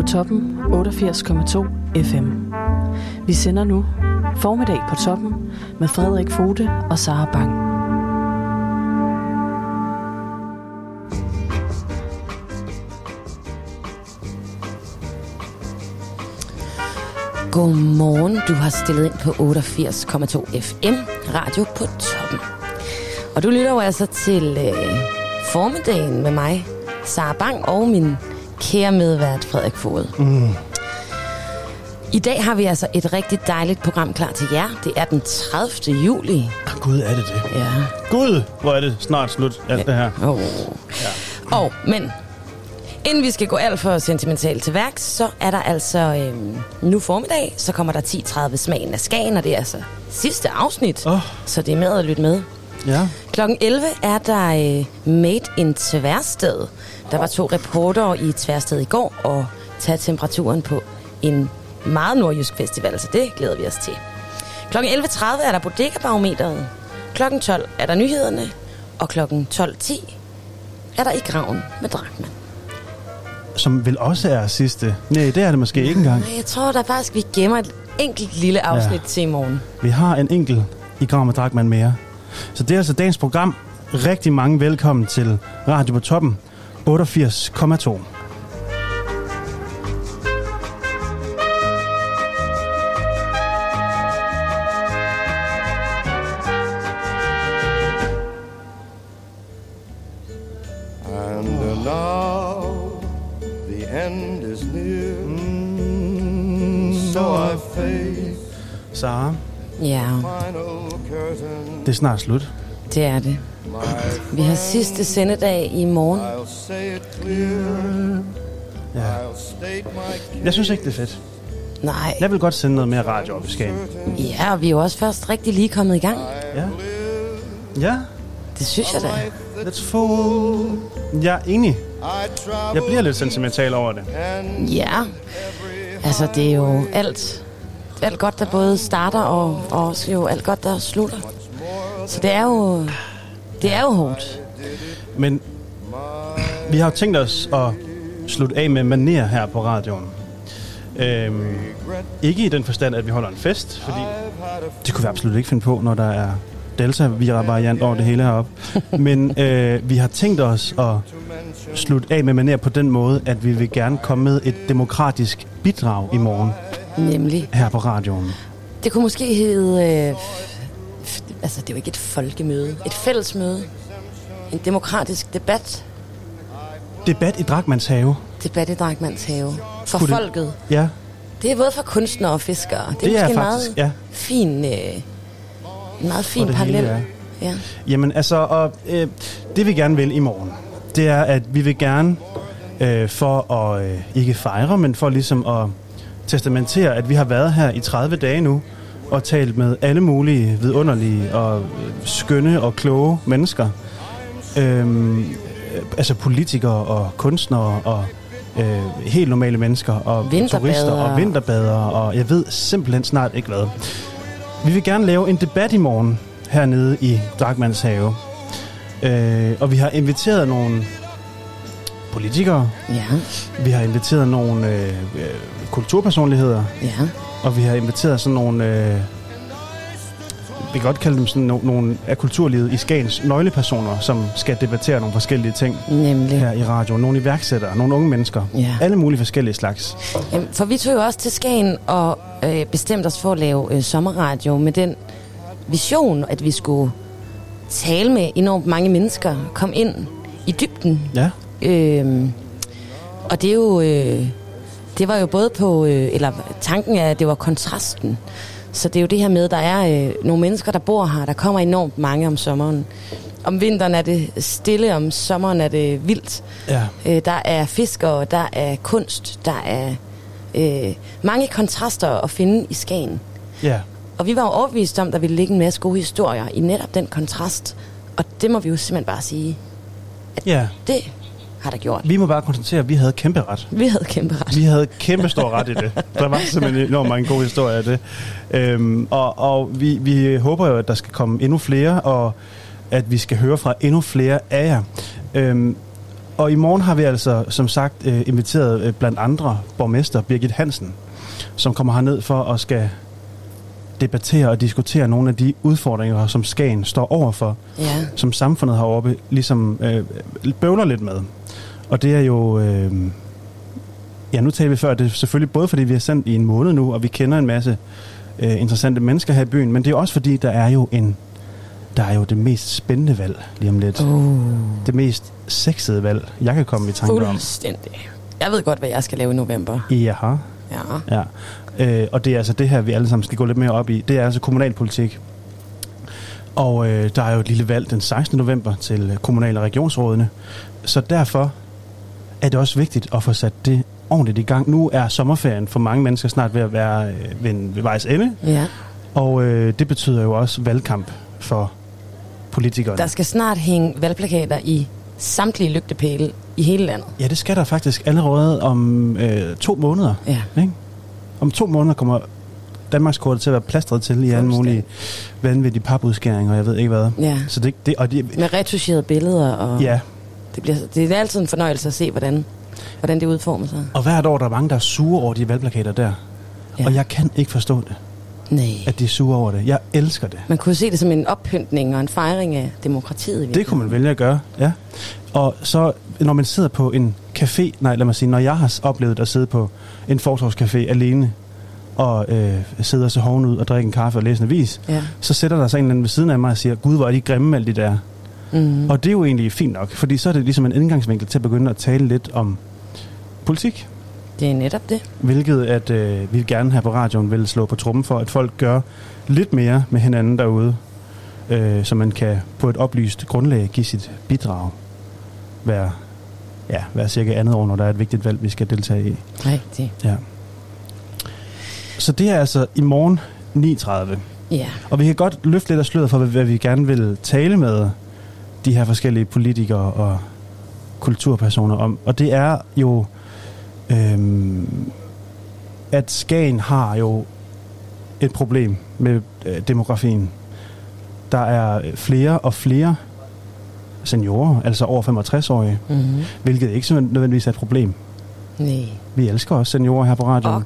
på Toppen 88,2 FM. Vi sender nu Formiddag på Toppen med Frederik Fote og Sara Bang. Godmorgen, du har stillet ind på 88,2 FM, radio på toppen. Og du lytter jo altså til øh, formiddagen med mig, Sara Bang, og min kære medvært Frederik Fod. Mm. I dag har vi altså et rigtig dejligt program klar til jer. Det er den 30. juli. Gud, er det det? Ja. Gud, hvor er det snart slut, alt det her. Oh. Ja. Og, men Inden vi skal gå alt for sentimentalt til værks, så er der altså øhm, nu formiddag, så kommer der 10.30 smagen af Skagen, og det er altså sidste afsnit, Åh. så det er med at lytte med. Ja. Klokken 11 er der øh, Made in Tværsted. Der var to reportere i Tværsted i går og tage temperaturen på en meget nordjysk festival, så det glæder vi os til. Klokken 11.30 er der Bodega-barometeret. Klokken 12 er der nyhederne, og klokken 12.10 er der i graven med Drakman. Som vel også er sidste. Nej, det er det måske ikke engang. Nej, jeg tror da faktisk, vi gemmer et enkelt lille afsnit ja. til i morgen. Vi har en enkelt i Grav med Drakman mere. Så det er altså dagens program. Rigtig mange velkommen til Radio på Toppen 88,2. Snart slut. det er det. Vi har sidste sendedag i morgen. Ja. Jeg synes ikke, det er fedt. Nej, Jeg vil godt sende noget mere radio op i Skagen. ja, og vi er jo også først rigtig lige kommet i gang. Ja. Ja, Det synes jeg da. let's full. Jeg er enig. Jeg bliver lidt sentimental over det. Ja, altså det er jo alt, alt godt, der både starter og, og også jo alt godt, der slutter. Så det er jo, det er jo hårdt. Men vi har jo tænkt os at slutte af med maner her på radioen. Øhm, ikke i den forstand, at vi holder en fest, fordi det kunne vi absolut ikke finde på, når der er delta-variant over det hele heroppe. Men øh, vi har tænkt os at slutte af med maner på den måde, at vi vil gerne komme med et demokratisk bidrag i morgen Nemlig. her på radioen. Det kunne måske hedde... Øh, altså, det er jo ikke et folkemøde. Et fællesmøde. En demokratisk debat. Debat i Drakmans have. Debat i Drakmans have. For Kunne det- folket. Ja, Det er både for kunstnere og fiskere. Det er, Det er faktisk, en meget ja. fin... Øh, en meget fin det hele, parallel. Ja. Jamen altså, og, øh, det vi gerne vil i morgen, det er, at vi vil gerne, øh, for at øh, ikke fejre, men for ligesom at testamentere, at vi har været her i 30 dage nu, og talt med alle mulige vidunderlige og skønne og kloge mennesker. Øhm, øh, altså politikere og kunstnere og øh, helt normale mennesker og turister og vinterbadere og jeg ved simpelthen snart ikke hvad. Vi vil gerne lave en debat i morgen hernede i Drakmans have. Øh, og vi har inviteret nogle politikere, Ja, vi har inviteret nogle øh, øh, kulturpersonligheder, ja. og vi har inviteret sådan nogle, øh, vi kan godt kalde dem sådan no, nogle af kulturlivet i Skagens nøglepersoner, som skal debattere nogle forskellige ting Nemlig. her i radioen. Nogle iværksættere, nogle unge mennesker, Ja. alle mulige forskellige slags. Jamen, for vi tog jo også til Skagen og øh, bestemte os for at lave øh, sommerradio med den vision, at vi skulle tale med enormt mange mennesker, komme ind i dybden. Ja, Øhm, og det er jo, øh, det var jo både på, øh, eller tanken er, at det var kontrasten. Så det er jo det her med, at der er øh, nogle mennesker, der bor her, der kommer enormt mange om sommeren. Om vinteren er det stille, om sommeren er det vildt. ja. Øh, der er fiskere, der er kunst, der er øh, mange kontraster at finde i Skagen. ja. Og vi var jo overbevist om, at der ville ligge en masse gode historier i netop den kontrast. Og det må vi jo simpelthen bare sige, ja. det har der gjort. Vi må bare konstatere, at vi havde kæmpe ret. Vi havde kæmpe ret. Vi havde kæmpe stor ret i det. Der var simpelthen enormt mange gode historier af det. Øhm, og og vi, vi håber jo, at der skal komme endnu flere, og at vi skal høre fra endnu flere af jer. Øhm, Og i morgen har vi altså, som sagt, øh, inviteret øh, blandt andre borgmester Birgit Hansen, som kommer herned for at skal debattere og diskutere nogle af de udfordringer, som Skagen står overfor, Ja. som samfundet heroppe ligesom øh, bøvler lidt med. Og det er jo... Øh, ja, nu taler vi før, det er selvfølgelig både fordi vi har sendt i en måned nu, og vi kender en masse øh, interessante mennesker her i byen, men det er også fordi, der er jo en der er jo det mest spændende valg lige om lidt. Uh, Det mest sexede valg, jeg kan komme i tanke om. fuldstændig. Jeg ved godt, hvad jeg skal lave i november. Jaha, Ja. ja. Øh, og det er altså det her, vi alle sammen skal gå lidt mere op i. Det er altså kommunalpolitik. Og øh, der er jo et lille valg den 16. november til kommunal- og regionsrådene. Så derfor er det også vigtigt at få sat det ordentligt i gang. Nu er sommerferien for mange mennesker snart ved at være øh, ved, en, ved vejs ende. ja. Og øh, det betyder jo også valgkamp for politikerne. Der skal snart hænge valgplakater i samtlige lygtepæle i hele landet. Ja, det skal der faktisk allerede om øh, to måneder. Ja. Ikke? Om to måneder kommer Danmarkskortet til at være plastret til i alle mulige vanvittige papudskæringer, og jeg ved ikke hvad. Ja. Så det, det, og det, Med retuscherede billeder, og ja, det, bliver, det er altid en fornøjelse at se, hvordan, hvordan det udformer sig. og hvert år der er mange, der er sure over de valgplakater der. Ja. Og jeg kan ikke forstå det, Nej. at de er sure over det. Jeg elsker det. Man kunne se det som en oppyntning og en fejring af demokratiet. Det kunne man vælge at gøre, ja. Og så, når man sidder på en café, nej, lad mig sige, når jeg har oplevet at sidde på en fortorvscafé alene, og øh, sidde og se hoven ud og drikke en kaffe og læse en avis, Ja. så sætter der sig en eller anden ved siden af mig og siger, gud, hvor er de grimme, alle de der. Mm. Og det er jo egentlig fint nok, fordi så er det ligesom en indgangsvinkel til at begynde at tale lidt om politik, Det er netop det. hvilket at øh, vi gerne her på radioen vil slå på trummen for, at folk gør lidt mere med hinanden derude, øh, så man kan på et oplyst grundlag give sit bidrag hver, ja, hver cirka andet år, når der er et vigtigt valg, vi skal deltage i. Rigtigt. Ja. Så det er altså i morgen 9.30. Ja. Og vi kan godt løfte lidt af sløret for, hvad- hvad vi gerne vil tale med de her forskellige politikere og kulturpersoner om. Og det er jo, øhm, at Skagen har jo et problem med øh, demografien. Der er flere og flere seniorer, altså over 65-årige, Mm-hmm. hvilket ikke nødvendigvis er et problem. Nej. Vi elsker også seniorer her på radioen. Og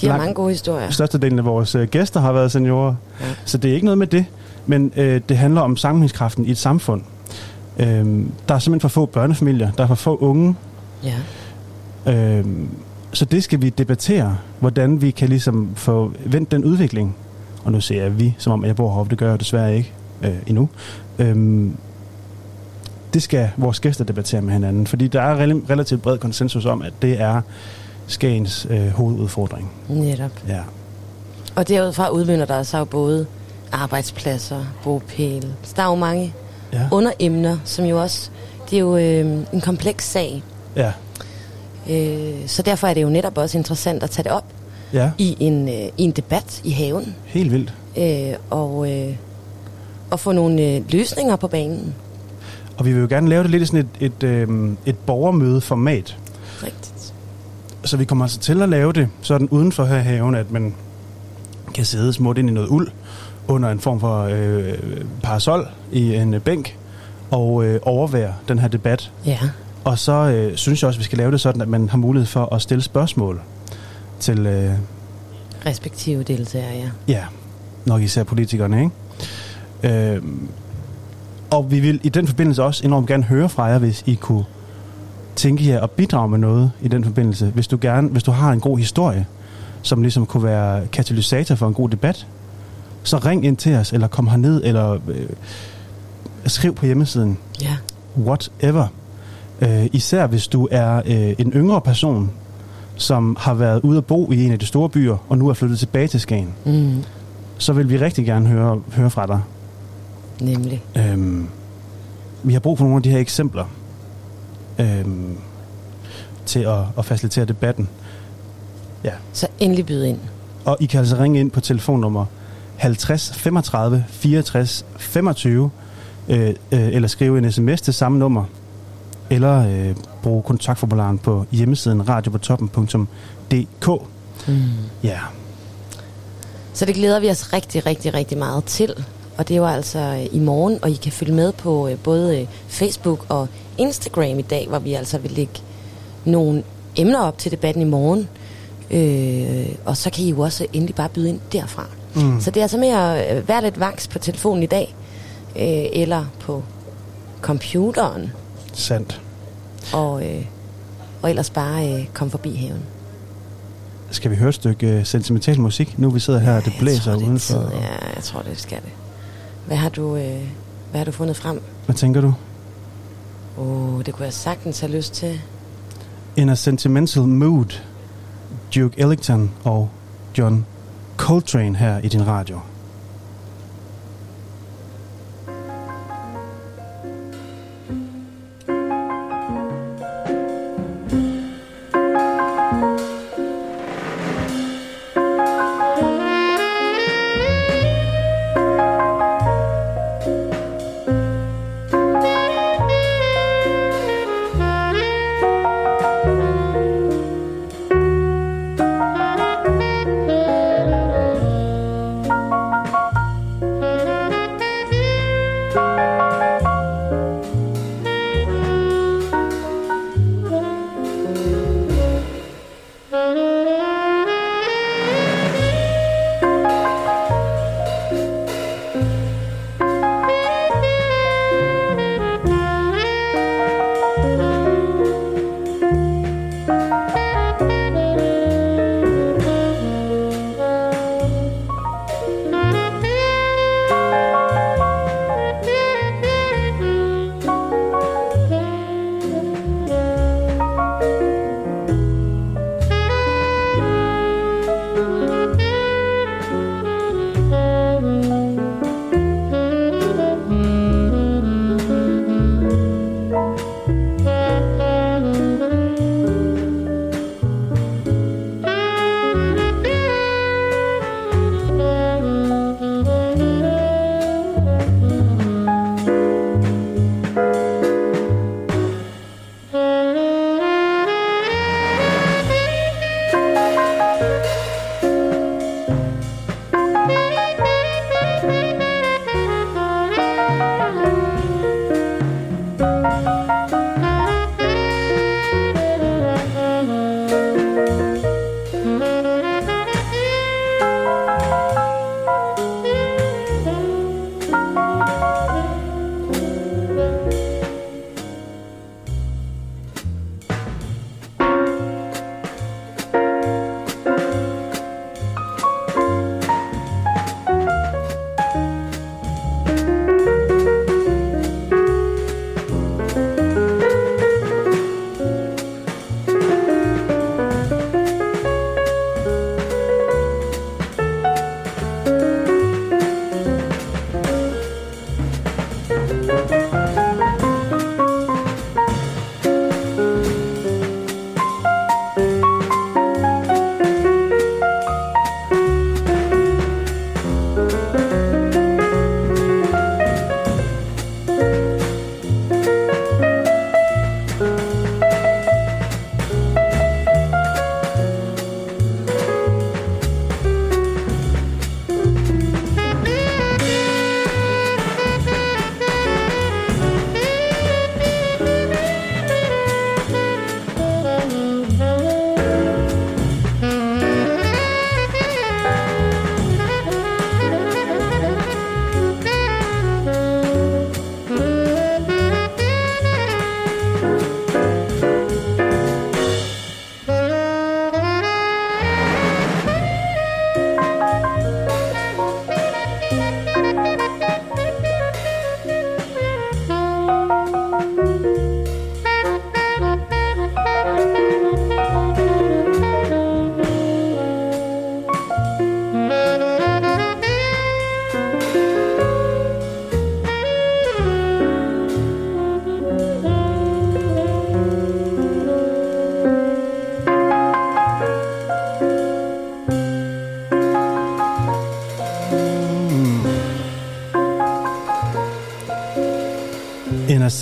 de har Lang- mange gode historier. Størstedelen af vores øh, gæster har været seniorer. Ja. Så det er ikke noget med det, men øh, det handler om sammenhængskraften i et samfund. Øhm, der er simpelthen for få børnefamilier, der er for få unge. Ja. Øhm, så det skal vi debattere, hvordan vi kan ligesom få vendt den udvikling. Og nu ser jeg vi, som om jeg bor heroppe, det gør jeg desværre ikke øh, endnu. Øhm, det skal vores gæster debattere med hinanden, fordi der er rel- relativt bred konsensus om, at det er Skagens øh, hovedudfordring. Netop. Ja. Og derudfra udvinder der sig jo både arbejdspladser, bopæl. Så der er jo mange Ja. underemner, som jo også, det er jo øh, en kompleks sag. Ja. Øh, så derfor er det jo netop også interessant at tage det op Ja. i en, øh, i en debat i haven. Helt vildt. Øh, og, øh, og få nogle øh, løsninger på banen. Og vi vil jo gerne lave det lidt i sådan et, et, øh, et borgermødeformat. Rigtigt. Så vi kommer altså til at lave det sådan uden for her haven, at man kan sidde smut ind i noget uld under en form for øh, parasol i en øh, bænk og øh, overvære den her debat. Ja. Og så øh, synes jeg også, at vi skal lave det sådan, at man har mulighed for at stille spørgsmål til, øh, Respektive deltagere, ja. ja, nok især politikerne, ikke? Øh, og vi vil i den forbindelse også enormt gerne høre fra jer, hvis I kunne tænke jer at bidrage med noget i den forbindelse. Hvis du, gerne, hvis du har en god historie, som ligesom kunne være katalysator for en god debat, så ring ind til os, eller kom herned, eller øh, skriv på hjemmesiden. Ja. Whatever. Øh, især hvis du er øh, en yngre person, som har været ude at bo i en af de store byer, og nu er flyttet tilbage til Skagen, Mm, så vil vi rigtig gerne høre, høre fra dig. nemlig. Øhm, vi har brug for nogle af de her eksempler øhm, til at, at facilitere debatten. Ja. Så endelig byde ind. Og I kan altså ringe ind på telefonnummer 50 35 64 25, øh, øh, eller skrive en sms til samme nummer, eller øh, bruge kontaktformularen på hjemmesiden radiopotoppen.dk. Mm. Ja, Så det glæder vi os rigtig, rigtig, rigtig meget til. Og det er jo altså øh, i morgen, og I kan følge med på øh, både øh, Facebook og Instagram i dag, hvor vi altså vil lægge nogle emner op til debatten i morgen. Øh, og så kan I jo også endelig bare byde ind derfra. Mm. Så det er altså med at øh, være lidt vaks på telefonen i dag, øh, eller på computeren, Sandt. og, øh, og ellers bare øh, komme forbi haven. Skal vi høre et stykke øh, sentimental musik, nu vi sidder her, og det blæser tror, det udenfor? tid. Ja, jeg tror, det skal det. Hvad har du, øh, hvad har du fundet frem? Hvad tænker du? Åh, oh, det kunne jeg sagtens have lyst til. In a Sentimental Mood, Duke Ellington og John Coltrane her i din radio.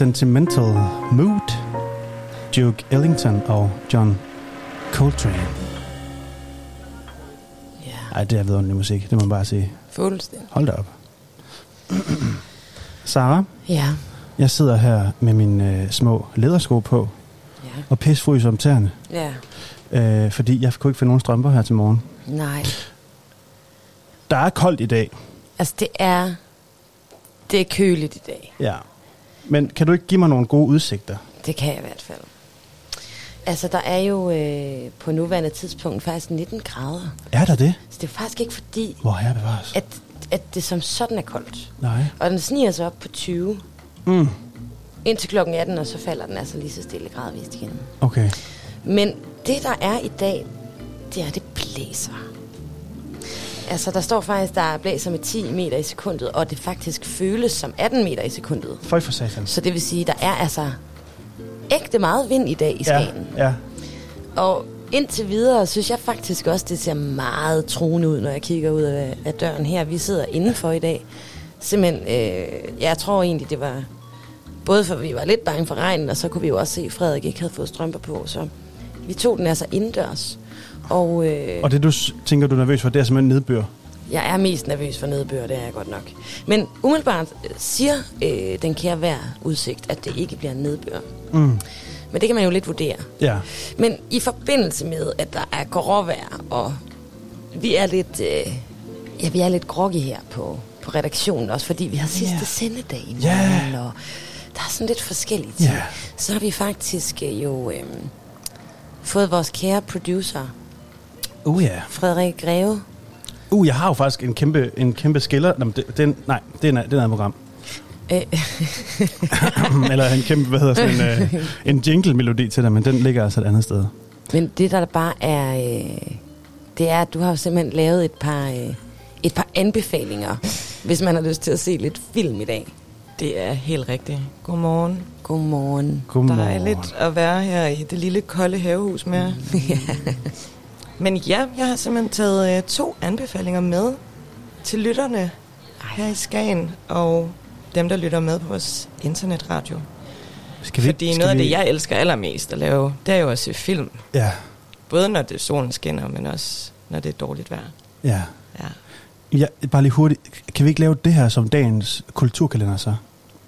Sentimental Mood, Duke Ellington og John Coltrane. Ja, Ej, det er vidunderlig musik, det må man bare sige. fuldstændig. Hold da op. Sara, Ja, Jeg sidder her med mine øh, små lædersko på Ja. og pisfryser om tæerne, Ja. øh, fordi jeg kunne ikke finde nogen strømper her til morgen. Nej. Der er koldt i dag, Altså, det er... Det er køligt i dag. ja. Men kan du ikke give mig nogle gode udsigter? Det kan jeg i hvert fald. Altså, der er jo øh, på nuværende tidspunkt faktisk 19 grader. Er der det? Så det er faktisk ikke fordi, Hvor her bevares? at, at det som sådan er koldt. Nej. Og den sniger sig op på 20 Mm, indtil klokken 18, og så falder den altså lige så stille gradvist igen. okay. Men det, der er i dag, det er, at det blæser. Altså, der står faktisk, der blæser med 10 meter i sekundet, og det faktisk føles som 18 meter i sekundet. Føj for satan. Så det vil sige, der er altså ægte meget vind i dag i Ja, Skagen. ja. Og indtil videre synes jeg faktisk også, det ser meget truende ud, når jeg kigger ud af, af døren her. Vi sidder indenfor i dag. Simpelthen, øh, jeg tror egentlig, det var både for, vi var lidt bange for regnen, og så kunne vi jo også se, at Frederik ikke havde fået strømper på. Så vi tog den altså indendørs. Og, øh, Og det du tænker, du er nervøs for, det er simpelthen nedbør. jeg er mest nervøs for nedbør, det er jeg godt nok. Men umiddelbart øh, siger øh, den kære vejr udsigt, at det ikke bliver nedbør. Mm. Men det kan man jo lidt vurdere. Ja. Men i forbindelse med, at der er gråvejr, og vi er lidt, øh, ja, vi er lidt groggy her på, på redaktionen, også fordi vi har sidste Ja. sendedag i morgen, og der er sådan lidt forskellige ting. Ja. Så har vi faktisk øh, jo øh, fået vores kære producer, Uh, ja. Frederik Greve. Uh, jeg har jo faktisk en kæmpe, en kæmpe skiller. Nå, det, den, nej, det er, det er et andet program. Øh, Eller en kæmpe, hvad hedder sådan en, øh, en jingle-melodi til dig, men den ligger altså et andet sted. men det, der bare er, øh, det er, at du har jo simpelthen lavet et par, øh, et par anbefalinger, hvis man har lyst til at se lidt film i dag. Det er helt rigtigt. Godmorgen. Godmorgen. Godmorgen. Dejligt at være her i det lille kolde havehus med jer. Men ja, jeg har simpelthen taget øh, to anbefalinger med til lytterne her i Skagen, og dem, der lytter med på vores internetradio. Skal Fordi skal noget af det, jeg elsker allermest at lave, det er jo at se film. Ja, Både når det solen skinner, men også når det er dårligt vejr. ja. Ja. Ja, bare lige hurtigt. Kan vi ikke lave det her som dagens kulturkalender så?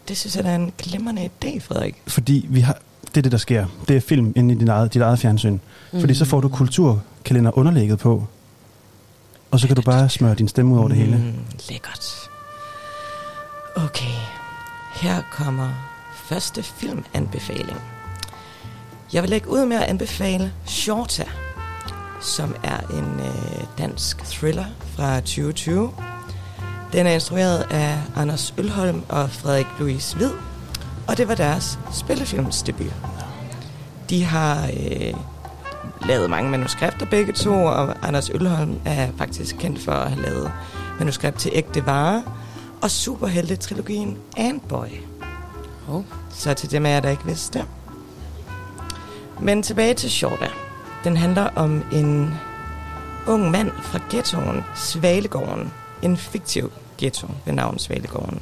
Det synes jeg, der er en glimrende idé, Frederik. Fordi vi har, det er det, der sker. Det er film inde i din eget, dit eget fjernsyn. Mm. Fordi så får du kulturkalender underlægget på. Og så kan du bare smøre din stemme ud over det hele. Mm, lækkert. Okay, her kommer første filmanbefaling. Jeg vil lægge ud med at anbefale Shorta, som er en øh, dansk thriller fra 2020. Den er instrueret af Anders Ølholm og Frederik Louis Hvid, og det var deres spillefilmsdebut. De har øh, lavet mange manuskripter begge to, og Anders Ølholm er faktisk kendt for at have lavet manuskript til Ægte Vare, og superhelte-trilogien Antboy. Oh. Så til dem af jer, der ikke vidste det. Men tilbage til Shorta. Den handler om en ung mand fra ghettoen Svalegården. En fiktiv ghetto ved navn Svalegården.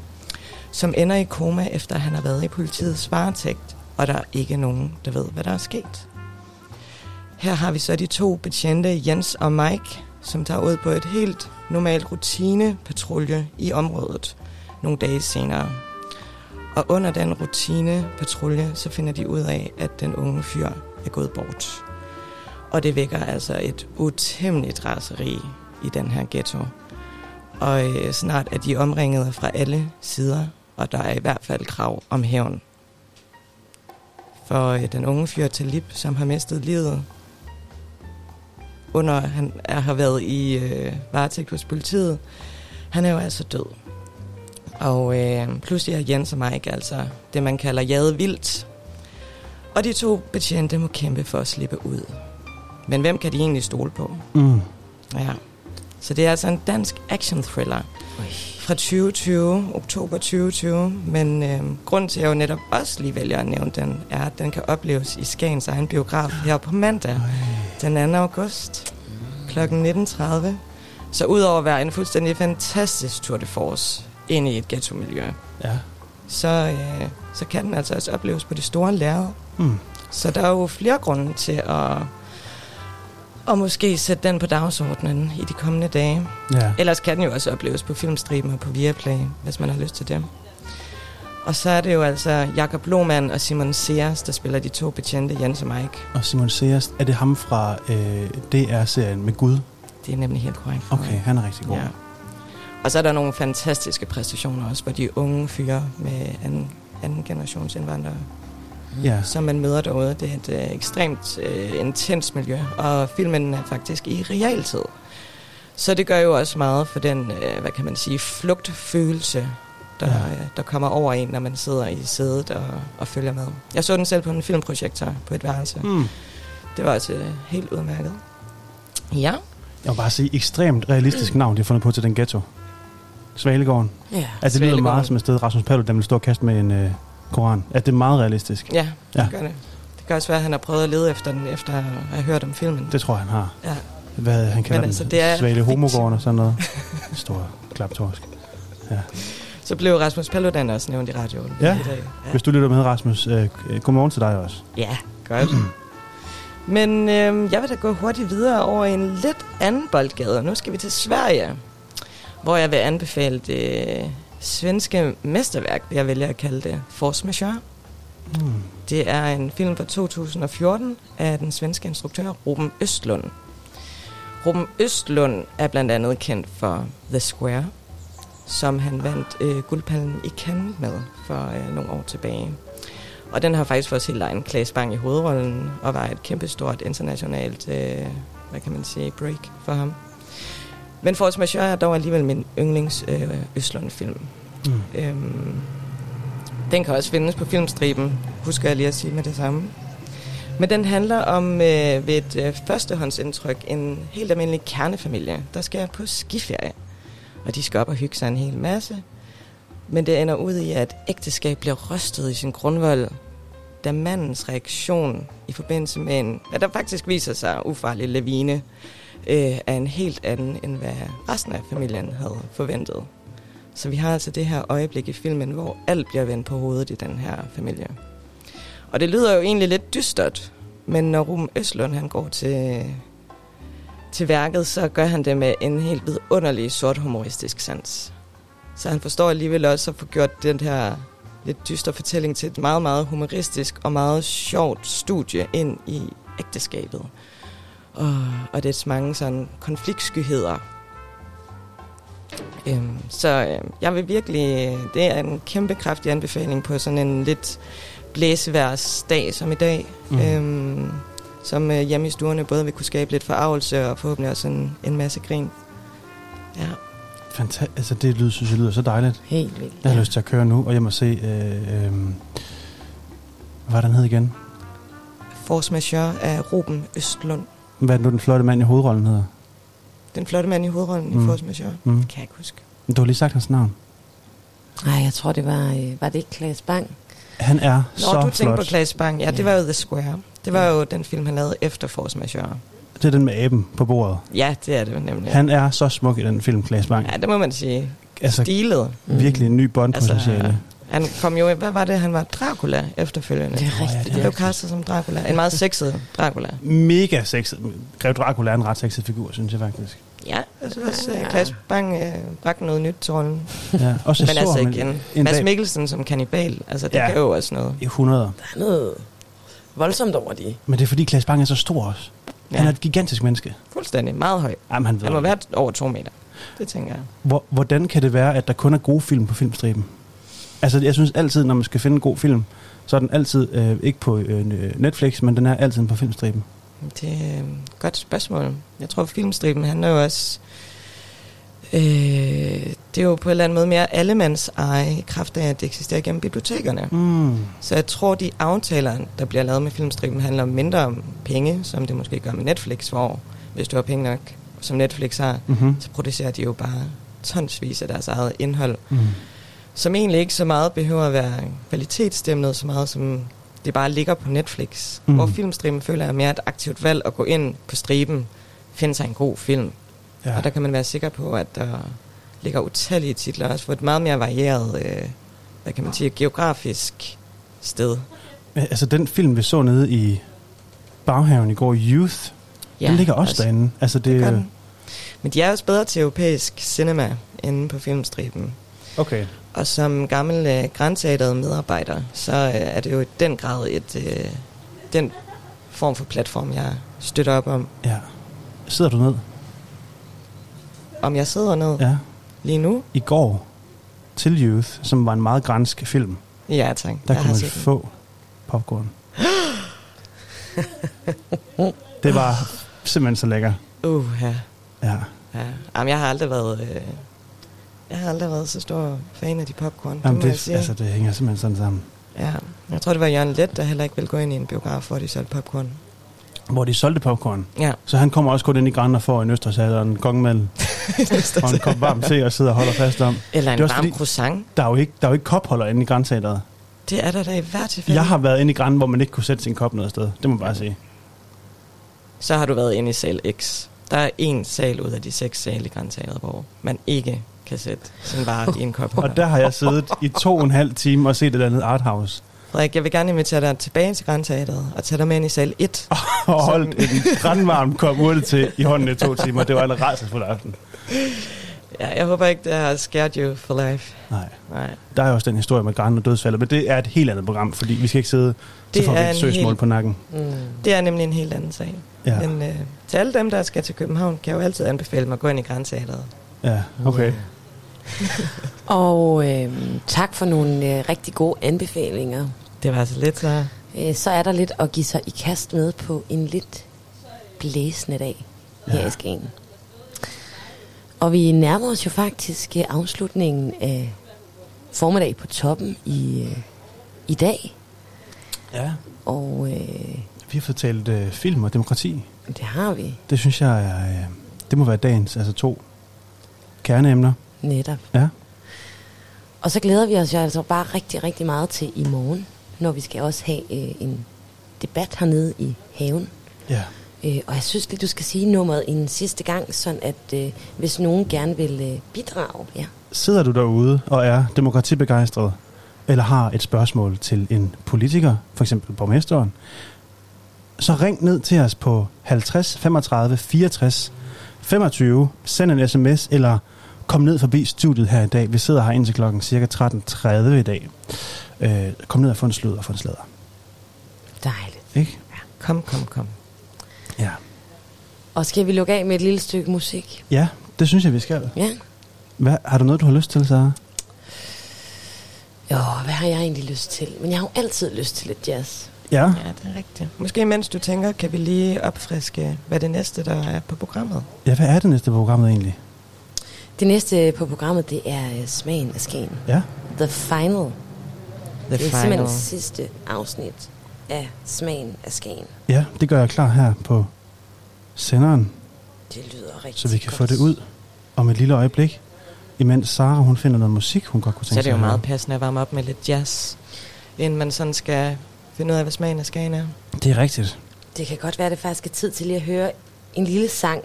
Som ender i koma efter at han har været i politiets varetægt, og der er ikke nogen, der ved, hvad der er sket. Her har vi så de to betjente, Jens og Mike, som tager ud på et helt normalt rutinepatrulje i området nogle dage senere. Og under den rutinepatrulje, så finder de ud af, at den unge fyr er gået bort. Og det vækker altså et utæmmeligt raseri i den her ghetto. Og øh, snart er de omringet fra alle sider, og der er i hvert fald krav om hævn. For øh, den unge fyr Talib, som har mistet livet, under han er, har været i øh, varetægt hos politiet, han er jo altså død. Og øh, pludselig er Jens og Mike altså det, man kalder jade vildt. Og de to betjente må kæmpe for at slippe ud. Men hvem kan de egentlig stole på? Mm. Ja. Så det er altså en dansk action thriller fra 2020, oktober 2020. Men øh, grunden til, at jeg jo netop også lige vælger at nævne den, er, at den kan opleves i Skagens egen biograf her på mandag, den 2. august kl. 19.30. Så udover at være en fuldstændig fantastisk tour de force ind i et ghetto-miljø, Ja. så, øh, så kan den altså også opleves på det store lærred. Mm. Så der er jo flere grunde til at, at måske sætte den på dagsordenen i de kommende dage. Ja. Ellers kan den jo også opleves på filmstriben og på Viaplay, hvis man har lyst til det. Og så er det jo altså Jakob Lohmann og Simon Sears, der spiller de to betjente, Jens og Mike. Og Simon Sears, er det ham fra øh, DR-serien med Gud? Det er nemlig helt korrekt. Okay, han er rigtig god. Ja. Og så er der nogle fantastiske præstationer også, hvor de unge fyre med anden, anden generations indvandrere, Ja. som man møder derude. Det er et øh, ekstremt øh, intens miljø, og filmen er faktisk i realtid. Så det gør jo også meget for den, øh, hvad kan man sige, flugtfølelse, der, Ja. øh, der kommer over en, når man sidder i sædet og, og følger med. Jeg så den selv på en filmprojektor på et værelse. Mm. Det var også øh, helt udmærket. Ja, Jeg vil bare sige, ekstremt realistisk navn, de har fundet på til den ghetto. Svalegården. Ja. Altså, det lyder meget som et sted, Rasmus Paludan vil stå og kaste med en øh, koran. At det er meget realistisk. ja, det Ja. ja. gør det. Det kan også være, at han har prøvet at lede efter den, efter at have hørt om filmen. Det tror jeg, han har. Ja. Hvad han kalder Men altså, den? det er Svale homogården og sådan noget. Stor klaptorsk. Så blev Rasmus Paludan også nævnt i radioen Ja. i dag. Ja. Hvis du lytter med, Rasmus, øh, øh, godmorgen til dig også. Ja, godt. Men øh, jeg vil da gå hurtigt videre over en lidt anden boldgade. Nu skal vi til Sverige, hvor jeg vil anbefale det svenske mesterværk, vil jeg vælge at kalde det, Force Majeure. Mm. Det er en film fra 2014 af den svenske instruktør Ruben Østlund. Ruben Østlund er blandt andet kendt for The Square, som han vandt øh, guldpallen i Cannes med for øh, nogle år tilbage. Og den har faktisk fået sin egen Claes Bang i hovedrollen, og var et kæmpestort internationalt, øh, hvad kan man sige, break for ham. Men Force Majeure er dog alligevel min yndlings øh, Østlund-film. Mm. Øhm, den kan også findes på filmstriben, husker jeg lige at sige med det samme. Men den handler om øh, ved et øh, førstehåndsindtryk en helt almindelig kernefamilie, der skal på skiferie. Og de skal op og hygge sig en hel masse. Men det ender ud i, at ægteskab bliver rystet i sin grundvold, da mandens reaktion i forbindelse med en, hvad der faktisk viser sig ufarlig lavine, øh, er en helt anden, end hvad resten af familien havde forventet. Så vi har altså det her øjeblik i filmen, hvor alt bliver vendt på hovedet i den her familie. Og det lyder jo egentlig lidt dystert, men når Ruben Østlund han går til, til værket, så gør han det med en helt vidunderlig sort humoristisk sans. Så han forstår alligevel også at få gjort den her lidt dyster fortælling til et meget, meget humoristisk og meget sjovt studie ind i ægteskabet. Og, og dets mange sådan konfliktskyheder. Øhm, så øh, jeg vil virkelig, det er en kæmpe kraftig anbefaling på sådan en lidt blæseværsdag som i dag. Mm. Øhm, som øh, hjemme i stuerne både vil kunne skabe lidt forarvelse og forhåbentlig også en, en masse grin. Ja. Fanta- altså, det lyder, synes jeg lyder så dejligt. Helt vildt. Jeg har lyst til at køre nu, og jeg må se... Øh, øh, hvad den hed igen? Force Majeure af Ruben Østlund. Hvad er det nu, den flotte mand i hovedrollen hedder? Den flotte mand i hovedrollen Mm. i Force Majeure. Mm. Kan jeg ikke huske. Du har lige sagt hans navn. Nej, jeg tror, det var... Øh, var det ikke Klaas Bang? Han er Nå, så du tænkte flot. på Claes Bang. Ja, det Ja. var jo The Square. Det var jo den film, han lavede efter Force Majeure. Det er den med aben på bordet. Ja, det er det nemlig. Han er så smuk i den film, Klaas Bang. Ja, det må man sige. Altså, Stilet. virkelig en ny bondpotentiale. Altså, han kom jo, hvad var det, han var Dracula efterfølgende. Det er rigtigt. det Han blev castet som Dracula. En meget sexet Dracula. Mega sexet. Grev Dracula er en ret sexet figur, synes jeg faktisk. Ja, jeg synes også, at Claes Bang øh, bragte noget nyt til rollen. Ja, også Men så altså igen, en Mads dag Mikkelsen som kannibal, altså det Ja. kan jo også noget. i 100. Der er noget voldsomt over de. Men det er fordi Klaas Bang er så stor også. Ja. Han er et gigantisk menneske. fuldstændig meget høj. Jamen, han ved Han må det. være over to meter. Det tænker jeg. Hvor, hvordan kan det være, at der kun er gode film på filmstriben? Altså, jeg synes altid, når man skal finde en god film, så er den altid øh, ikke på øh, Netflix, men den er altid på filmstriben. Det er et godt spørgsmål. Jeg tror, filmstriben handler jo også... Øh, det er jo på en eller anden måde mere allemands eje i kraft af, at det eksisterer gennem bibliotekerne. Mm. Så jeg tror, de aftaler, der bliver lavet med filmstriben, handler mindre om penge, som det måske gør med Netflix, hvor hvis du har penge nok, som Netflix har, Mm-hmm. så producerer de jo bare tonsvis af deres eget indhold, Mm. Som egentlig ikke så meget behøver at være kvalitetsstemnet, så meget som det bare ligger på Netflix. Mm. Hvor filmstriben føler jeg er mere et aktivt valg at gå ind på striben, finde sig en god film. Ja. Og der kan man være sikker på, at der ligger utallige titler, også for et meget mere varieret, øh, hvad kan man sige, geografisk sted. Altså, den film, vi så nede i baghaven i går, Youth, ja, den ligger også, derinde. Altså, det, Det. Men de er også bedre til europæisk cinema inde på filmstriben. Okay. Og som gammel øh, grænseadret medarbejder, så øh, er det jo i den grad et, øh, den form for platform, jeg støtter op om. Ja. Sidder du ned? Om jeg sidder ned Ja. lige nu? I går til Youth, som var en meget gransk film, Ja, tak. der jeg kunne man set den. få popcorn. det var simpelthen så lækker. Uh, ja. Ja. ja. Jamen, jeg har aldrig været... Øh, jeg har aldrig været så stor fan af de popcorn. Jamen, det det, altså, det hænger simpelthen sådan sammen. Ja. Jeg tror, det var Jørgen Let, der heller ikke ville gå ind i en biograf, hvor de solgte popcorn. Hvor de solgte popcorn. Ja. Så han kommer også kun ind i Grand og får en østersal og en kongmel og en kop varm te og sidder og holder fast om. Eller en varm fordi- croissant. Der er jo ikke, der er jo ikke kopholder inde i Grandteateret. Det er der da i hvert tilfælde. Jeg har været inde i Grand, hvor man ikke kunne sætte sin kop noget sted. Det må jeg bare sige. Så har du været inde i sal X. Der er en sal ud af de seks sale i Grandteateret, hvor man ikke kan sætte sin vare i en kop. Og der har jeg siddet i to og en halv time og set et andet arthouse. Frederik, jeg vil gerne invitere dig tilbage til Grandteateret og tage dig med ind i sal 1. Og holdt en grandvarm kop urte til i hånden i to timer. Det var en rædselsfuld aften. Ja, jeg håber ikke, det har scared you for life. Nej. Nej. Der er også den historie med Grand og dødsfaldet, men det er et helt andet program, fordi vi skal ikke sidde, så Det får vi et søgsmål helt- på nakken. Mm. Det er nemlig en helt anden sag. Ja, Men øh, til alle dem, der skal til København, kan jeg jo altid anbefale mig at gå ind i Grandteateret. ja okay. Og øh, tak for nogle øh, rigtig gode anbefalinger. Det var altså lidt så... Øh, så er der lidt at give sig i kast med på en lidt blæsende dag her Ja. i Skagen. Og vi nærmer os jo faktisk øh, afslutningen af formiddag på toppen i, øh, i dag. Ja. Og øh, Vi har fået talt øh, film og demokrati. det har vi Det synes jeg er, øh, det må være dagens, altså to kerneemner. Netop. Ja. Og så glæder vi os jo altså bare rigtig, rigtig meget til i morgen, når vi skal også have øh, en debat hernede i haven. Ja. Øh, og jeg synes lige, du skal sige nummeret en sidste gang, sådan at øh, hvis nogen gerne vil øh, bidrage, ja. Sidder du derude og er demokratibegejstret, eller har et spørgsmål til en politiker, for eksempel borgmesteren, så ring ned til os på 50 35 64 25, send en sms, eller kom ned forbi studiet her i dag. Vi sidder her indtil klokken cirka 13.30 i dag. Øh, kom ned og få en slud og få en sladder. Dejligt. Ikke? Kom, kom, kom. Ja. Og skal vi lukke af med et lille stykke musik? Ja, det synes jeg, vi skal. Ja. Hvad, har du noget, du har lyst til, Sara? Jo, hvad har jeg egentlig lyst til? Men jeg har jo altid lyst til lidt jazz. Ja. Ja, det er rigtigt. Måske mens du tænker, kan vi lige opfriske, hvad det næste, der er på programmet. Ja, hvad er det næste på programmet egentlig? Det næste på programmet, det er øh, Smagen af Skagen. Ja. The Final. The det er simpelthen sidste afsnit af Smagen af Skagen. Ja, det gør jeg klar her på senderen, Det lyder rigtig så vi kan godt. få det ud om et lille øjeblik. Imens Sara, hun finder noget musik, hun godt kunne Så tænke er det jo sig at meget passende at varme op med lidt jazz, inden man sådan skal finde ud af, hvad smagen af skagen er. Det er rigtigt. Det kan godt være, at det faktisk er tid til lige at høre en lille sang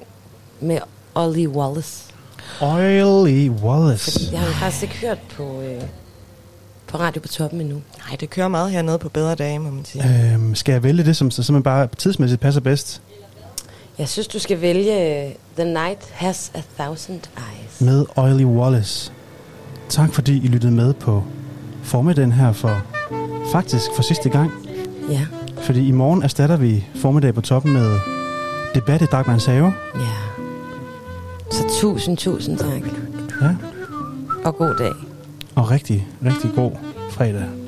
med Ollie Wallace. Oily Wallace. Fordi jeg har faktisk ikke hørt på, øh, på Radio på Toppen endnu. Nej, det kører meget hernede på bedre dage, må man sige. Øhm, skal jeg vælge det, som så simpelthen bare tidsmæssigt passer bedst? Jeg synes, du skal vælge øh, The Night Has a Thousand Eyes. Med Oily Wallace. Tak fordi I lyttede med på formiddagen her for faktisk for sidste gang. Ja, Fordi i morgen erstatter vi formiddag på toppen med debat i Dagmans Have. ja. Så tusind, tusind tak. Ja. Og god dag. Og rigtig, rigtig god fredag.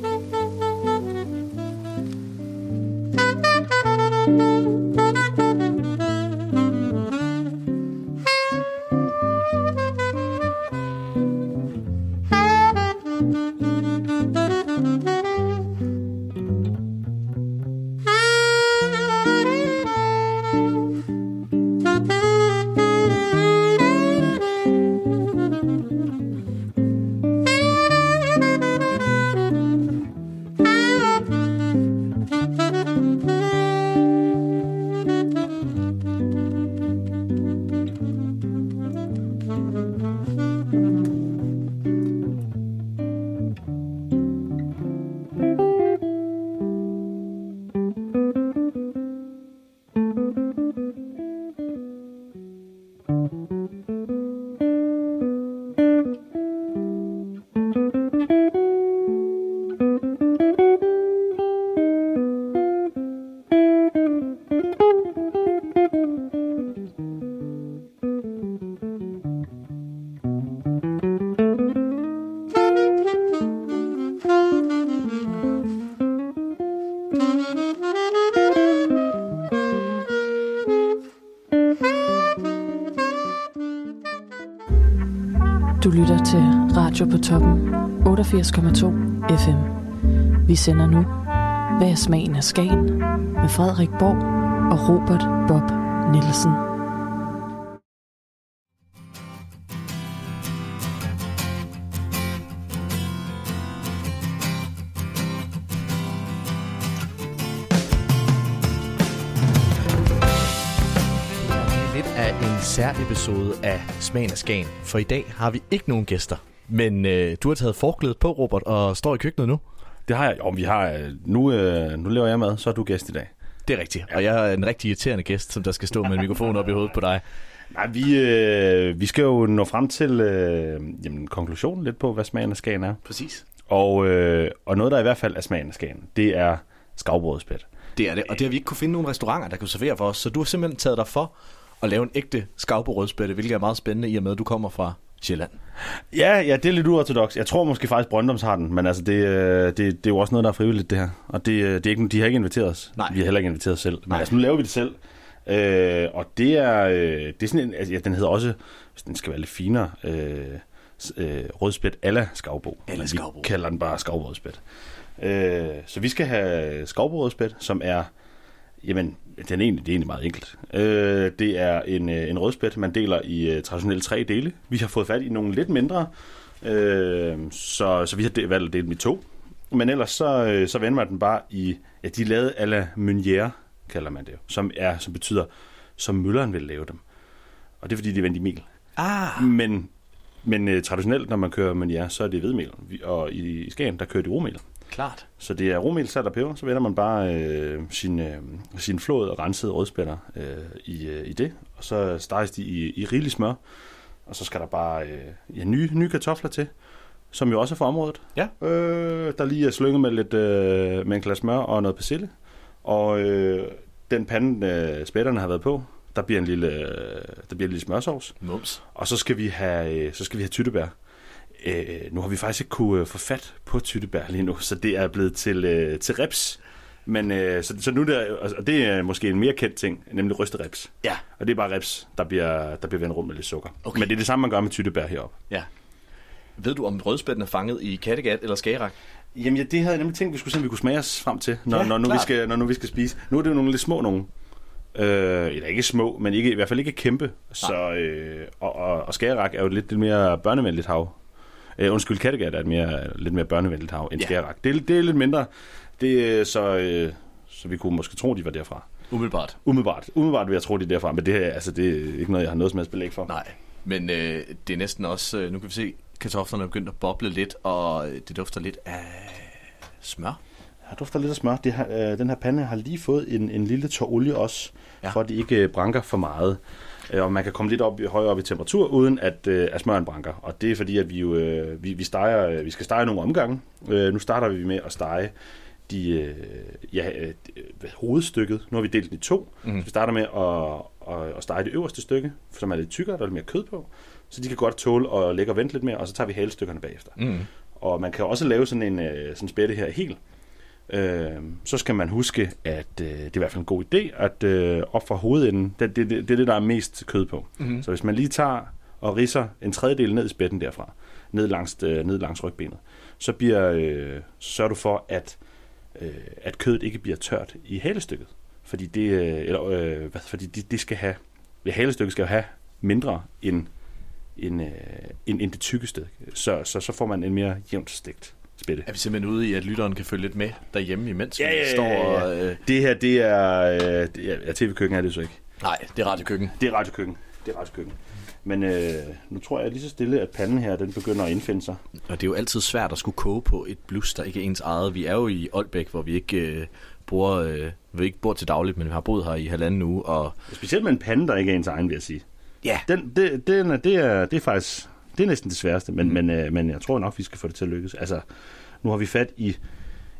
Toppen 88,2 FM. Vi sender nu Hvad er smagen af Skagen med Frederik Borg og Robert Bob Nielsen. lidt af en særepisode af Smagen af Skagen. For i dag har vi ikke nogen gæster. Men øh, du har taget forklædet på, Robert, og står i køkkenet nu. Det har jeg. Jo, vi har, øh, nu, øh, nu laver jeg mad, så er du gæst i dag. Det er rigtigt. Og jeg er en rigtig irriterende gæst, som der skal stå med en mikrofon op i hovedet på dig. Nej, vi, øh, vi skal jo nå frem til øh, jamen, konklusionen lidt på, hvad smagen af skagen er. Præcis. Og, øh, og noget, der i hvert fald er smagen af skagen, det er skavbrødspæt. Det er det, og det har vi ikke kunne finde nogen restauranter, der kan servere for os. Så du har simpelthen taget dig for at lave en ægte skav på rødspætte, hvilket er meget spændende i og med, at du kommer fra Sjælland. Ja, ja, det er lidt uortodox. Jeg tror måske faktisk, Brøndums har den, men altså, det, øh, det, det er jo også noget, der er frivilligt, det her. Og det, øh, det er ikke, de har ikke inviteret os. Nej. Vi har heller ikke inviteret os selv. Men Nej. altså, nu laver vi det selv. Øh, og det er, øh, det er sådan en, altså, ja, den hedder også, hvis den skal være lidt finere, øh, øh, rødspæt alla skavbo. A la Men skavbo. Vi kalder den bare skovbrødspæt. Øh, så vi skal have skovbrødspæt, som er, jamen, den er egentlig, det er egentlig meget enkelt. Øh, det er en, øh, en rødspæt, man deler i øh, traditionelt tre dele. Vi har fået fat i nogle lidt mindre, øh, så, så vi har de- valgt at dele dem i to. Men ellers så, øh, så vender man den bare i, ja, de er lavet à la Meunière, kalder man det jo, som, er, som betyder, som mølleren vil lave dem. Og det er fordi, de er vendt i mel. Ah, Men, men øh, traditionelt, når man kører Meunière, så er det hvedmel. Og i, i Skagen, der kører de romel. Klart. Så det er romel, salt og peber. Så vender man bare øh, sin, øh, sin flåede og rensede rødspætter øh, i, øh, i det. Og så steges de i, i rigelig smør. Og så skal der bare øh, ja, nye, nye kartofler til, som jo også er fra området. Ja. Øh, der lige er slynget med, lidt, øh, med en glas smør og noget persille. Og øh, den pande, øh, spætterne har været på, der bliver en lille, øh, der bliver en lille smørsovs. Mums. Og så skal vi have, øh, så skal vi have tyttebær. Øh, nu har vi faktisk ikke kunne øh, få fat på tyttebær lige nu, så det er blevet til, øh, til reps. Men øh, så, så nu er det, altså, og det er måske en mere kendt ting, nemlig rystereps. Ja. Og det er bare reps, der bliver, der bliver vendt rundt med lidt sukker. Okay. Men det er det samme, man gør med tyttebær heroppe. Ja. Ved du, om rødspætten er fanget i Kattegat eller Skagerak? Jamen ja, det havde jeg nemlig tænkt, vi skulle se, om vi kunne smage os frem til, når, Ja, når, nu, vi skal, når nu vi skal spise. Nu er det jo nogle lidt små nogen. Øh, eller ikke små, men ikke, i hvert fald ikke kæmpe. Så, øh, og, og, og Skagerak er jo lidt, lidt mere børnevenligt hav. Øh, undskyld, Kattegat er et mere, lidt mere børnevenligt hav end Ja. ja. Det, er- det er lidt mindre, det, så, øh, så vi kunne måske tro, de var derfra. Umiddelbart. Umiddelbart, umiddelbart vil jeg tro, de er derfra, men det, er- altså, det er ikke noget, jeg har noget som helst belæg for. Nej, men øh, det er næsten også... Øh, nu kan vi se, kartoflerne er begyndt at boble lidt, og det dufter lidt af smør. Jeg dufter lidt af smør. Det har, øh, den her pande har lige fået en, en lille tår olie også, Ja. ja. for at de ikke øh, branker for meget. Øh, og man kan komme lidt op, højere op i temperatur, uden at, øh, at smøren branker. Og det er fordi, at vi, jo, øh, vi, vi, steger, øh, vi skal stege nogle omgange. Øh, nu starter vi med at stege de, øh, ja, øh, hovedstykket. Nu har vi delt den i to. Mm. Så vi starter med at, at, at stege det øverste stykke, som er lidt tykkere, der er lidt mere kød på. Så de kan godt tåle at ligge og vente lidt mere, og så tager vi halestykkerne bagefter. Mm. Og man kan også lave sådan en sådan spætte her helt. Øh, så skal man huske, at øh, det er i hvert fald en god idé, at øh, op fra hovedenden, det, det, det, det er det, der er mest kød på. Mhm. Så hvis man lige tager og risser en tredjedel ned i spætten derfra, ned langs, øh, ned langs rygbenet, så, bliver, øh, så sørger du for, at, øh, at kødet ikke bliver tørt i halestykket. Fordi det, øh, eller, øh, hvad, fordi det, det skal have, ja, halestykket skal have mindre end, end, øh, end, end det tykke. Så, så, så får man en mere jævnt stegt spætte. Er vi simpelthen ude i, at lytteren kan følge lidt med derhjemme, imens Ja, vi ja, ja, står ja, ja. og... Øh, Det her, det er... Øh, det er ja, tv-køkken er det så ikke. nej, det er radiokøkken. Det er radiokøkken. Det er radiokøkken. Men øh, nu tror jeg lige så stille, at panden her, den begynder at indfinde sig. Og det er jo altid svært at skulle koge på et blus, der ikke er ens eget. Vi er jo i Aalbæk, hvor vi ikke øh, bor, øh, vi ikke bor til dagligt, men vi har boet her i halvanden uge. Og Specielt med en pande, der ikke er ens egen, vil jeg sige. ja, Den, det, den er, det, er, det er faktisk... Det er næsten det sværeste, men, mm. men, øh, men jeg tror nok, vi skal få det til at lykkes. Altså, nu har vi fat i,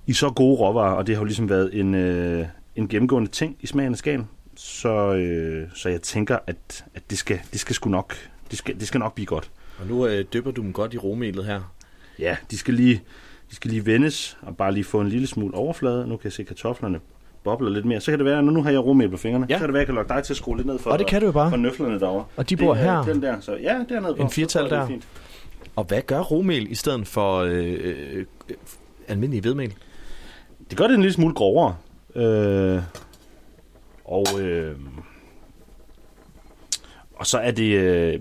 i så gode råvarer, og det har jo ligesom været en, øh, en gennemgående ting i smagen af skagen. Så, øh, så jeg tænker, at, at det, skal, det skal sgu nok, det skal, det skal nok blive godt. og nu øh, dypper du dem godt i romelet her. Ja, de skal lige, de skal lige vendes og bare lige få en lille smule overflade. Nu kan jeg se kartoflerne bobler lidt mere. Så kan det være, nu, nu har jeg romel på fingrene, Ja. så kan det være, at jeg kan lokke dig til at skrue lidt ned for, Og det kan du jo bare. for nøflerne derovre. Og de Det bor er her. Den der, så ja, dernede på. En firtal der. det er fint. Og hvad gør romel i stedet for øh, øh, almindelig hvedemel? Det gør det en lille smule grovere. Øh, og, øh, og så er det... Øh,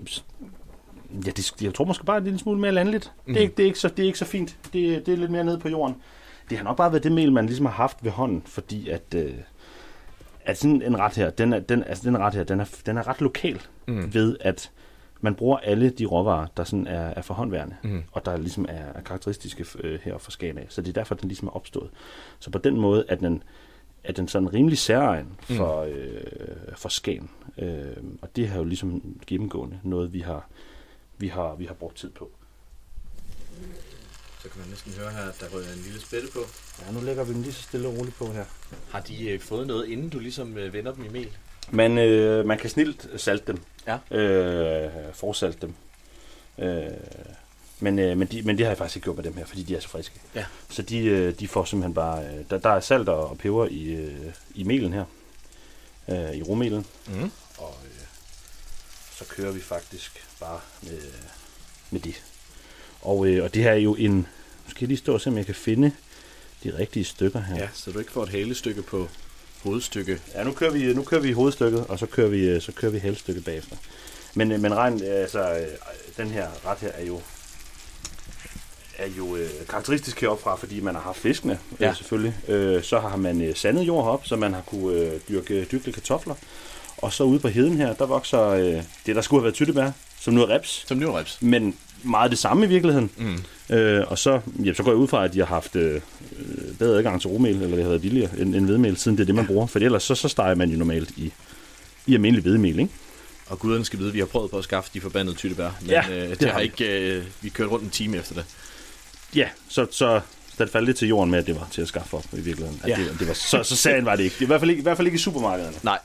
ja, det, jeg tror måske bare, det er en lille smule mere landligt. Mm. Det, er ikke, det, er ikke så, det er ikke så fint. Det, det er lidt mere nede på jorden. Det har nok bare været det mel, man ligesom har haft ved hånden, fordi at, øh, at sådan en ret her, den er, den, altså den ret her, den er, den er ret lokal Mm. ved, at man bruger alle de råvarer, der sådan er, er for håndværende, Mm. og der ligesom er, er karakteristiske øh, her for Skagen af. Så det er derfor, den ligesom er opstået. Så på den måde er den, er den sådan rimelig særegen for, øh, for Skagen. Øh, og det har jo ligesom gennemgående noget, vi har, vi har, vi har brugt tid på. Så kan man næsten høre her, at der rører en lille spætte på. Ja, nu lægger vi den lige så stille og roligt på her. Har de øh, fået noget, inden du ligesom øh, vender dem i mel? Man, øh, man kan snilt salte dem. Ja. Øh, forsalte dem. Øh, men, øh, men, de, men det har jeg faktisk ikke gjort med dem her, fordi de er så friske. Ja. Så de, øh, de får simpelthen bare... Øh, der, der er salt og peber i, øh, i melen her. Øh, I romelen. Mm. Og øh, så kører vi faktisk bare med, med det. Og, øh, og det her er jo en... Nu skal jeg lige stå og se, om jeg kan finde de rigtige stykker her. Ja, så du ikke får et halestykke på hovedstykke. Ja, nu kører vi, nu kører vi hovedstykket, og så kører vi, øh, så kører vi halvstykket bagefter. Men, øh, men regn, øh, altså, den her ret her er jo, er jo øh, karakteristisk heroppe fordi man har haft fiskene, ja. Øh, selvfølgelig. Øh, så har man øh, sandet jord heroppe, så man har kunne øh, dyrke, dyrke kartofler. Og så ude på heden her, der vokser øh, det, der skulle have været tyttebær, som nu er reps. Som nyreps. Men meget det samme i virkeligheden. Mm. Øh, og så, ja, så går jeg ud fra, at de har haft øh, øh, bedre adgang til romel, eller det har været billigere end, end hvedemel, siden det er det, man bruger. For ellers så, så steger man jo normalt i, i almindelig hvedemel, ikke? Og guderne skal vide, at vi har prøvet på at skaffe de forbandede tyttebær. Men Ja, øh, det, det har vi. ikke... Øh, vi kørte rundt en time efter det. Ja, så, så, det faldt lidt til jorden med, at det var til at skaffe op i virkeligheden. At Ja. det, det var, så, så sagen var det ikke. I hvert fald ikke, i, hvert fald ikke i supermarkederne. Nej.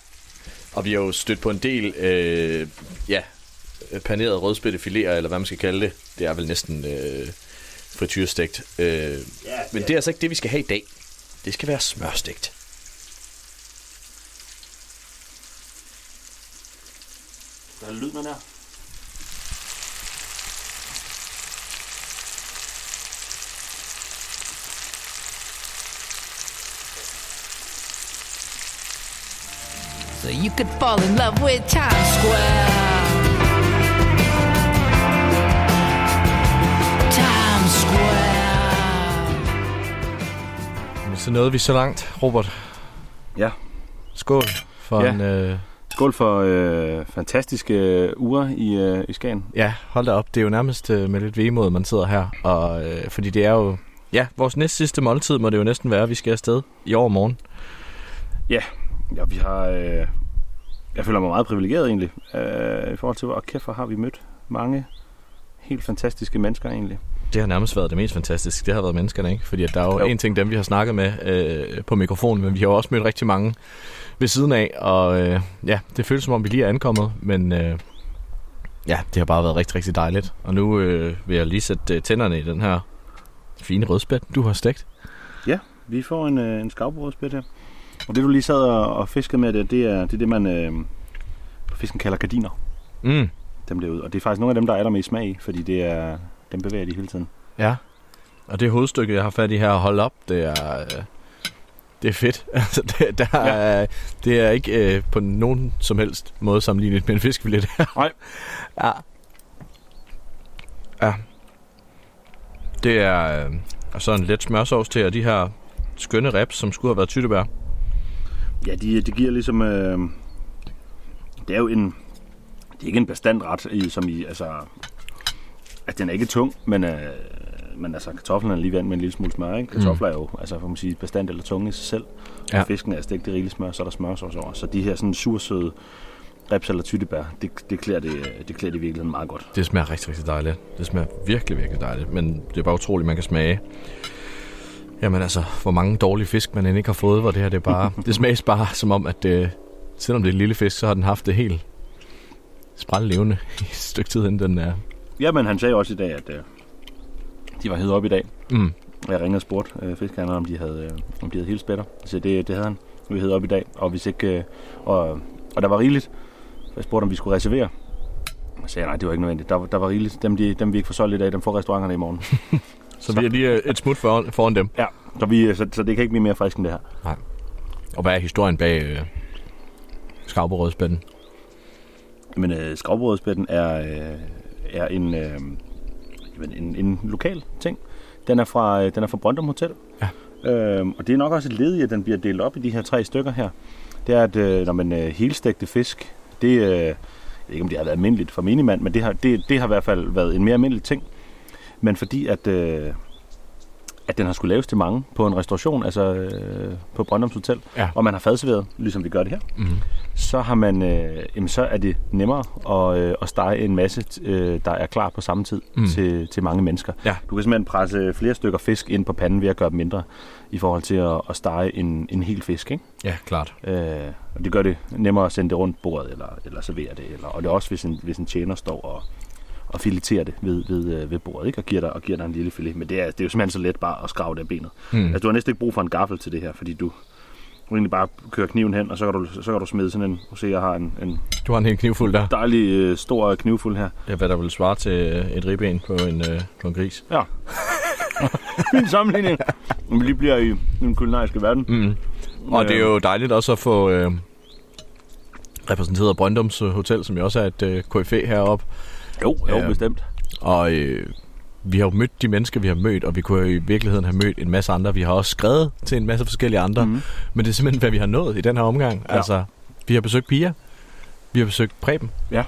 Og vi har jo stødt på en del, øh, ja, panerede rødspættefiléer, eller hvad man skal kalde det. Det er vel næsten øh, frityrestegt. Øh, Ja, men det er altså ikke det, vi skal have i dag. Det skal være smørstegt. Der er lyd med der. So you could fall in love with Times Square. Så nåede vi så langt, Robert. Ja. Skål for Ja. en... Øh, Skål for øh, fantastiske øh, uger i, øh, i Skagen. ja, hold da op. Det er jo nærmest øh, med lidt vemod, man sidder her. Og, øh, fordi det er jo... Ja, vores næst sidste måltid må det jo næsten være, at vi skal afsted i overmorgen. Ja, vi har... Øh, jeg føler mig meget privilegeret egentlig, øh, i forhold til, hvor kæft, hvor har vi mødt mange helt fantastiske mennesker egentlig. Det har nærmest været det mest fantastiske. Det har været menneskerne, ikke? Fordi at der er jo, Jo. en ting, dem vi har snakket med øh, på mikrofonen, men vi har jo også mødt rigtig mange ved siden af. Og øh, ja, det føles som om, vi lige er ankommet, men øh, ja, det har bare været rigtig, rigtig dejligt. Og nu øh, vil jeg lige sætte øh, tænderne i den her fine rødspæt, du har stegt. Vi får en, øh, en skavbrødspæt her. Og det du lige sad og, og fiskede med, det, det, er, det er det, man øh, på fisken kalder gardiner. Mm, Dem derude. Og det er faktisk nogle af dem, der er allermest smag i, fordi det er, dem bevæger de hele tiden. ja. Og det hovedstykke, jeg har fat i her og holde op, det er... Øh, det er fedt. Altså, det, der Ja. er, det er ikke øh, på nogen som helst måde sammenlignet med en fiskfilet her. Nej. Ja. Ja. Det er øh, og så en let smørsovs til, og de her skønne reps, som skulle have været tyttebær. Ja, de, de giver ligesom... Øh, det er jo en... Det er ikke en bestandret, i, som i... Altså, at den er ikke tung, men, øh, men altså, kartoflerne er lige vand med en lille smule smør. Ikke? Kartofler er jo altså, kan man sige, bestand eller tunge i sig selv. Ja. Ja. Fisken er stegt i rigeligt smør, så er der smørsovs over. Så de her sådan sursøde reps eller tyttebær, det, det, klæder det, det klæder det i virkeligheden meget godt. Det smager rigtig, rigtig dejligt. Det smager virkelig, virkelig dejligt. Men det er bare utroligt, man kan smage. Jamen altså, hvor mange dårlige fisk, man end ikke har fået, hvor det her det er bare... det smages bare som om, at øh, selvom det er en lille fisk, så har den haft det helt sprællevende i et stykke tid, inden den er... Ja, men han sagde også i dag, at øh, de var hed op i dag. Mm. Og jeg ringede og spurgte øh, fiskhandleren, om de havde, øh, om de havde hele spætter. Så det, det havde han. Vi hed op i dag, og hvis ikke... Øh, og, og der var rigeligt. Så jeg spurgte, om vi skulle reservere. Jeg sagde, nej, det var ikke nødvendigt. Der, der var rigeligt. Dem, de, dem vi ikke får solgt lidt af, dem får restauranterne i morgen. Så vi er lige øh, et smut foran, foran dem. ja, så, vi, så, så det kan ikke blive mere frisk end det her. Og hvad er historien bag øh, skarperødspænden? Men øh, er, øh, er en, øh, en, en lokal ting. Den er fra, øh, den er fra Brøndum Hotel. Ja. Øhm, og det er nok også et led i, at den bliver delt op i de her tre stykker her. Det er, at øh, når man øh, helstægte fisk, det, øh, jeg ved ikke, om det har været almindeligt for minimand, men det har, det, det har i hvert fald været en mere almindelig ting. Men fordi, at, øh, at den har skulle laves til mange på en restauration, altså øh, på Brøndums Hotel, Ja. og man har fadserveret, ligesom vi gør det her, Mm. så har man, øh, jamen, så er det nemmere at, øh, at stege en masse, øh, der er klar på samme tid Mm. til, til mange mennesker. Ja. Du kan simpelthen presse flere stykker fisk ind på panden ved at gøre dem mindre, i forhold til at, at stege en, en hel fisk. Ikke? Ja, klart. Øh, og det gør det nemmere at sende det rundt bordet, eller, eller servere det. Eller, og det er også, hvis en, hvis en tjener står og, og fileterer det ved, ved, øh, ved bordet, ikke? Og, giver dig, og giver dig en lille filet. Men det er, det er jo simpelthen så let bare at skrave det af benet. Mm. Altså, du har næsten ikke brug for en gaffel til det her, fordi du, du kan egentlig bare køre kniven hen, og så kan du, så kan du smide sådan en... Se, jeg har en, en Du har en helt knivfuld der. dejlig øh, stor knivfuld her. Ja, hvad der vil svare til øh, et ribben på en, øh, på en gris. Ja. Fin sammenligning. Når vi lige bliver i den kulinariske verden. Mm. Og det er jo dejligt også at få øh, repræsenteret Brøndums øh, Hotel, som jo også er et øh, KFA heroppe. Jo, jo, Ja. bestemt. Og øh, vi har jo mødt de mennesker, vi har mødt, og vi kunne jo i virkeligheden have mødt en masse andre. Vi har også skrevet til en masse forskellige andre. Mm. Men det er simpelthen, hvad vi har nået i den her omgang. Ja. Altså, vi har besøgt Pia. Vi har besøgt Preben. Ja.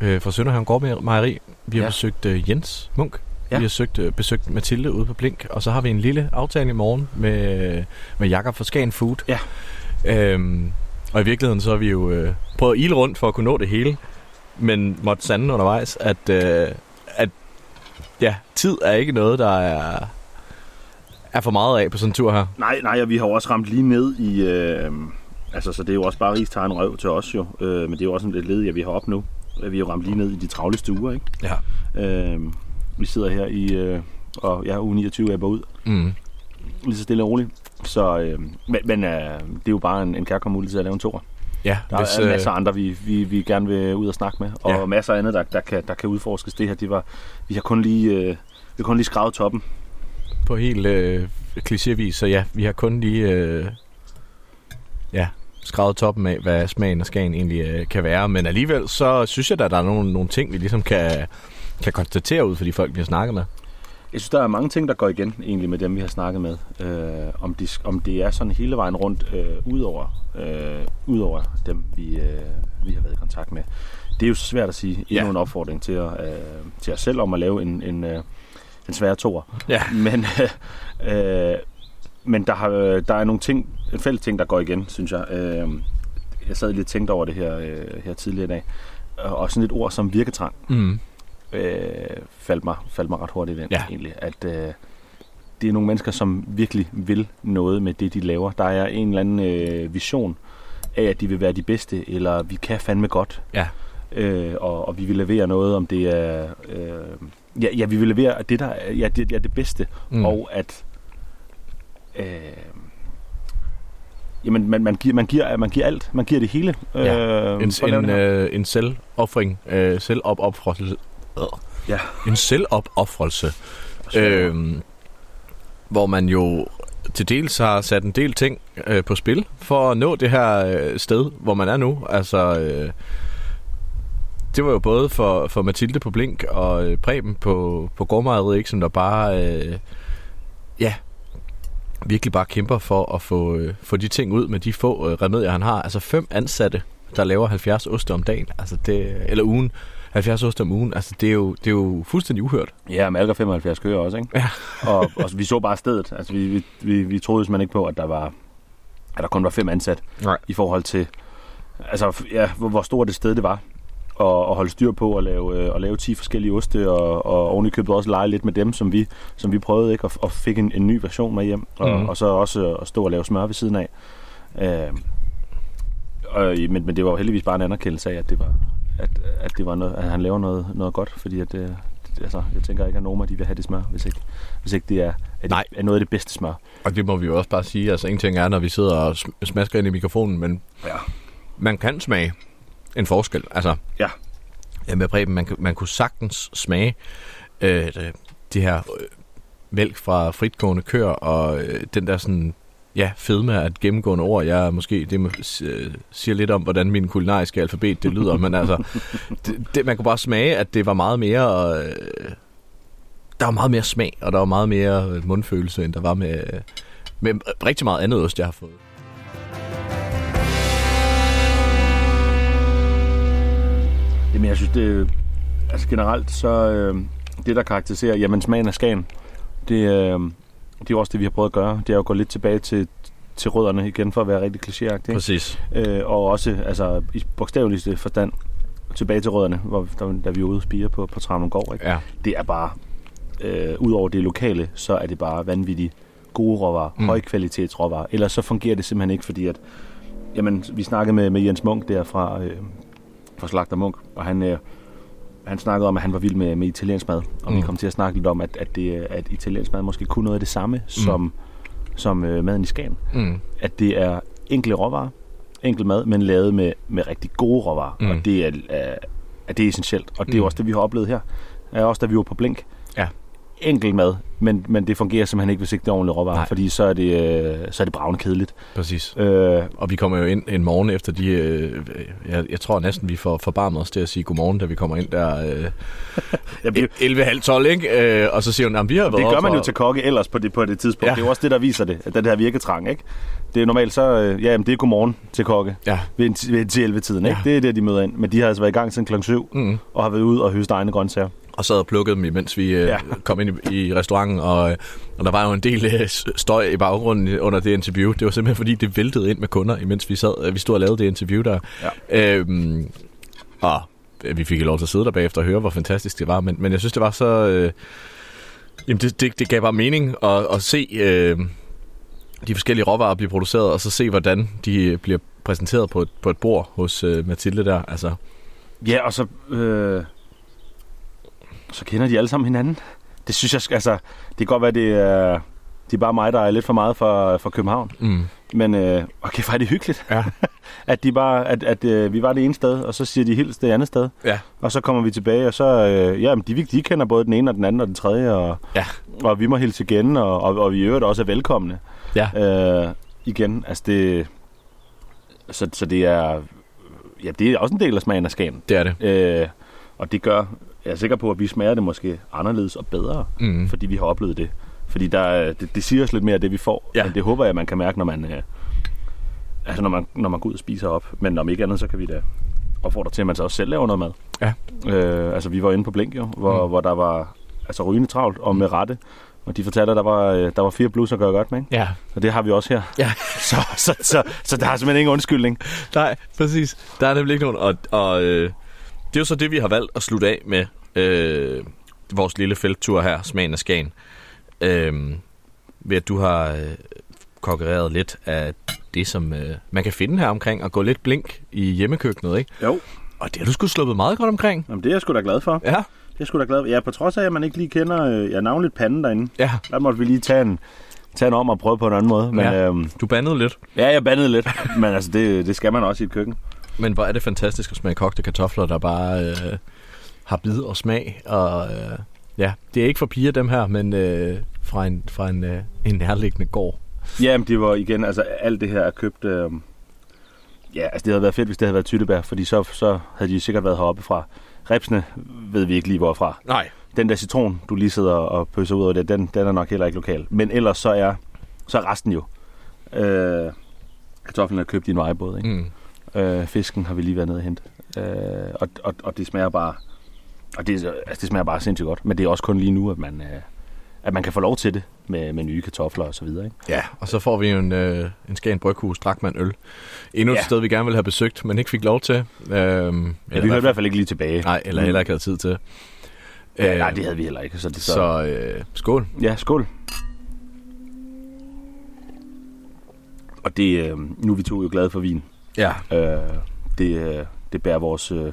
Øh, fra Sønderhavn Gårdmejeri. Vi har Ja. besøgt øh, Jens Munk. Ja. Vi har søgt, øh, besøgt Mathilde ude på Blink. Og så har vi en lille aftale i morgen med, med Jakob fra Skagen Food. Ja. Øhm, og i virkeligheden så har vi jo øh, prøvet at ile rundt for at kunne nå det hele. Men måtte sande undervejs, at, øh, at ja, tid er ikke noget, der er, er for meget af på sådan en tur her. Nej, nej, og vi har også ramt lige ned i... Øh, altså, så det er jo også bare ris, tager en røv til os jo. Øh, men det er jo også et led, at vi har op nu. At Vi har jo ramt lige ned i de travleste uger, ikke? Ja. Øh, vi sidder her i... Øh, og ja, uge 29 er ud. Mm. Lige så stille og roligt. Så, øh, men, men øh, det er jo bare en, en kærkommen mulighed til at lave en tor. Ja, Der hvis, er øh, masser af andre, vi, vi, vi gerne vil ud og snakke med. Og Ja. masser af andet, der, der, kan, der kan udforskes. Det her, det var, vi har kun lige, øh, vi har kun lige skravet toppen. på helt øh, klichévis, så ja, vi har kun lige øh, ja, skrevet toppen af, hvad smagen af Skagen egentlig øh, kan være. Men alligevel, så synes jeg, at der er nogle, nogle ting, vi ligesom kan, kan konstatere ud for de folk, vi har snakket med. Jeg synes, der er mange ting, der går igen egentlig med dem, vi har snakket med. Øh, om, de, om det er sådan hele vejen rundt, øh, udover, øh, udover dem, vi, øh, vi har været i kontakt med. Det er jo svært at sige. Endnu Ja. en opfordring til, at, øh, til os selv om at lave en, en, øh, en svær toer. Ja. Men, øh, men der, har, der er nogle ting, en fælles ting, der går igen, synes jeg. Øh, jeg sad lige og tænkte over det her, øh, her tidligere i dag. Og og sådan et ord som virketrang Mm. Øh, faldt, mig, faldt mig ret hurtigt ind, Ja. egentlig. At øh, det er nogle mennesker, som virkelig vil noget med det, de laver. Der er en eller anden øh, vision af, at de vil være de bedste, eller vi kan fandme godt. Ja. Øh, og, og vi vil levere noget, om det er... Øh, ja, ja, vi vil levere det, der er, ja, det, ja, det bedste. Mm. Og at... Øh, jamen, man, man, giver, man, giver, man giver alt. Man giver det hele. Ja. Øh, En, lave en, her. øh, en selvoffring, øh, selvopofrelse. Ja. En selvopoffrelse. Øhm, hvor man jo til dels har sat en del ting øh, på spil for at nå det her øh, sted, hvor man er nu. Altså, øh, det var jo både for, for Mathilde på Blink og øh, Preben på, på gårdmejeriet, ikke, som der bare, øh, ja, virkelig bare kæmper for at få, øh, få de ting ud med de få øh, remedier, han har. Altså fem ansatte, der laver 70 oste om dagen, altså det, eller ugen, 70 oste om ugen, altså det er jo, det er jo fuldstændig uhørt. Ja, Malker 75 kører også, ikke? Ja. og, og vi så bare stedet. Altså, vi, vi, vi, vi troede simpelthen ikke på, at der var at der kun var fem ansat Nej. i forhold til, altså, ja, hvor, hvor stort et sted det var og, og holde styr på at lave, øh, at lave 10 forskellige oste, og, og oven i købet også lege lidt med dem, som vi, som vi prøvede, ikke? Og, og fik en, en ny version med hjem, og, mm. og så også at stå og lave smør ved siden af. Øh, og, men, men det var jo heldigvis bare en anerkendelse af, at det var, at, at det var noget, at han laver noget, noget godt, fordi at, øh, altså, jeg tænker ikke, at Noma de vil have det smør, hvis ikke, hvis ikke det er, er, Nej. det, er noget af det bedste smør. Og det må vi jo også bare sige, altså en ting er, når vi sidder og sm- smasker ind i mikrofonen, men Ja. man kan smage en forskel. Altså, Ja. Ja, med Preben, man, man kunne sagtens smage øh, det, det her øh, mælk fra fritgående køer, og øh, den der sådan, ja, fedme er et gennemgående ord. Jeg måske, det øh, siger lidt om, hvordan min kulinariske alfabet det lyder, men altså, det, det, man kunne bare smage, at det var meget mere, øh, der var meget mere smag, og der var meget mere øh, mundfølelse, end der var med, med rigtig meget andet ost, jeg har fået. Jamen, jeg synes, det altså generelt, så øh, det, der karakteriserer, jamen smagen af Skagen, det, øh, det er jo også det, vi har prøvet at gøre. Det er jo at gå lidt tilbage til, til rødderne igen, for at være rigtig klichéagtig. Præcis. Øh, og også, altså, i bogstaveligste forstand, tilbage til rødderne, hvor, da, da vi var ude og spire på, på Travnumgård, ikke? Ja. Det er bare, øh, udover det lokale, så er det bare vanvittigt gode råvarer, Mm. mm. højkvalitets råvarer. Ellers så fungerer det simpelthen ikke, fordi at, jamen, vi snakkede med, med Jens Munk der fra, øh, fra Slagter Munk, og han, øh, han snakkede om, at han var vild med, med italiensk mad, og mm. vi kom til at snakke lidt om, at, at, det, at italiensk mad måske kunne noget af det samme, mm. som, som øh, maden i Skagen. Mm. At det er enkle råvarer, enkel mad, men lavet med, med rigtig gode råvarer, mm. Og det er, er, er det essentielt. Og det er Mm. også det, vi har oplevet her. Er også da vi var på Blink. Ja. Enkel mad, men, men det fungerer simpelthen ikke, hvis ikke det er ordentlige råvarer, Nej. fordi så er det, øh, så er det bravende kedeligt. Præcis. Øh, Og vi kommer jo ind en morgen efter de... Øh, jeg, jeg tror næsten, vi får forbarmet os til at sige godmorgen, da vi kommer ind der øh, bliver, 11.30, ikke? Øh, og så siger hun, at vi har været det gør man jo til kokke ellers på det, på det tidspunkt. Ja. Det er jo også det, der viser det, at den her virketrang, ikke? Det er normalt så, øh, ja, jamen, det er godmorgen til kokke Ja. ved, en, ved en til 11-tiden, ikke? Ja. Det er det, de møder ind. Men de har altså været i gang siden klokken 7 Mm. og har været ude og høste egne grøntsager. Og sad og plukkede dem, imens vi øh, Ja. kom ind i, i restauranten, og, øh, og der var jo en del øh, støj i baggrunden under det interview. Det var simpelthen fordi, det væltede ind med kunder, imens vi sad, vi stod og lavede det interview der. Ja. Øhm, og vi fik lov til at sidde der bagefter og høre, hvor fantastisk det var, men, men jeg synes, det var så... Øh, jamen, det, det, det gav bare mening at, at se øh, de forskellige råvarer blive produceret, og så se, hvordan de bliver præsenteret på et, på et bord hos øh, Mathilde der. Altså, Ja, og så, øh, så kender de alle sammen hinanden. Det synes jeg, altså, det kan godt være, det er, det er bare mig, der er lidt for meget for, for København. mm, Men øh, okay, er det hyggeligt, ja. at, de bare, at, at øh, vi var det ene sted, og så siger de hils det andet sted. Ja. Og så kommer vi tilbage, og så, øh, ja, men de, de kender både den ene og den anden og den tredje, og, Ja. og vi må hilse igen, og, og, og vi i øvrigt også er velkomne. Ja. Øh, igen, altså det, så, så det er, ja, det er også en del af smagen af Skagen. Det er det. Øh, og det gør, jeg er sikker på, at vi smager det måske anderledes og bedre, Mm. fordi vi har oplevet det. Fordi der, er- det, det siger os lidt mere af det, vi får. Ja. Men det håber jeg, man kan mærke, når man, øh, altså når man, når man går ud og spiser op. Men om ikke andet, så kan vi da opfordre til, at man så også selv laver noget mad. Ja. Øh, altså, vi var inde på Blink jo, hvor, Mm. hvor der var altså, rygende travlt, og med rette. Og de fortalte, at der var, øh, der var fire blues at gøre godt med, ikke? Ja. Og det har vi også her. Ja. Så, så, så, så der er simpelthen ingen undskyldning. Nej, præcis. Der er nemlig ikke nogen. Og, og øh, det er jo så det, vi har valgt at slutte af med øh, vores lille felttur her, Smagen af Skagen. Øh, ved at du har øh, konkurreret lidt af det, som øh, man kan finde her omkring, og gå lidt blink i hjemmekøkkenet, ikke? Jo. Og det har du sgu sluppet meget godt omkring. Jamen, det er jeg sgu da glad for. Ja, Det er jeg sgu da glad for. Ja, på trods af, at man ikke lige kender øh, ja, navnligt panden derinde. ja. Der måtte vi lige tage en, tage en om og prøve på en anden måde. Men, ja. øhm, Du bandede lidt. ja, jeg bandede lidt. men altså, det, det skal man også i et køkken. Men hvor er det fantastisk at smage kogte kartofler, der bare øh, har bid og smag. Og øh, ja, det er ikke for piger dem her, men øh, fra en, fra en, øh, en nærliggende gård. Ja, men det var igen, altså alt det her er købt... Øh, ja, altså det havde været fedt, hvis det havde været Tyttebær, fordi så, så havde de sikkert været heroppe fra. Repsene ved vi ikke lige hvorfra. Nej. Den der citron, du lige sidder og pøser ud af det, den, den er nok heller ikke lokal. Men ellers så er, så er resten jo. Øh, kartoflen er købt i en vejebåd, ikke? Mm. Øh, fisken har vi lige været nede og hente. Øh, og, og, og det smager bare... Og det, altså, det smager bare sindssygt godt. Men det er også kun lige nu, at man, øh, at man kan få lov til det med, med nye kartofler og så videre. Ikke? Ja, og så får vi en, øh, en Skagen Bryghus Drakman øl. Endnu et Ja. sted, vi gerne ville have besøgt, men ikke fik lov til. Øhm, Ja, vi hørte i hvert fald ikke lige tilbage. Nej, eller heller ikke havde tid til. Ja, Øh, nej, det havde vi heller ikke. Så, det, så. Så øh, skål. Ja, skål. Og det, øh, nu er vi to jo glade for vin. Ja. Øh, det, øh, det bærer vores, øh,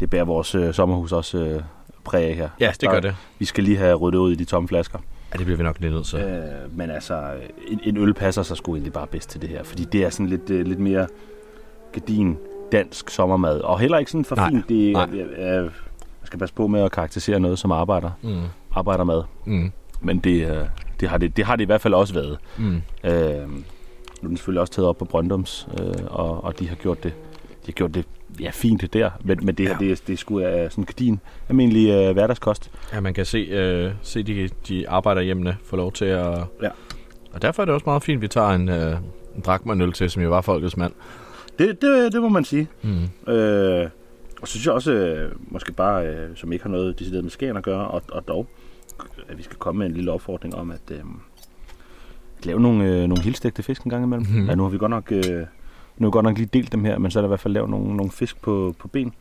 det bærer vores øh, sommerhus også øh, præg af her. Ja, det gør det. Vi skal lige have ryddet ud i de tomme flasker. Ja, det bliver vi nok lidt nødt til. Øh, men altså, en, en øl passer sig sgu egentlig bare bedst til det her. Fordi det er sådan lidt, øh, lidt mere gedin dansk sommermad. Og heller ikke sådan for Nej, fint. Det, nej. jeg, jeg, jeg skal passe på med at karakterisere noget som arbejder, Mm. arbejdermad. Mm. Men det, øh, det, har det, det har det i hvert fald også været. Mm. Øh, er den selvfølgelig også taget op på Brøndums, øh, og, og de har gjort det, de har gjort det ja, fint det der. Men, men det her, Ja. det, det er sgu af sådan din almindelig øh, hverdagskost. Ja, man kan se, øh, se de, de arbejderhjemmene få lov til at... Ja. Og derfor er det også meget fint, at vi tager en, øh, en drakmanøl til, som jo var folkets mand. Det, det, det må man sige. Mm. Øh, og så synes jeg også, øh, måske bare, øh, som ikke har noget decideret med Skagen at gøre, og, og dog, at vi skal komme med en lille opfordring om, at, øh, at lave nogle, øh, nogle hildstægte fisk en gang imellem. Mm. Ja, nu har vi godt nok, øh, nu har vi godt nok lige delt dem her, men så er der i hvert fald lavet nogle, nogle fisk på, på ben.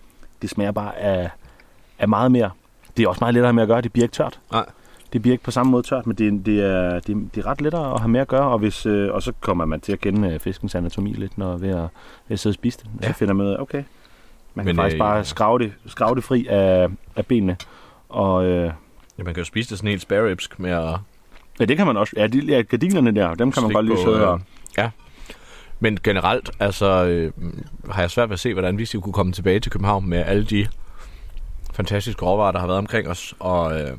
Det smager bare af, af meget mere. Det er også meget lettere med at gøre, det bliver ikke tørt. Nej. Det bliver ikke på samme måde tørt, men det, det, er, det, det er ret lettere at have med at gøre, og, hvis, øh, og så kommer man til at kende øh, fiskens anatomi lidt, når ved at, ved at sidde og spise. Og Ja. Så finder man ud af, okay, man kan Men, men, faktisk øh, bare skrave det, skrave det fri af, af benene. Og øh, Ja, man kan jo spise det sådan helt spare med at ja, det kan man også. Ja, de, ja gardinerne der, dem kan man godt lige sidde øh, og... Ja. Men generelt, altså, øh, har jeg svært ved at se, hvordan vi skal kunne komme tilbage til København med alle de fantastiske råvarer, der har været omkring os. Og øh,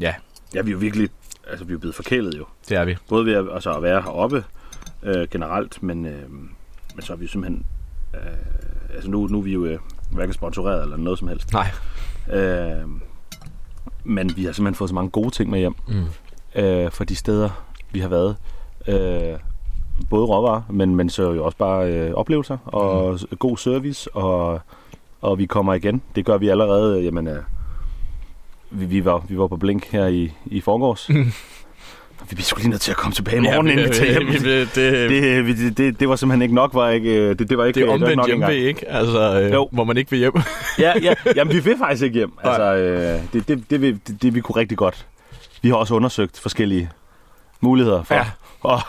ja, Ja, vi er jo virkelig... Altså, vi er jo blevet forkælet jo. det er vi. Både ved at, altså, at være heroppe øh, generelt, men, øh, men så er vi jo simpelthen... Øh, altså, nu, nu er vi jo øh, hverken sponsoreret eller noget som helst. Nej. Øh, men vi har simpelthen fået så mange gode ting med hjem. Mm. Øh, for de steder, vi har været. Øh, både råvarer, men, men så jo også bare øh, oplevelser og mm. god service, og, og vi kommer igen. Det gør vi allerede. Jamen, øh, vi, vi, var, vi var på Blink her i, i forgårs. vi bliver sgu lige nødt til at komme tilbage i morgen, inden vi tager hjem. vi, vi, det, det, Det, vi- det, det, var simpelthen ikke nok, var ikke, øh, det, det var ikke det er ikke omvendt nok hjemme, ikke? Altså, øh, Jo. hvor man ikke vil hjem. Ja, ja, jamen vi vil faktisk ikke hjem. Altså, øh, det, det, det, det, det vi kunne rigtig godt. Vi har også undersøgt forskellige muligheder for Ja. at,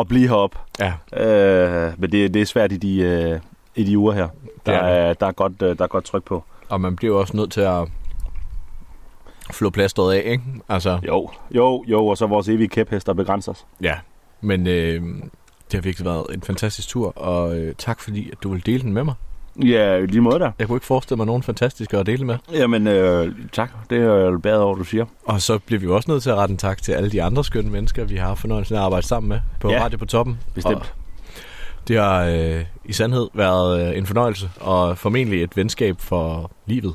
at blive heroppe. Ja. Øh, men det, det er svært i de, øh, i de uger her. Der, Det er er, der, er godt, øh, der er godt tryk på. Og man bliver også nødt til at flå plasteret af, ikke? Altså, Jo, jo, jo, og så vores evige kæphest, der begrænser os. ja. Men øh, det har virkelig været en fantastisk tur, og øh, tak fordi, at du vil dele den med mig. Ja, i lige måde der. Jeg kunne ikke forestille mig nogen fantastiske at dele med. Jamen, øh, tak. Det er jeg bedre over, du siger. Og så bliver vi også nødt til at rette en tak til alle de andre skønne mennesker, vi har fornøjelsen af at arbejde sammen med på Ja, Radio på Toppen. Bestemt. Og det har øh, i sandhed været øh, en fornøjelse, og formentlig et venskab for livet.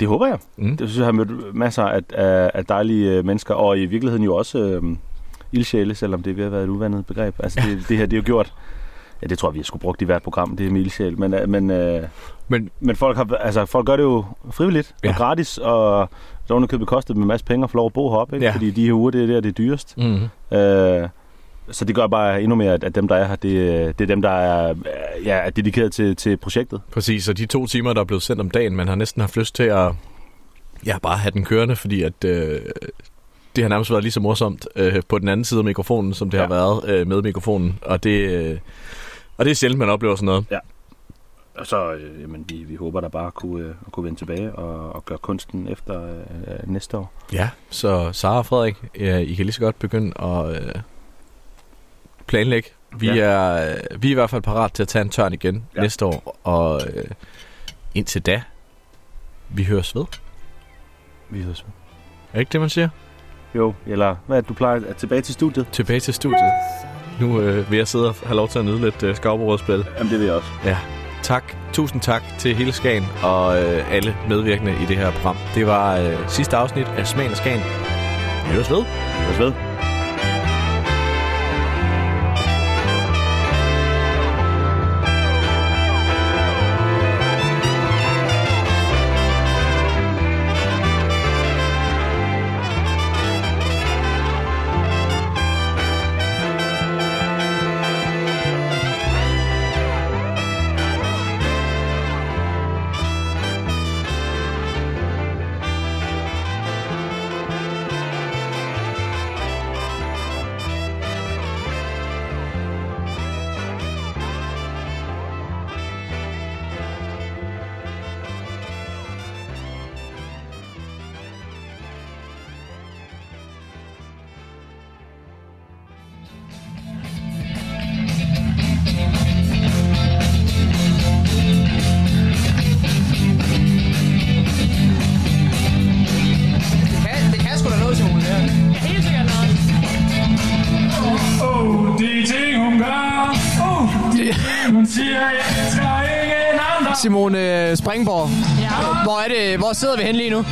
Det håber jeg. Mm. Det synes jeg har mødt masser af, af, af dejlige øh, mennesker, og i virkeligheden jo også øh, ildsjæle, selvom det er ved at være et uvandet begreb. Altså det, det her, det er jo gjort, ja det tror jeg, vi har skulle brugt i hvert program, det er med ildsjæl, men, øh, men, øh, Men men folk, har, altså, folk gør det jo frivilligt ja. Og gratis, og der er købet kostet dem en masse penge at få lov at bo heroppe, ikke? Ja. fordi de her uger, det er der, det er dyrest. mm, Øh, så det gør bare endnu mere, at, dem, der er her, det, det er dem, der er, ja, er dedikeret til, til projektet. præcis, og de to timer, der er blevet sendt om dagen, man har næsten haft lyst til at ja, bare have den kørende, fordi at øh, det har nærmest været lige så morsomt øh, på den anden side af mikrofonen, som det Ja. har været øh, med mikrofonen. Og det, øh, og det er sjældent, man oplever sådan noget. Og så, øh, jamen, vi, vi håber da bare at kunne, øh, kunne vende tilbage og, og gøre kunsten efter øh, øh, næste år. Ja, så Sara og Frederik, ja, I kan lige så godt begynde at øh, planlægge. Vi, Ja. ja. er, øh, vi er i hvert fald parat til at tage en tørn igen Ja. ja. næste år, og øh, indtil da, vi høres ved. Vi høres. Er ikke det, man siger? Jo, eller hvad er det, du plejer? At tilbage til studiet? Tilbage til studiet. Nu øh, vil jeg sidde og have lov til at nyde lidt øh, skovbrødspil. Jamen, det vil jeg også. Tak, tusind tak til hele Skagen og øh, alle medvirkende i det her program. Det var øh, sidste afsnit af Smagen af Skagen. Vi høres ved. Vi høres ved. Sidder vi hen lige nu?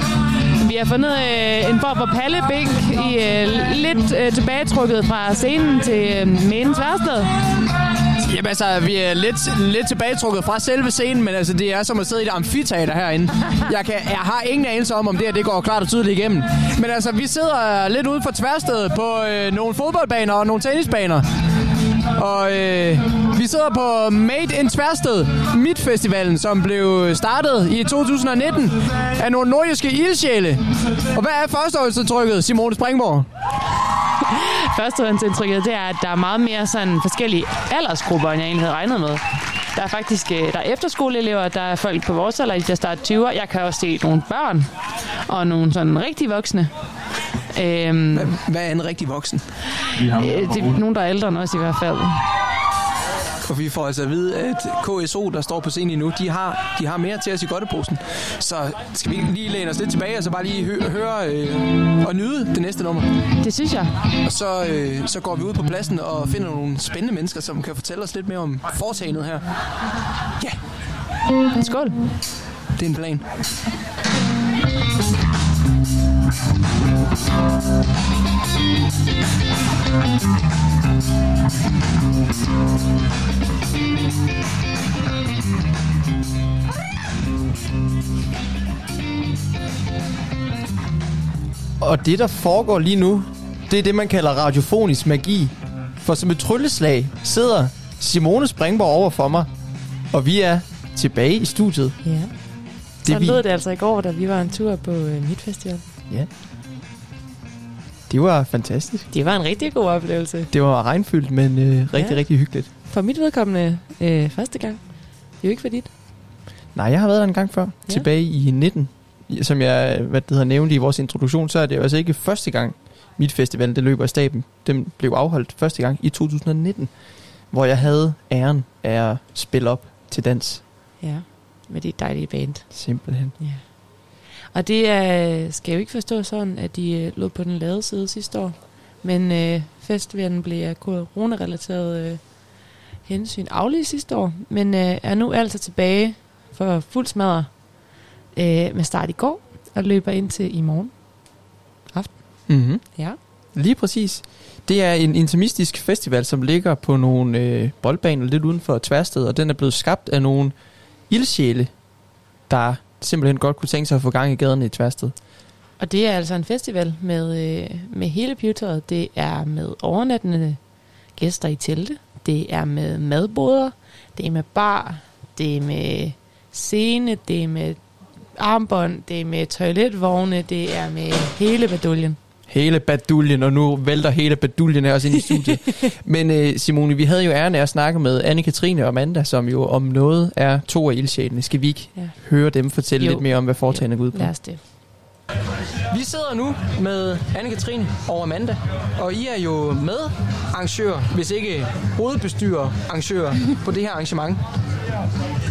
Vi har fundet øh, en form for pallebænk i øh, lidt øh, tilbagetrukket fra scenen til øh, Menens Værsted. Jamen altså, vi er lidt, lidt tilbagetrukket fra selve scenen, men altså, det er som at sidde i et amfiteater herinde. Jeg, kan, jeg har ingen anelse om, om det her det går klart og tydeligt igennem. Men altså, vi sidder øh, lidt ude for tværstedet på øh, nogle fodboldbaner og nogle tennisbaner. Og øh, vi sidder på Made in Tværsted, Midtfestivalen, som blev startet i 2019 af nogle nordjyske ildsjæle. Og hvad er førsteårsindtrykket, Simone Springborg? Førstehåndsindtrykket, det er, at der er meget mere sådan forskellige aldersgrupper, end jeg egentlig havde regnet med. Der er faktisk øh, der er efterskoleelever, der er folk på vores alder, der starter 20 Jeg kan også se nogle børn og nogle sådan rigtig voksne. Øhm, hvad, hvad er en rigtig voksen? Øh, det er nogen, der er ældre end os i hvert fald. Og vi får altså at vide, at KSO, der står på scenen nu, de har, de har mere til os i godteposen. Så skal vi lige læne os lidt tilbage, og så bare lige hø- høre øh, og nyde det næste nummer? Det synes jeg. Og så, øh, så går vi ud på pladsen og finder nogle spændende mennesker, som kan fortælle os lidt mere om foretagendet her. Ja. Skål. Det er en plan. Og det, der foregår lige nu, det er det, man kalder radiofonisk magi. For som et trylleslag sidder Simone Springborg over for mig, og vi er tilbage i studiet. Ja. Det Så vi- lød det altså i går, da vi var en tur på øh, Midtfestival. Ja. Det var fantastisk. Det var en rigtig god oplevelse. Det var regnfyldt, men øh, rigtig, Ja. rigtig hyggeligt. For mit vedkommende øh, første gang. Det er jo ikke for dit. Nej, jeg har været der en gang før. Ja. Tilbage i 19. Som jeg hvad det hedder, nævnte i vores introduktion, så er det jo altså ikke første gang, mit festival, det løber af staben. Den blev afholdt første gang i 2019, hvor jeg havde æren af at spille op til dans. Ja, med det dejlige band. Simpelthen. Ja. Og det er, skal jo ikke forstå sådan, at de øh, lå på den lade side sidste år. Men øh, festivalen blev af corona-relateret øh, hensyn aflyst sidste år. Men øh, er nu altså tilbage for fuld smadre øh, med start i går og løber ind til i morgen aften. Mm-hmm. Ja. Lige præcis. Det er en intimistisk festival, som ligger på nogle øh, boldbaner lidt uden for Tværsted, og den er blevet skabt af nogle ildsjæle, der simpelthen godt kunne tænke sig at få gang i gaderne i Tværsted. Og det er altså en festival med, øh, med hele pivetøjet. Det er med overnattende gæster i telte. Det er med madboder. Det er med bar. Det er med scene. Det er med armbånd. Det er med toiletvogne. Det er med hele baduljen. Hele baduljen, og nu vælter hele baduljen os ind i studiet. Men øh, Simone, vi havde jo æren af at snakke med Anne-Katrine og Amanda, som jo om noget er to af ildsjælene. Skal vi ikke Ja. høre dem fortælle Jo. lidt mere om, hvad foretagende går ud på? Lad os det. Vi sidder nu med Anne-Katrine og Amanda, og I er jo med arrangør, hvis ikke hovedbestyrer arrangør på det her arrangement.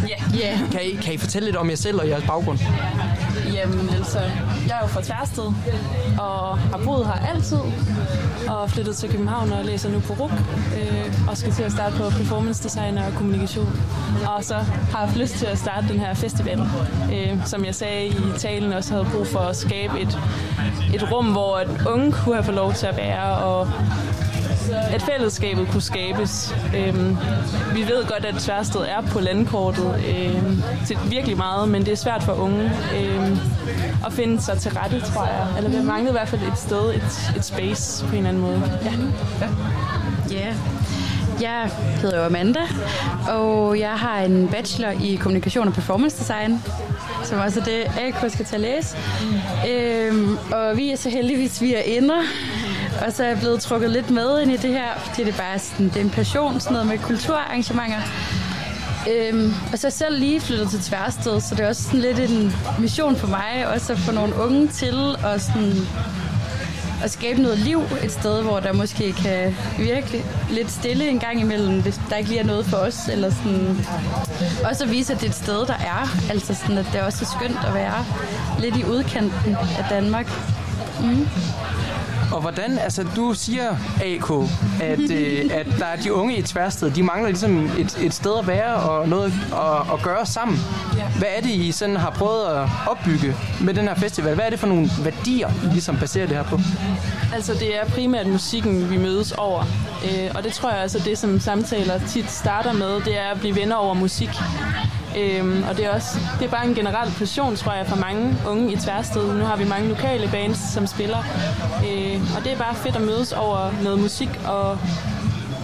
Ja. ja. Kan I, kan I fortælle lidt om jer selv og jeres baggrund? Jamen, altså, jeg er jo fra Tværsted, og har boet her altid, og flyttet til København og læser nu på RUK, øh, og skal til at starte på performance design og kommunikation. Og så har jeg haft lyst til at starte den her festival, øh, som jeg sagde i talen, også havde brug for at skabe et, et rum, hvor at unge kunne have fået lov til at være, og at fællesskabet kunne skabes. Øhm, vi ved godt, at Tværsted er på landkortet øhm, til virkelig meget, men det er svært for unge øhm, at finde sig til rette, tror jeg. Eller vi mangler i hvert fald et sted, et, et space på en eller anden måde. Ja. Ja. Jeg hedder jo Amanda, og jeg har en bachelor i kommunikation og performance design, som også er det, AK skal at læse. Øhm, og vi er så heldigvis, vi er ender, og så er jeg blevet trukket lidt med ind i det her, fordi det er bare sådan, det er en passion, sådan noget med kulturarrangementer. Øhm, og så er jeg selv lige flyttet til Tværsted, så det er også sådan lidt en mission for mig, også at få nogle unge til at sådan at skabe noget liv et sted, hvor der måske kan virke lidt stille en gang imellem, hvis der ikke lige er noget for os. Eller sådan. Også at vise, at det er et sted, der er. Altså sådan, at det også er skønt at være lidt i udkanten af Danmark. Mm. Og hvordan, altså du siger, AK, at, øh, at der er de unge i Tværsted, de mangler ligesom et, et sted at være og noget at, at gøre sammen. Ja. Hvad er det, I sådan har prøvet at opbygge med den her festival? Hvad er det for nogle værdier, I ligesom baserer det her på? Altså, det er primært musikken, vi mødes over. Øh, og det tror jeg altså, det som samtaler tit starter med, det er at blive venner over musik. Øhm, og det er også det er bare en generel passion, tror jeg, for mange unge i Tværsted. Nu har vi mange lokale bands, som spiller. Øh, og det er bare fedt at mødes over noget musik og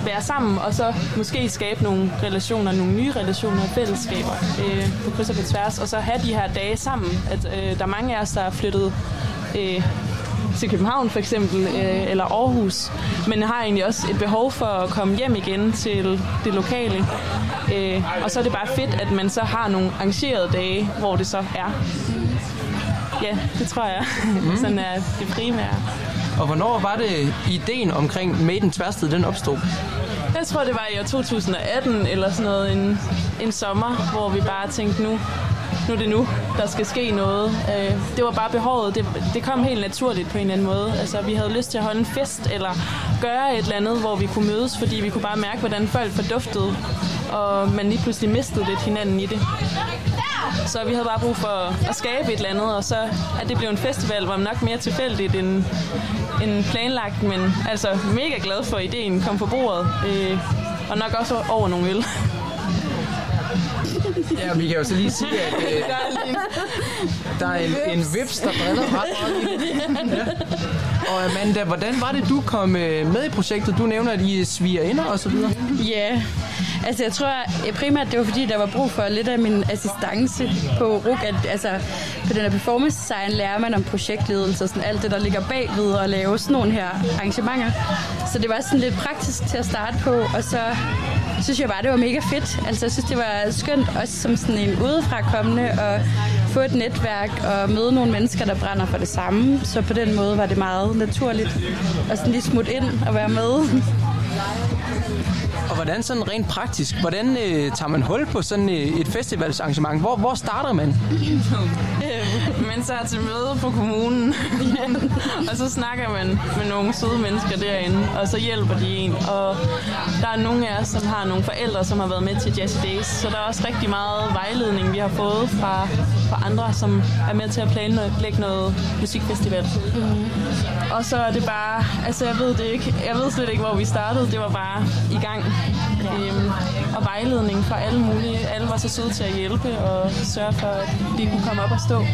være sammen, og så måske skabe nogle relationer, nogle nye relationer og fællesskaber øh, på kryds og på tværs, og så have de her dage sammen. At, øh, der er mange af os, der er flyttet øh, til København for eksempel, øh, eller Aarhus, men har egentlig også et behov for at komme hjem igen til det lokale. Øh, og så er det bare fedt, at man så har nogle arrangerede dage, hvor det så er. Ja, det tror jeg. Mm. Sådan er det primære. Og hvornår var det ideen omkring Made in Tværsted, den opstod? Jeg tror, det var i år 2018 eller sådan noget, en, en sommer, hvor vi bare tænkte, nu, nu er det nu, der skal ske noget. Øh, det var bare behovet. Det, det kom helt naturligt på en eller anden måde. Altså, vi havde lyst til at holde en fest eller gøre et eller andet, hvor vi kunne mødes, fordi vi kunne bare mærke, hvordan folk forduftede, og man lige pludselig mistede lidt hinanden i det. Så vi havde bare brug for at skabe et eller andet, og så at det blev en festival, var nok mere tilfældigt end, end planlagt, men altså mega glad for ideen kom på bordet, øh, og nok også over nogle øl. Ja, vi kan jo så lige sige, at øh, der er en, en vips, der briller ret meget ja. Og Amanda, hvordan var det, du kom øh, med i projektet? Du nævner, at I sviger ind og så videre. Ja, altså jeg tror øh, primært, det var fordi, der var brug for lidt af min assistance på RUK. At, altså på den her performance design lærer man om projektledelse og sådan alt det, der ligger bagved at lave sådan nogle her arrangementer. Så det var sådan lidt praktisk til at starte på, og så synes jeg bare, det var mega fedt. Altså jeg synes, det var skønt også som sådan en udefrakommende at få et netværk og møde nogle mennesker, der brænder for det samme. Så på den måde var det meget naturligt at sådan lige smutte ind og være med. Og hvordan sådan rent praktisk, hvordan øh, tager man hul på sådan øh, et festivalsarrangement? Hvor, hvor starter man? man tager til møde på kommunen, og så snakker man med nogle søde mennesker derinde, og så hjælper de en. Og der er nogle af os, som har nogle forældre, som har været med til Jazzy Days, så der er også rigtig meget vejledning, vi har fået fra, fra andre, som er med til at planlægge noget musikfestival. Mm. Og så er det bare, altså jeg ved det ikke, jeg ved slet ikke, hvor vi startede, det var bare i gang. Øhm, og vejledning fra alle mulige. Alle var så søde til at hjælpe og sørge for, at de kunne komme op og stå.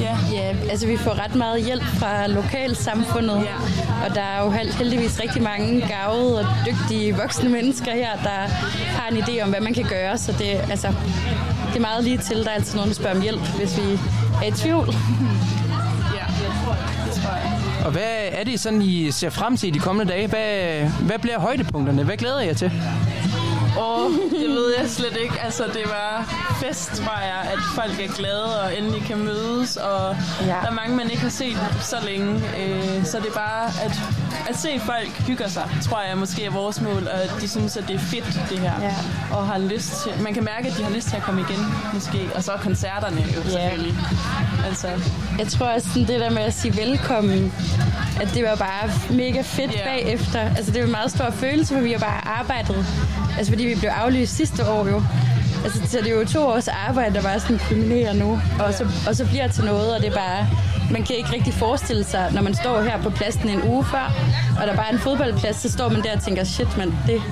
Ja. ja, altså vi får ret meget hjælp fra lokalsamfundet, ja. og der er jo heldigvis rigtig mange gavede og dygtige voksne mennesker her, der har en idé om, hvad man kan gøre, så det, altså, det er meget lige til. Der er altid nogen, der spørger om hjælp, hvis vi er i tvivl. Ja, jeg tror, det tror jeg. Og hvad er det sådan, I ser frem til i de kommende dage? Hvad, hvad bliver højdepunkterne? Hvad glæder jeg til? Åh, oh, det ved jeg slet ikke. Altså, det var fest, tror jeg, at folk er glade og endelig kan mødes. Og ja. der er mange, man ikke har set så længe. Øh, så det er bare at, at se folk hygger sig, tror jeg måske er vores mål. Og at de synes, at det er fedt, det her. Ja. Og har lyst til, man kan mærke, at de har lyst til at komme igen, måske. Og så koncerterne jo ja. selvfølgelig. Altså. Jeg tror også, sådan det der med at sige velkommen, at det var bare mega fedt yeah. bagefter. Altså det var en meget stor følelse, for vi har bare arbejdet. Altså fordi vi blev aflyst sidste år jo. Altså, så det er jo to års arbejde, der bare sådan kulminerer nu, og så, og så bliver til noget, og det er bare, man kan ikke rigtig forestille sig, når man står her på pladsen en uge før, og der bare er en fodboldplads, så står man der og tænker, shit man, det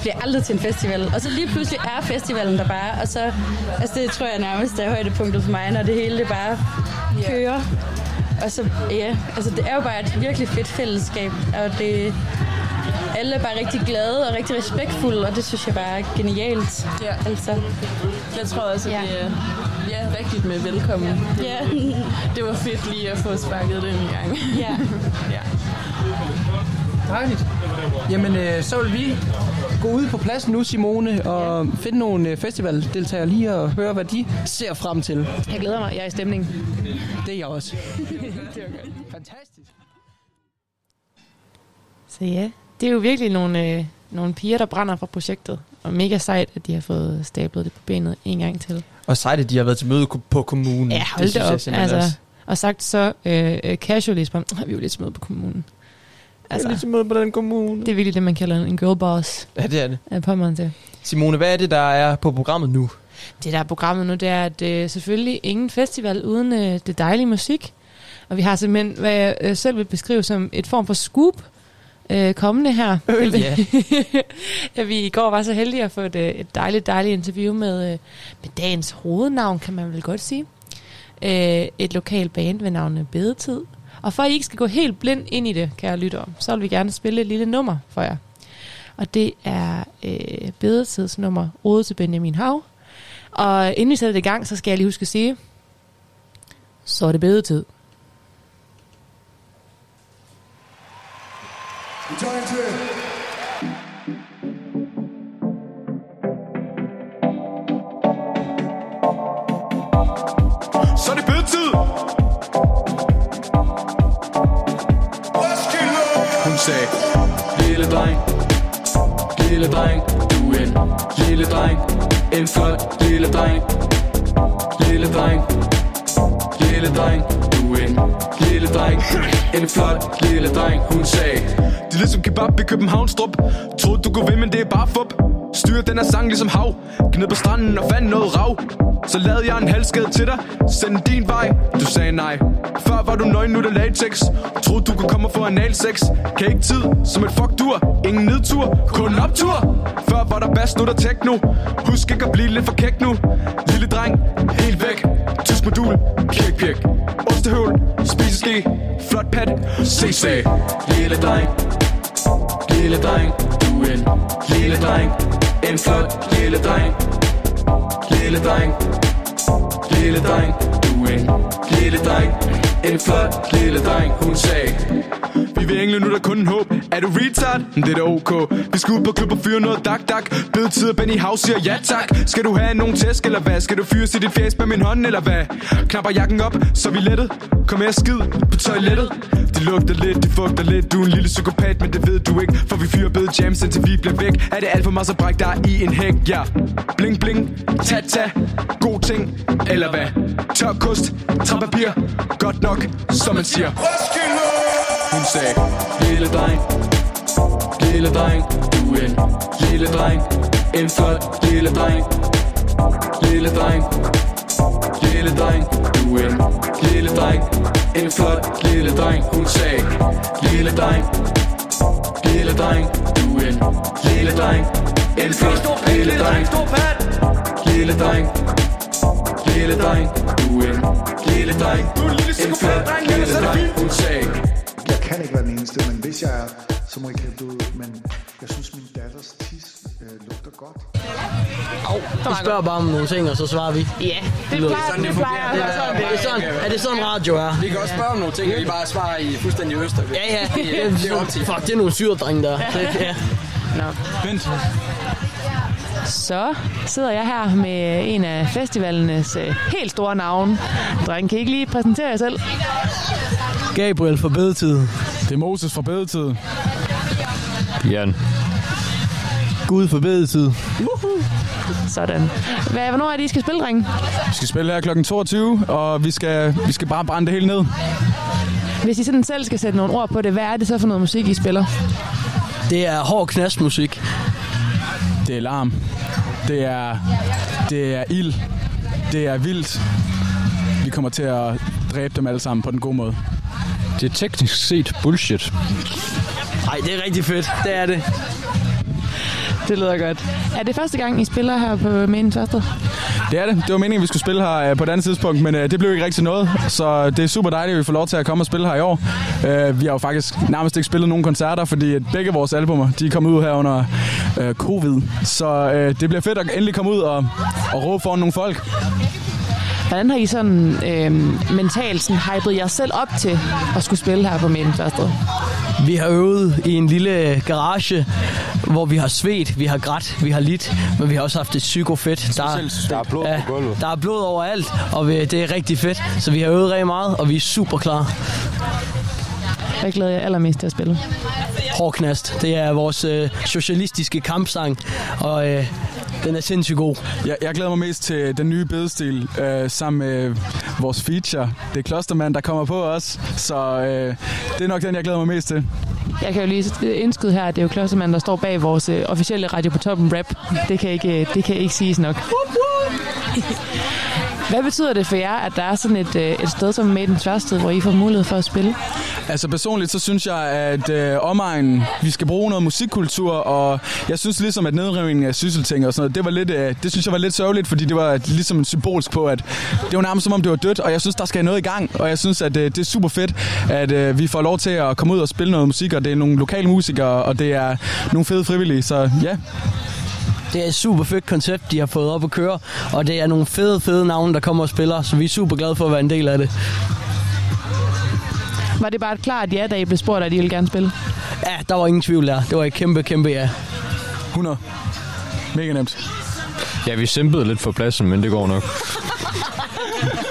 bliver aldrig til en festival. Og så lige pludselig er festivalen der bare, og så, altså det tror jeg nærmest er højdepunktet for mig, når det hele det bare kører. Og så, ja, altså det er jo bare et virkelig fedt fællesskab, og det, alle er bare rigtig glade og rigtig respektfulde, og det synes jeg bare er genialt. Ja. Altså. Jeg tror også, at ja. det er ja, rigtigt med velkommen. Ja. det var fedt lige at få sparket den i gang. Ja. ja. Dejligt. Jamen, øh, så vil vi gå ud på pladsen nu, Simone, og ja. finde nogle øh, festivaldeltagere lige og høre, hvad de ser frem til. Jeg glæder mig. Jeg er i stemning. Det er jeg også. det er okay. Fantastisk. Så ja, det er jo virkelig nogle, øh, nogle piger, der brænder for projektet. Og mega sejt, at de har fået stablet det på benet en gang til. Og sejt, at de har været til møde på kommunen. Ja, hold det, det op. Jeg, altså, og sagt så øh, casually, så vi er jo lidt til møde på kommunen. Altså, ligesom ude på den kommune. Det er virkelig det, man kalder en girl boss. Ja, det er det. Er på mig til. Simone, hvad er det, der er på programmet nu? Det, der er programmet nu, det er, at øh, selvfølgelig ingen festival uden øh, det dejlige musik. Og vi har simpelthen, hvad jeg øh, selv vil beskrive som et form for scoop, øh, kommende her. Øh, ja. ja, vi i går var så heldige at få et, øh, et dejligt, dejligt interview med, øh, med dagens hovednavn, kan man vel godt sige. Øh, et lokalt band ved navnet Bedetid. Og for at I ikke skal gå helt blind ind i det, kære lyttere, så vil vi gerne spille et lille nummer for jer. Og det er øh, Bedetids nummer Ode til Benjamin Hav. Og inden vi sætter det i gang, så skal jeg lige huske at sige, så er det bedetid. Vi tager en sagde, lille dreng, lille dreng, du en lille dreng, en flot lille dreng, lille dreng, lille dreng, du er en lille dreng, en flot lille dreng, hun sagde. Det er ligesom kebab i Københavnstrup, troede du kunne vinde, men det er bare fup. Styr den her sang ligesom hav, gned på stranden og fandt noget rav. Så lavede jeg en halskade til dig, send din vej, du sagde nej. Før var du nøgen, nu er det latex. Troede du kunne komme og få anal sex Kan ikke tid, som et fuck dur Ingen nedtur, kun optur. Før var der bass, nu der techno. Husk ikke at blive lidt for kæk nu. Lille dreng, helt væk. Tysk modul, pjek pjek. Ostehøvl, spiseske. Flot pat, CC Lille dreng. Lille dreng, du er en lille dreng. En flot lille dreng. Lille dreng. Lille dreng, du er en lille dreng. En flot lille dreng, hun sagde. Vi vil engle nu, der kun en håb. Er du retard? Det er da ok. Vi skal ud på klub og fyre noget dak dak. Bed tid Benny House siger ja tak. Skal du have nogen tæsk eller hvad? Skal du fyres i dit fjes med min hånd eller hvad? Knapper jakken op, så vi lettet. Kom her skid på toilettet. De lugter lidt, de fugter lidt. Du er en lille psykopat, men det ved du ikke. For vi fyrer bed jams indtil vi bliver væk. Er det alt for meget, så bræk dig i en hæk, ja. Bling bling, tata, God ting, eller hvad? Tør kost, træpapir Godt nok, som man siger. Hun sagde Lille dreng Lille dreng Du er en lille dreng. En flot lille dreng Lille dreng Lille dreng Du er en lille dreng. En flot lille dreng Hun sagde Lille dreng Lille dreng Du er en lille dreng. En flot lille dreng Lille dreng Lille dreng Du er en lille dreng En flot lille dreng Hun sagde Jeg kan ikke være den eneste, men hvis jeg er, så må I kæmpe ud. Men jeg synes, min datters tis øh, lugter godt. Vi spørger bare om nogle ting, og så svarer vi. Ja, det plejer- Sådan, det det plejer Ja, være sådan, det er sådan, er det sådan radio er? Vi kan også spørge om nogle ting, og I bare svarer i fuldstændig øster. Ja, ja. Det, er- det er. Fuck, det er nogle syredrenge der. Så, ja. Nå. Vent. Så sidder jeg her med en af festivalernes øh, helt store navne. Dreng, kan I ikke lige præsentere jer selv? Gabriel for bedetid. Det er Moses fra bedetid. Jan. Gud for bedetid. Sådan. Hvad, hvornår er det, I skal spille, drenge? Vi skal spille her kl. 22, og vi skal, vi skal bare brænde det hele ned. Hvis I sådan selv skal sætte nogle ord på det, hvad er det så for noget musik, I spiller? Det er hård knastmusik. Det er larm. Det er, det er ild. Det er vildt. Vi kommer til at dræbe dem alle sammen på den gode måde. Det er teknisk set bullshit. Nej, det er rigtig fedt. Det er det. Det lyder godt. Er det første gang, I spiller her på Main Tørsted? Det er det. Det var meningen, at vi skulle spille her øh, på et andet tidspunkt, men øh, det blev ikke rigtig noget. Så det er super dejligt, at vi får lov til at komme og spille her i år. Øh, vi har jo faktisk nærmest ikke spillet nogen koncerter, fordi begge vores albumer de er kommet ud her under covid. Så det bliver fedt at endelig komme ud og, og råbe foran nogle folk. Hvordan har I sådan øh, mentalt sådan hypet jer selv op til at skulle spille her på Main Første? Vi har øvet i en lille garage, hvor vi har svedt, vi har grædt, vi har lidt, men vi har også haft det psyko fedt. Der, Der er blod ja, på gulvet. Der er blod overalt, og vi, det er rigtig fedt. Så vi har øvet rigtig meget, og vi er super klar. Hvad glæder jeg allermest til at spille? Hård knast. Det er vores øh, socialistiske kampsang, og øh, den er sindssygt god. Jeg, jeg glæder mig mest til den nye bedestil øh, sammen med vores feature. Det er Klostermand, der kommer på os. Så øh, det er nok den, jeg glæder mig mest til. Jeg kan jo lige indskyde her, at det er jo Klostermand, der står bag vores øh, officielle Radio på Toppen rap. Det kan ikke, øh, det kan ikke siges nok. Hvad betyder det for jer, at der er sådan et, øh, et sted som Maiden Tværsted, hvor I får mulighed for at spille? Altså personligt, så synes jeg, at øh, omegnen, vi skal bruge noget musikkultur, og jeg synes ligesom, at nedrivningen af sysselting og sådan noget, det, var lidt, øh, det synes jeg var lidt sørgeligt, fordi det var ligesom symbolsk på, at det var nærmest som om, det var dødt, og jeg synes, der skal noget i gang, og jeg synes, at øh, det er super fedt, at øh, vi får lov til at komme ud og spille noget musik, og det er nogle lokale musikere, og det er nogle fede frivillige, så ja. Det er et super fedt koncept, de har fået op at køre, og det er nogle fede, fede navne, der kommer og spiller, så vi er super glade for at være en del af det. Var det bare et klart ja, da I blev spurgt, at I ville gerne spille? Ja, der var ingen tvivl der. Det var et kæmpe, kæmpe ja. 100. Mega nemt. Ja, vi simpede lidt for pladsen, men det går nok.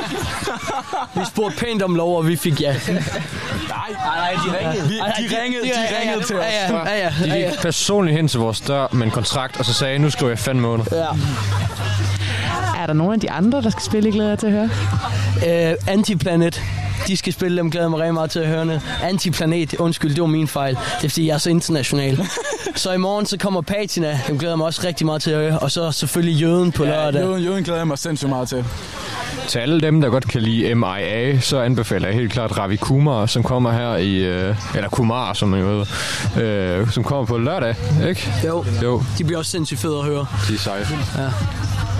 Vi spurgte pænt om lov, og vi fik ja. Nej, nej, de ringede. Vi, de, ringede, de, ringede til os. Ja, ja, ja, De ja, gik personligt hen til vores dør med en kontrakt, og så sagde, nu skriver jeg fandme under. Ja. Er der nogen af de andre, der skal spille, I glæder til at høre? Øh, Antiplanet. De skal spille dem, glæder mig rigtig meget til at høre. Antiplanet, undskyld, det var min fejl. Det er fordi, jeg er så international. så i morgen så kommer Patina, dem glæder mig også rigtig meget til at høre. Og så selvfølgelig Jøden på lørdag. Jøden, jøden glæder jeg mig sindssygt meget til. Til alle dem, der godt kan lide MIA, så anbefaler jeg helt klart Ravi Kumar, som kommer her i... Øh, eller Kumar, som man jo hedder. Øh, som kommer på lørdag, ikke? Jo. Jo. De bliver også sindssygt fede at høre. De er seje. Ja.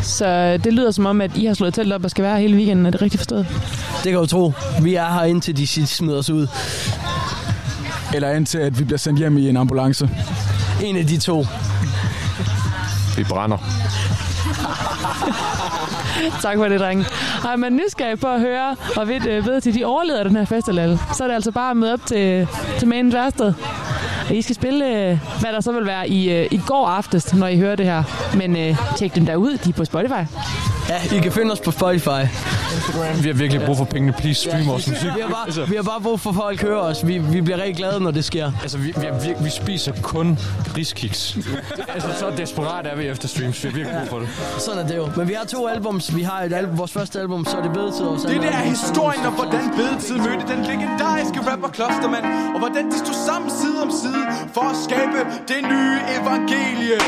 Så det lyder som om, at I har slået telt op og skal være her hele weekenden. Er det rigtigt forstået? Det kan du tro. Vi er her indtil de smider os ud. Eller indtil, at vi bliver sendt hjem i en ambulance. En af de to. Vi brænder. tak for det, drenge. Har man nysgerrig på at høre, og ved, øh, ved til de overleder den her festival, så er det altså bare at møde op til, til Main Værsted. Og I skal spille, øh, hvad der så vil være i, øh, i går aftes, når I hører det her. Men øh, tjek dem derud, de er på Spotify. Ja, I kan finde os på Spotify. Vi har virkelig brug for pengene. Please stream vores musik. Vi har bare, vi har bare brug for, at folk hører os. Vi, vi bliver rigtig glade, når det sker. Altså, vi, vi, vi, vi spiser kun riskiks. altså, så desperat er vi efter streams. Vi har virkelig brug for det. Sådan er det jo. Men vi har to albums. Vi har et album, vores første album, så er det bedetid. Og så Det der er historien om, hvordan bedetid mødte den legendariske rapper Klostermand, og hvordan de stod sammen side om side for at skabe det nye evangelie.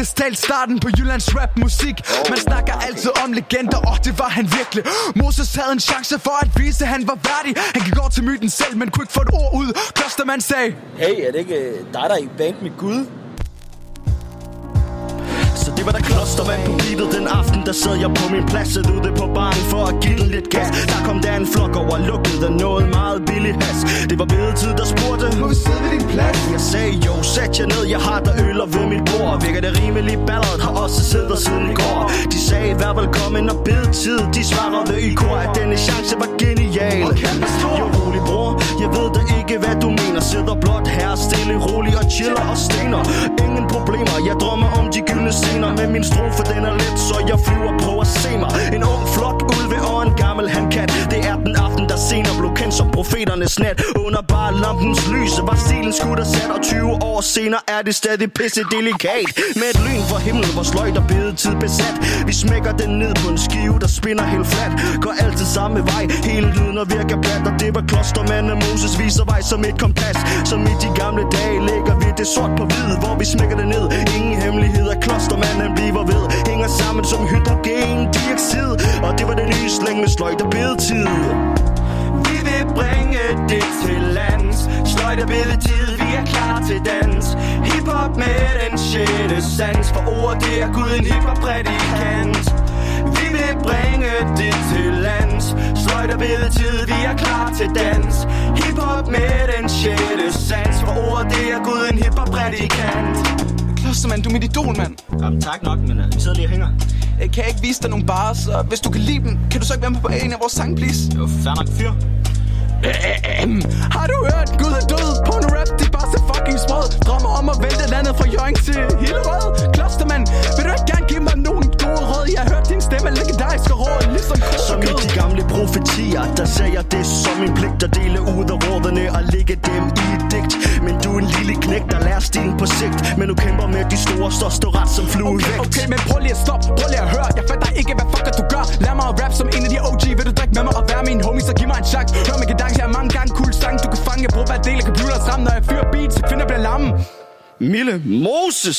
Praktisk talt starten på Jyllands rap musik Man snakker altid om legender, og det var han virkelig. Moses havde en chance for at vise, at han var værdig. Han gik over til myten selv, men kunne ikke få et ord ud. Klostermand sagde Hey, er det ikke øh, dig, der er i band med Gud? Der sad jeg på min plads Sad ude på baren for at give den lidt gas. Der kom der en flok over lukket Der noget meget billig has. Det var bedetid der spurgte Må vi sidde ved din plads? Jeg sagde jo sæt jer ned Jeg har der øl og ved mit bord. Virker det rimelig balleret Har også siddet siden i går. De sagde vær velkommen og bedetid De svarede i kor At denne chance var genial. Jo rolig bror. Jeg ved da ikke hvad du mener. Sidder blot her stille rolig og chiller og stener. Ingen problemer. Jeg drømmer om de gyldne scener Men min strofe den er let Så jeg flyver a poor seamer. In ung flock 11 år en gammel han kan Det er den aften, der senere blev kendt som profeternes nat. Under bare lampens lys var stilen skudt og sat Og 20 år senere er det stadig pisse delikat. Med et lyn fra himlen, hvor sløjt og bedetid besat. Vi smækker den ned på en skive, der spinner helt flat Går altid samme vej, hele lyden og virker plat Og det var klostermanden Moses viser vej som et kompas. Som i de gamle dage ligger vi det sort på hvid Hvor vi smækker det ned, ingen hemmelighed Klostermanden bliver ved, hænger sammen som hydrogen dioxid. Og det var den nye slæng med sløjt og bedetid. Vi vil bringe det til lands. Sløjt og bedetid, vi er klar til dans. Hip-hop med den sjette sans. For ord, det er Gud en hip-hop-prædikant. Vi vil bringe det til lands. Sløjt og bedetid, vi er klar til dans. Hip-hop med den sjette sans. For ord, det er Gud en hip-hop-prædikant. Klostermand, du er mit idol, mand. Jamen tak nok, men uh, vi sidder lige og hænger. Jeg kan ikke vise dig nogle bars, og hvis du kan lide dem, kan du så ikke være med på en af vores sange, please? Jo, fair nok fyr. Ahem. Har du hørt Gud er død på en rap, det er bare så fucking sprød Drømmer om at vælte landet fra Jørgen til Hillerød Klostermand, vil du ikke gerne give mig nogle gode råd? Jeg din stemme legendarisk og råd, ligesom Som i de gamle profetier, der sagde jeg det som en pligt At dele ud af rådene og lægge dem i et digt. Men du er en lille knæk, der lærer stilen på sigt. Men du kæmper med de store, står stå ret som flue Okay, okay, men prøv lige at stoppe, prøv lige at høre. Jeg fatter ikke, hvad fuck er du gør. Lad mig at rap som en af de OG Vil du drikke med mig og være min homie, så giv mig en chance. Hør mig gedang, jeg har mange gange cool sang. Du kan fange, brug hver del af computers ram Når jeg fyrer beats, så kvinder bliver lamme Mille Moses.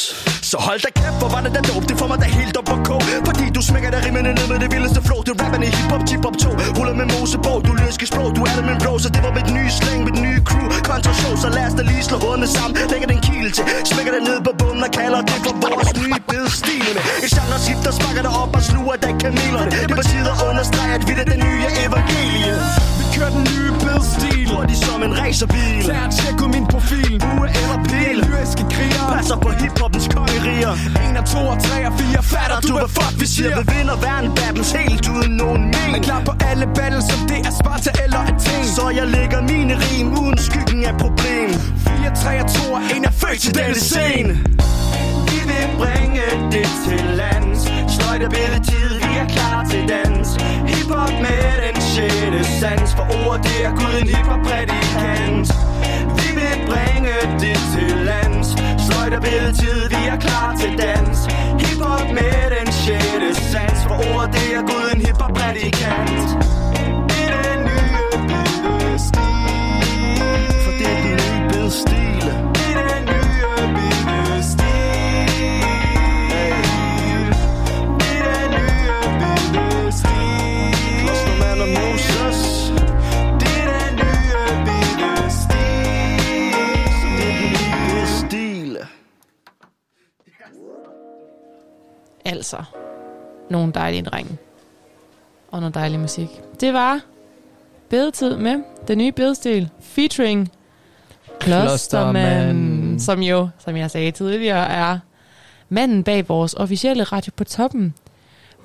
Så hold da kæft, hvor var det da dope Det får mig da helt op på k Fordi du smækker der rimene ned med det vildeste flow. Det rapper rapperne i hip-hop, tip-hop 2 Ruller med Mosebog, du er sprog. Du er det med bro, så det var mit nye slang Mit nye crew, kontra show Så lad os da lige slå hovedene sammen. Lægger den kile til, smækker det ned på bunden Og kalder det for vores nye bedstil I Et genre der sparker dig op og sluger dig kamelerne. Det var tid at understrege, at vi er det nye evangelie kører den nye bedstil Hurtigt som en racerbil. Tag og tjek ud min profil. Bue eller pil Lyriske kriger Passer på hiphoppens kongeriger. 1 og 2 og 3 og 4 Fatter du, hvad fuck vi siger Vi vinder verden battles helt uden nogen mening Er klar på alle battles, som det er Sparta eller Athen. Så jeg lægger mine rim uden skyggen af problem. 4, 3 og 2 og 1 er født til denne scene. Vi vil bringe det til lands. Sløjt og bedetid, vi er klar til dans sjette sans. For ord, det er Gud en hip-hop-prædikant Vi vil bringe det til lands. Sløjt og tid, vi er klar til dans. Hip-hop med den sjette sans. For ord, det er Gud en hip-hop-prædikant Det er den nye bedestil For det er den nye bedstil. Altså, nogle dejlige drenge. Og noget dejlig musik. Det var bedetid med den nye bedestil featuring Klosterman, som jo, som jeg sagde tidligere, er manden bag vores officielle Radio på Toppen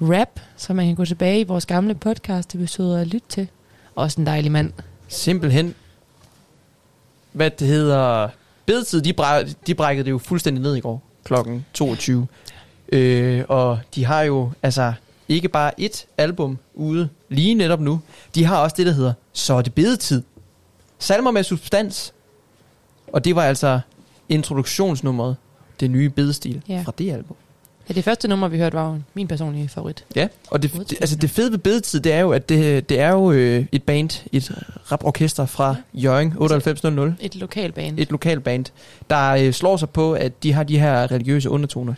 rap, som man kan gå tilbage i vores gamle podcast episoder og lytte til. Også en dejlig mand. Simpelthen. Hvad det hedder... Bedetid, de, bræ- de brækkede det jo fuldstændig ned i går, klokken 22. Øh, og de har jo altså ikke bare et album ude lige netop nu. De har også det, der hedder Så er det bedetid. Salmer med substans. Og det var altså introduktionsnummeret, det nye bedestil Ja. fra det album. Ja, det første nummer, vi hørte, var jo min personlige favorit. Ja, og det, det, altså det fede ved bedetid, det er jo, at det, det er jo øh, et band, et raporkester fra Jørgen 9800. Et lokalband. Et lokalband, der øh, slår sig på, at de har de her religiøse undertoner.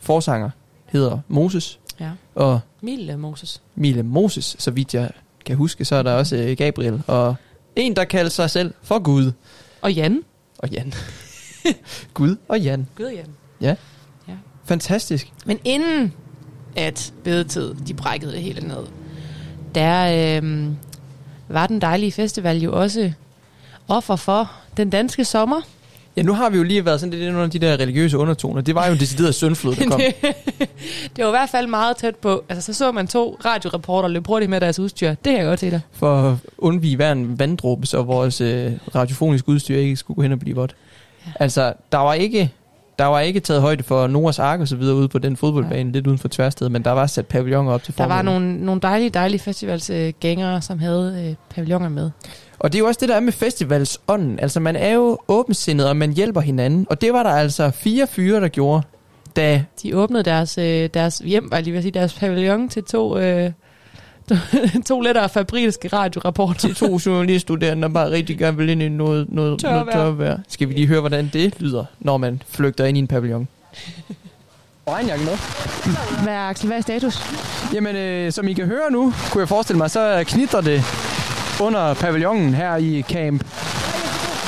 Forsanger hedder Moses, Ja. og Mille Moses. Mille Moses, så vidt jeg kan huske, så er der også øh, Gabriel, og en, der kalder sig selv for Gud. Og Jan. Og Jan. Gud og Jan. Gud Jan. Ja. Ja. Fantastisk. Men inden at bedetid, de brækkede det hele ned, der øhm, var den dejlige festival jo også offer for den danske sommer. Ja, nu har vi jo lige været sådan lidt under de der religiøse undertoner. Det var jo en decideret søndflod, der kom. det var i hvert fald meget tæt på. Altså, så så man to radioreporter løbe hurtigt med deres udstyr. Det kan jeg godt til dig. for at undvige hver en vanddråbe, så vores øh, radiofoniske udstyr ikke skulle gå hen og blive vådt. Ja. Altså, der var ikke, der var ikke taget højde for Noras Ark og så videre ude på den fodboldbane, ja. lidt uden for Tværsted, men der var sat pavilloner op til Der var formålet. nogle, nogle dejlige, dejlige festivalsgængere, som havde øh, pavilloner med. Og det er jo også det, der er med festivalsånden. Altså, man er jo åbensindet, og man hjælper hinanden. Og det var der altså fire fyre, der gjorde, da... De åbnede deres, øh, deres hjem, var lige ved at sige, deres pavillon til to, øh, to lettere fabrilske radiorapporter. Til to journaliststuderende, der bare rigtig gerne vil ind i noget, noget, Tørvejr. noget tørvejr. Skal vi lige høre, hvordan det lyder, når man flygter ind i en pavillon? Regnjakke med. Hvad er, Axel, hvad er status? Jamen, øh, som I kan høre nu, kunne jeg forestille mig, så knitrer det under pavillonen her i camp.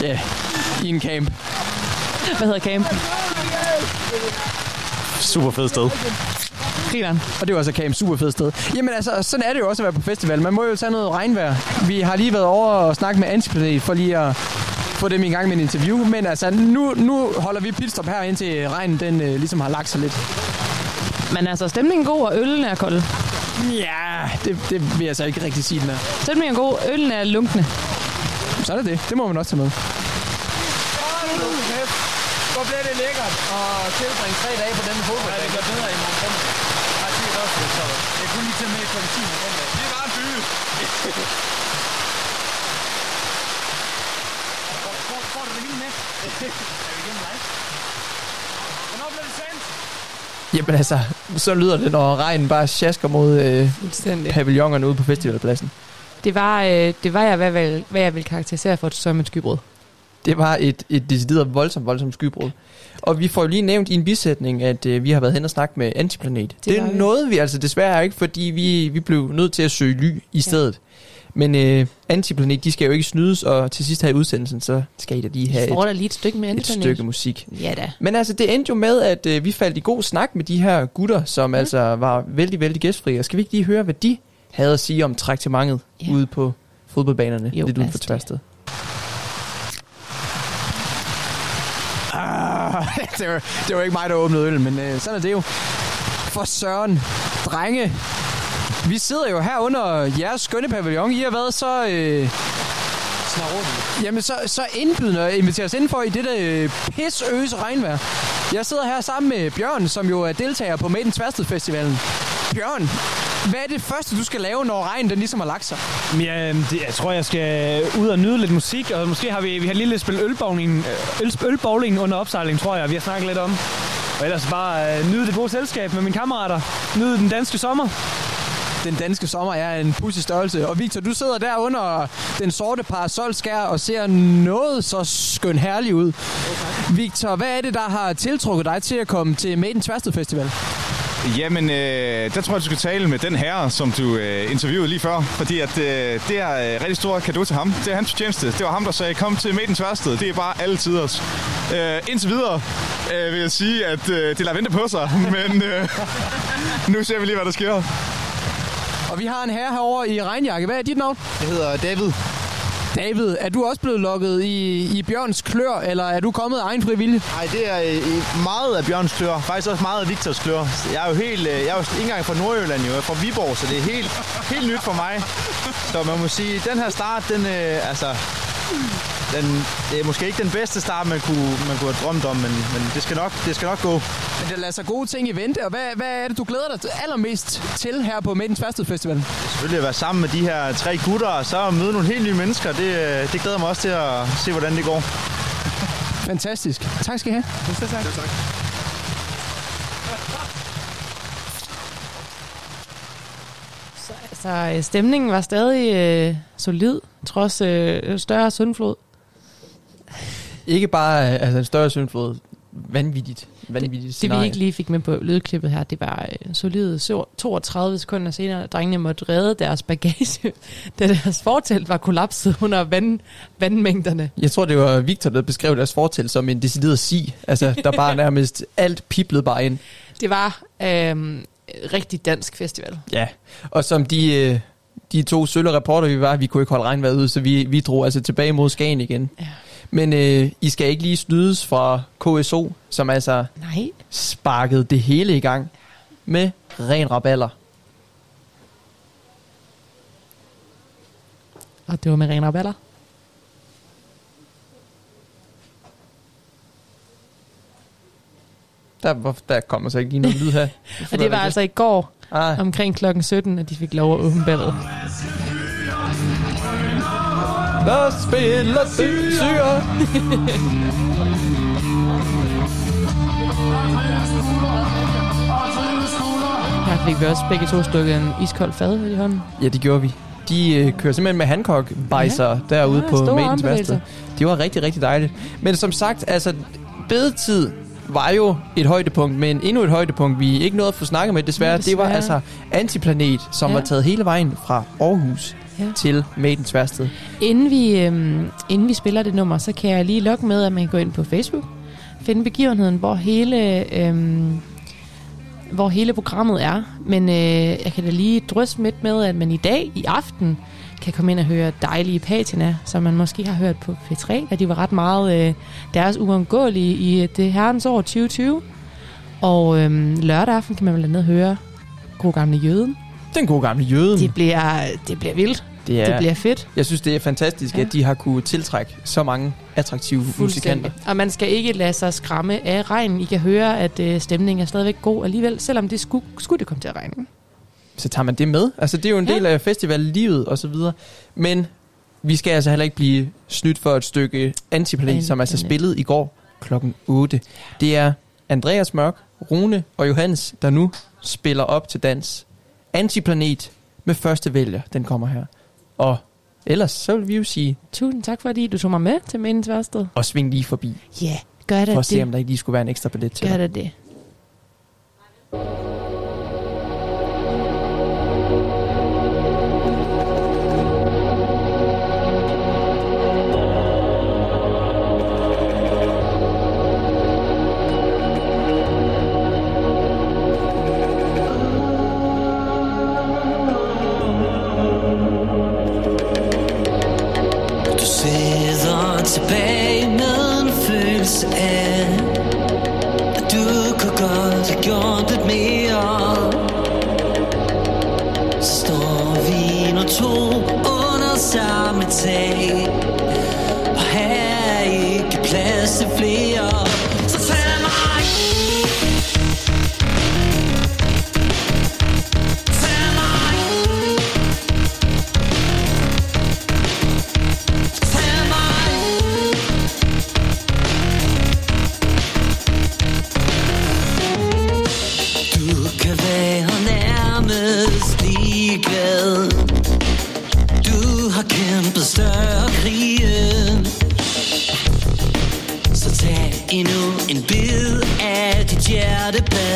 Ja, i en camp. Hvad hedder camp? Super fedt sted. Grineren. Og det var altså camp super fedt sted. Jamen altså, sådan er det jo også at være på festival. Man må jo tage noget regnvejr. Vi har lige været over og snakke med Antiplanet for lige at få dem i gang med en interview. Men altså, nu, nu holder vi pitstop her, indtil regnen den øh, ligesom har lagt sig lidt. Men altså, stemningen er god, og øllen er kold. Ja, det, det vil jeg så ikke rigtig sige, den er. Stemningen er god, øllen er lunkne. Så er det det. Det må man også tage med. Hvor bliver det lækkert at tilbringe tre dage på denne fodbold? Ja, det bliver bedre i morgen fredag. Jeg har set også, så jeg kunne lige tage med kl. 10 morgen fredag. Det er bare en by. Får du det hele med? Er vi igennem live? Hvornår bliver det sendt? Jamen altså, så lyder det, når regnen bare sjasker mod øh, pavillonerne ude på festivalpladsen. Det var, øh, det var jeg, hvad, hvad, jeg vil karakterisere for som et skybrud. Det var et, et decideret voldsomt, voldsomt skybrud. Og vi får jo lige nævnt i en bisætning, at øh, vi har været hen og snakke med Antiplanet. Det, det nåede vi altså desværre ikke, fordi vi, vi blev nødt til at søge ly i stedet. Men øh, Antiplanet, de skal jo ikke snydes, og til sidst her i udsendelsen, så skal I da lige have et, lige et stykke med et Antiplanet. stykke musik. Ja da. Men altså, det endte jo med, at øh, vi faldt i god snak med de her gutter, som mm. altså var vældig, vældig gæstfrie. Og skal vi ikke lige høre, hvad de havde at sige om traktementet Ja. ude på fodboldbanerne, Jo, lidt uden for os det. Tværsted? Det, var, det var ikke mig, der åbnede øl, men øh, sådan er det jo. For søren, drenge, vi sidder jo her under jeres skønne pavillon. I har været så... Øh, Jamen, så, så indbydende at invitere os indenfor i det der øh, pisøse regnvejr. Jeg sidder her sammen med Bjørn, som jo er deltager på Made in Tværsted Festivalen. Bjørn, hvad er det første, du skal lave, når regnen den ligesom har lagt sig? Ja, det, jeg tror, jeg skal ud og nyde lidt musik, og måske har vi, vi har lige lidt spillet ølbowling, øh, øl, ølbowling under opsejling, tror jeg, vi har snakket lidt om. Og ellers bare øh, nyde det gode selskab med mine kammerater. Nyde den danske sommer. Den danske sommer er en pudsig størrelse. Og Victor, du sidder der under den sorte parasolskær og ser noget så skøn herlig ud. Victor, hvad er det, der har tiltrukket dig til at komme til Made in Tversted Festival? Jamen, øh, der tror jeg, du skal tale med den herre, som du øh, interviewede lige før. Fordi at, øh, det er øh, rigtig stor kado til ham. Det er hans fortjeneste. Det var ham, der sagde, kom til Made in Tversted. Det er bare alle tiders. Øh, indtil videre øh, vil jeg sige, at øh, det lader vente på sig. Men øh, nu ser vi lige, hvad der sker. Og vi har en herre herovre i regnjakke. Hvad er dit navn? Det hedder David. David, er du også blevet lukket i, i Bjørns klør, eller er du kommet af egen frivillig? Nej, det er øh, meget af Bjørns klør. Faktisk også meget af Victors klør. Jeg er jo helt, øh, jeg er jo ikke engang fra Nordjylland, jo. Jeg er fra Viborg, så det er helt, helt nyt for mig. Så man må sige, den her start, den, øh, altså, den, det er måske ikke den bedste start, man kunne, man kunne have drømt om, men, men det, skal nok, det skal nok gå. Men der lader sig gode ting i vente, og hvad, hvad er det, du glæder dig allermest til her på Made in Tværsted Festival? Selvfølgelig at være sammen med de her tre gutter, og så møde nogle helt nye mennesker. Det, det glæder mig også til at se, hvordan det går. Fantastisk. Tak skal I have. Ja, tak. tak. Så øh, stemningen var stadig øh, solid, trods øh, større syndflod. Ikke bare øh, altså en større syndflod. Vanvittigt. Vanvittigt Det vi scenarie. ikke lige fik med på lydklippet her, det var øh, solide så- 32 sekunder senere, at drengene måtte redde deres bagage, da deres fortelt var kollapset under vand, vandmængderne. Jeg tror, det var Victor, der beskrev deres fortæl som en decideret sig. Altså, der bare nærmest alt piblede bare ind. Det var øh, rigtig dansk festival. Ja, og som de, øh, de to sølle reporter, vi var, vi kunne ikke holde regnvejret ud, så vi, vi drog altså tilbage mod Skagen igen. Ja. Men øh, I skal ikke lige snydes fra KSO, som altså Nej. sparkede det hele i gang med ren raballer. Og det var med ren raballer. Der, hvor- der kommer så ikke lige noget lyd her. Og det var altså i går, ah. omkring klokken 17, at de fik lov at åbne ballet. Der spiller syre. Her fik vi også begge to stukket en iskold fad i hånden. Ja, det gjorde vi. De øh, kører simpelthen med Hancock bejser ja. derude Ja, på Maidens værksted. Det var rigtig, rigtig dejligt. Men som sagt, altså, bedetid var jo et højdepunkt, men endnu et højdepunkt, vi ikke nåede at få snakket med, desværre. Ja, Det var desværre. altså Antiplanet, som Ja. var taget hele vejen fra Aarhus Ja. til Maidens Værsted. Inden vi, øhm, inden vi spiller det nummer, så kan jeg lige logge med, at man kan gå ind på Facebook, finde begivenheden, hvor hele, øhm, hvor hele programmet er. Men øh, jeg kan da lige drøse midt med, at man i dag, i aften, kan komme ind og høre dejlige patina, som man måske har hørt på P3, at de var ret meget øh, deres uundgåelige i det herrens år 2020. Og øhm, lørdag aften kan man blandt andet høre God Gamle Jøden. Den gode gamle jøden. Det bliver, det bliver vildt. Det, er, det bliver fedt. Jeg synes, det er fantastisk, Ja. at de har kunne tiltrække så mange attraktive musikanter. Og man skal ikke lade sig skræmme af regnen. I kan høre, at øh, stemningen er stadigvæk god alligevel, selvom det skulle, skulle det komme til at regne. så tager man det med. Altså, det er jo en Ja. del af festivallivet og så videre. Men vi skal altså heller ikke blive snydt for et stykke Antiplanet, som altså spillede i går klokken 8. Det er Andreas Mørk, Rune og Johannes, der nu spiller op til dans. Antiplanet med første vælger, den kommer her. Og ellers så vil vi jo sige, Tusind tak, fordi du tog mig med til Mændens Værsted. og sving lige forbi. Ja, yeah, gør da For at se, det. om der ikke lige skulle være en ekstra billet til Gør dig. da det. Tilbage med en følelse af At du kunne godt have gjort lidt mere. Så står vi nu to under samme tag Og her er ikke plads til flere. Ligeglad Du har kæmpet større krige Så tag endnu en bid af dit hjerteblad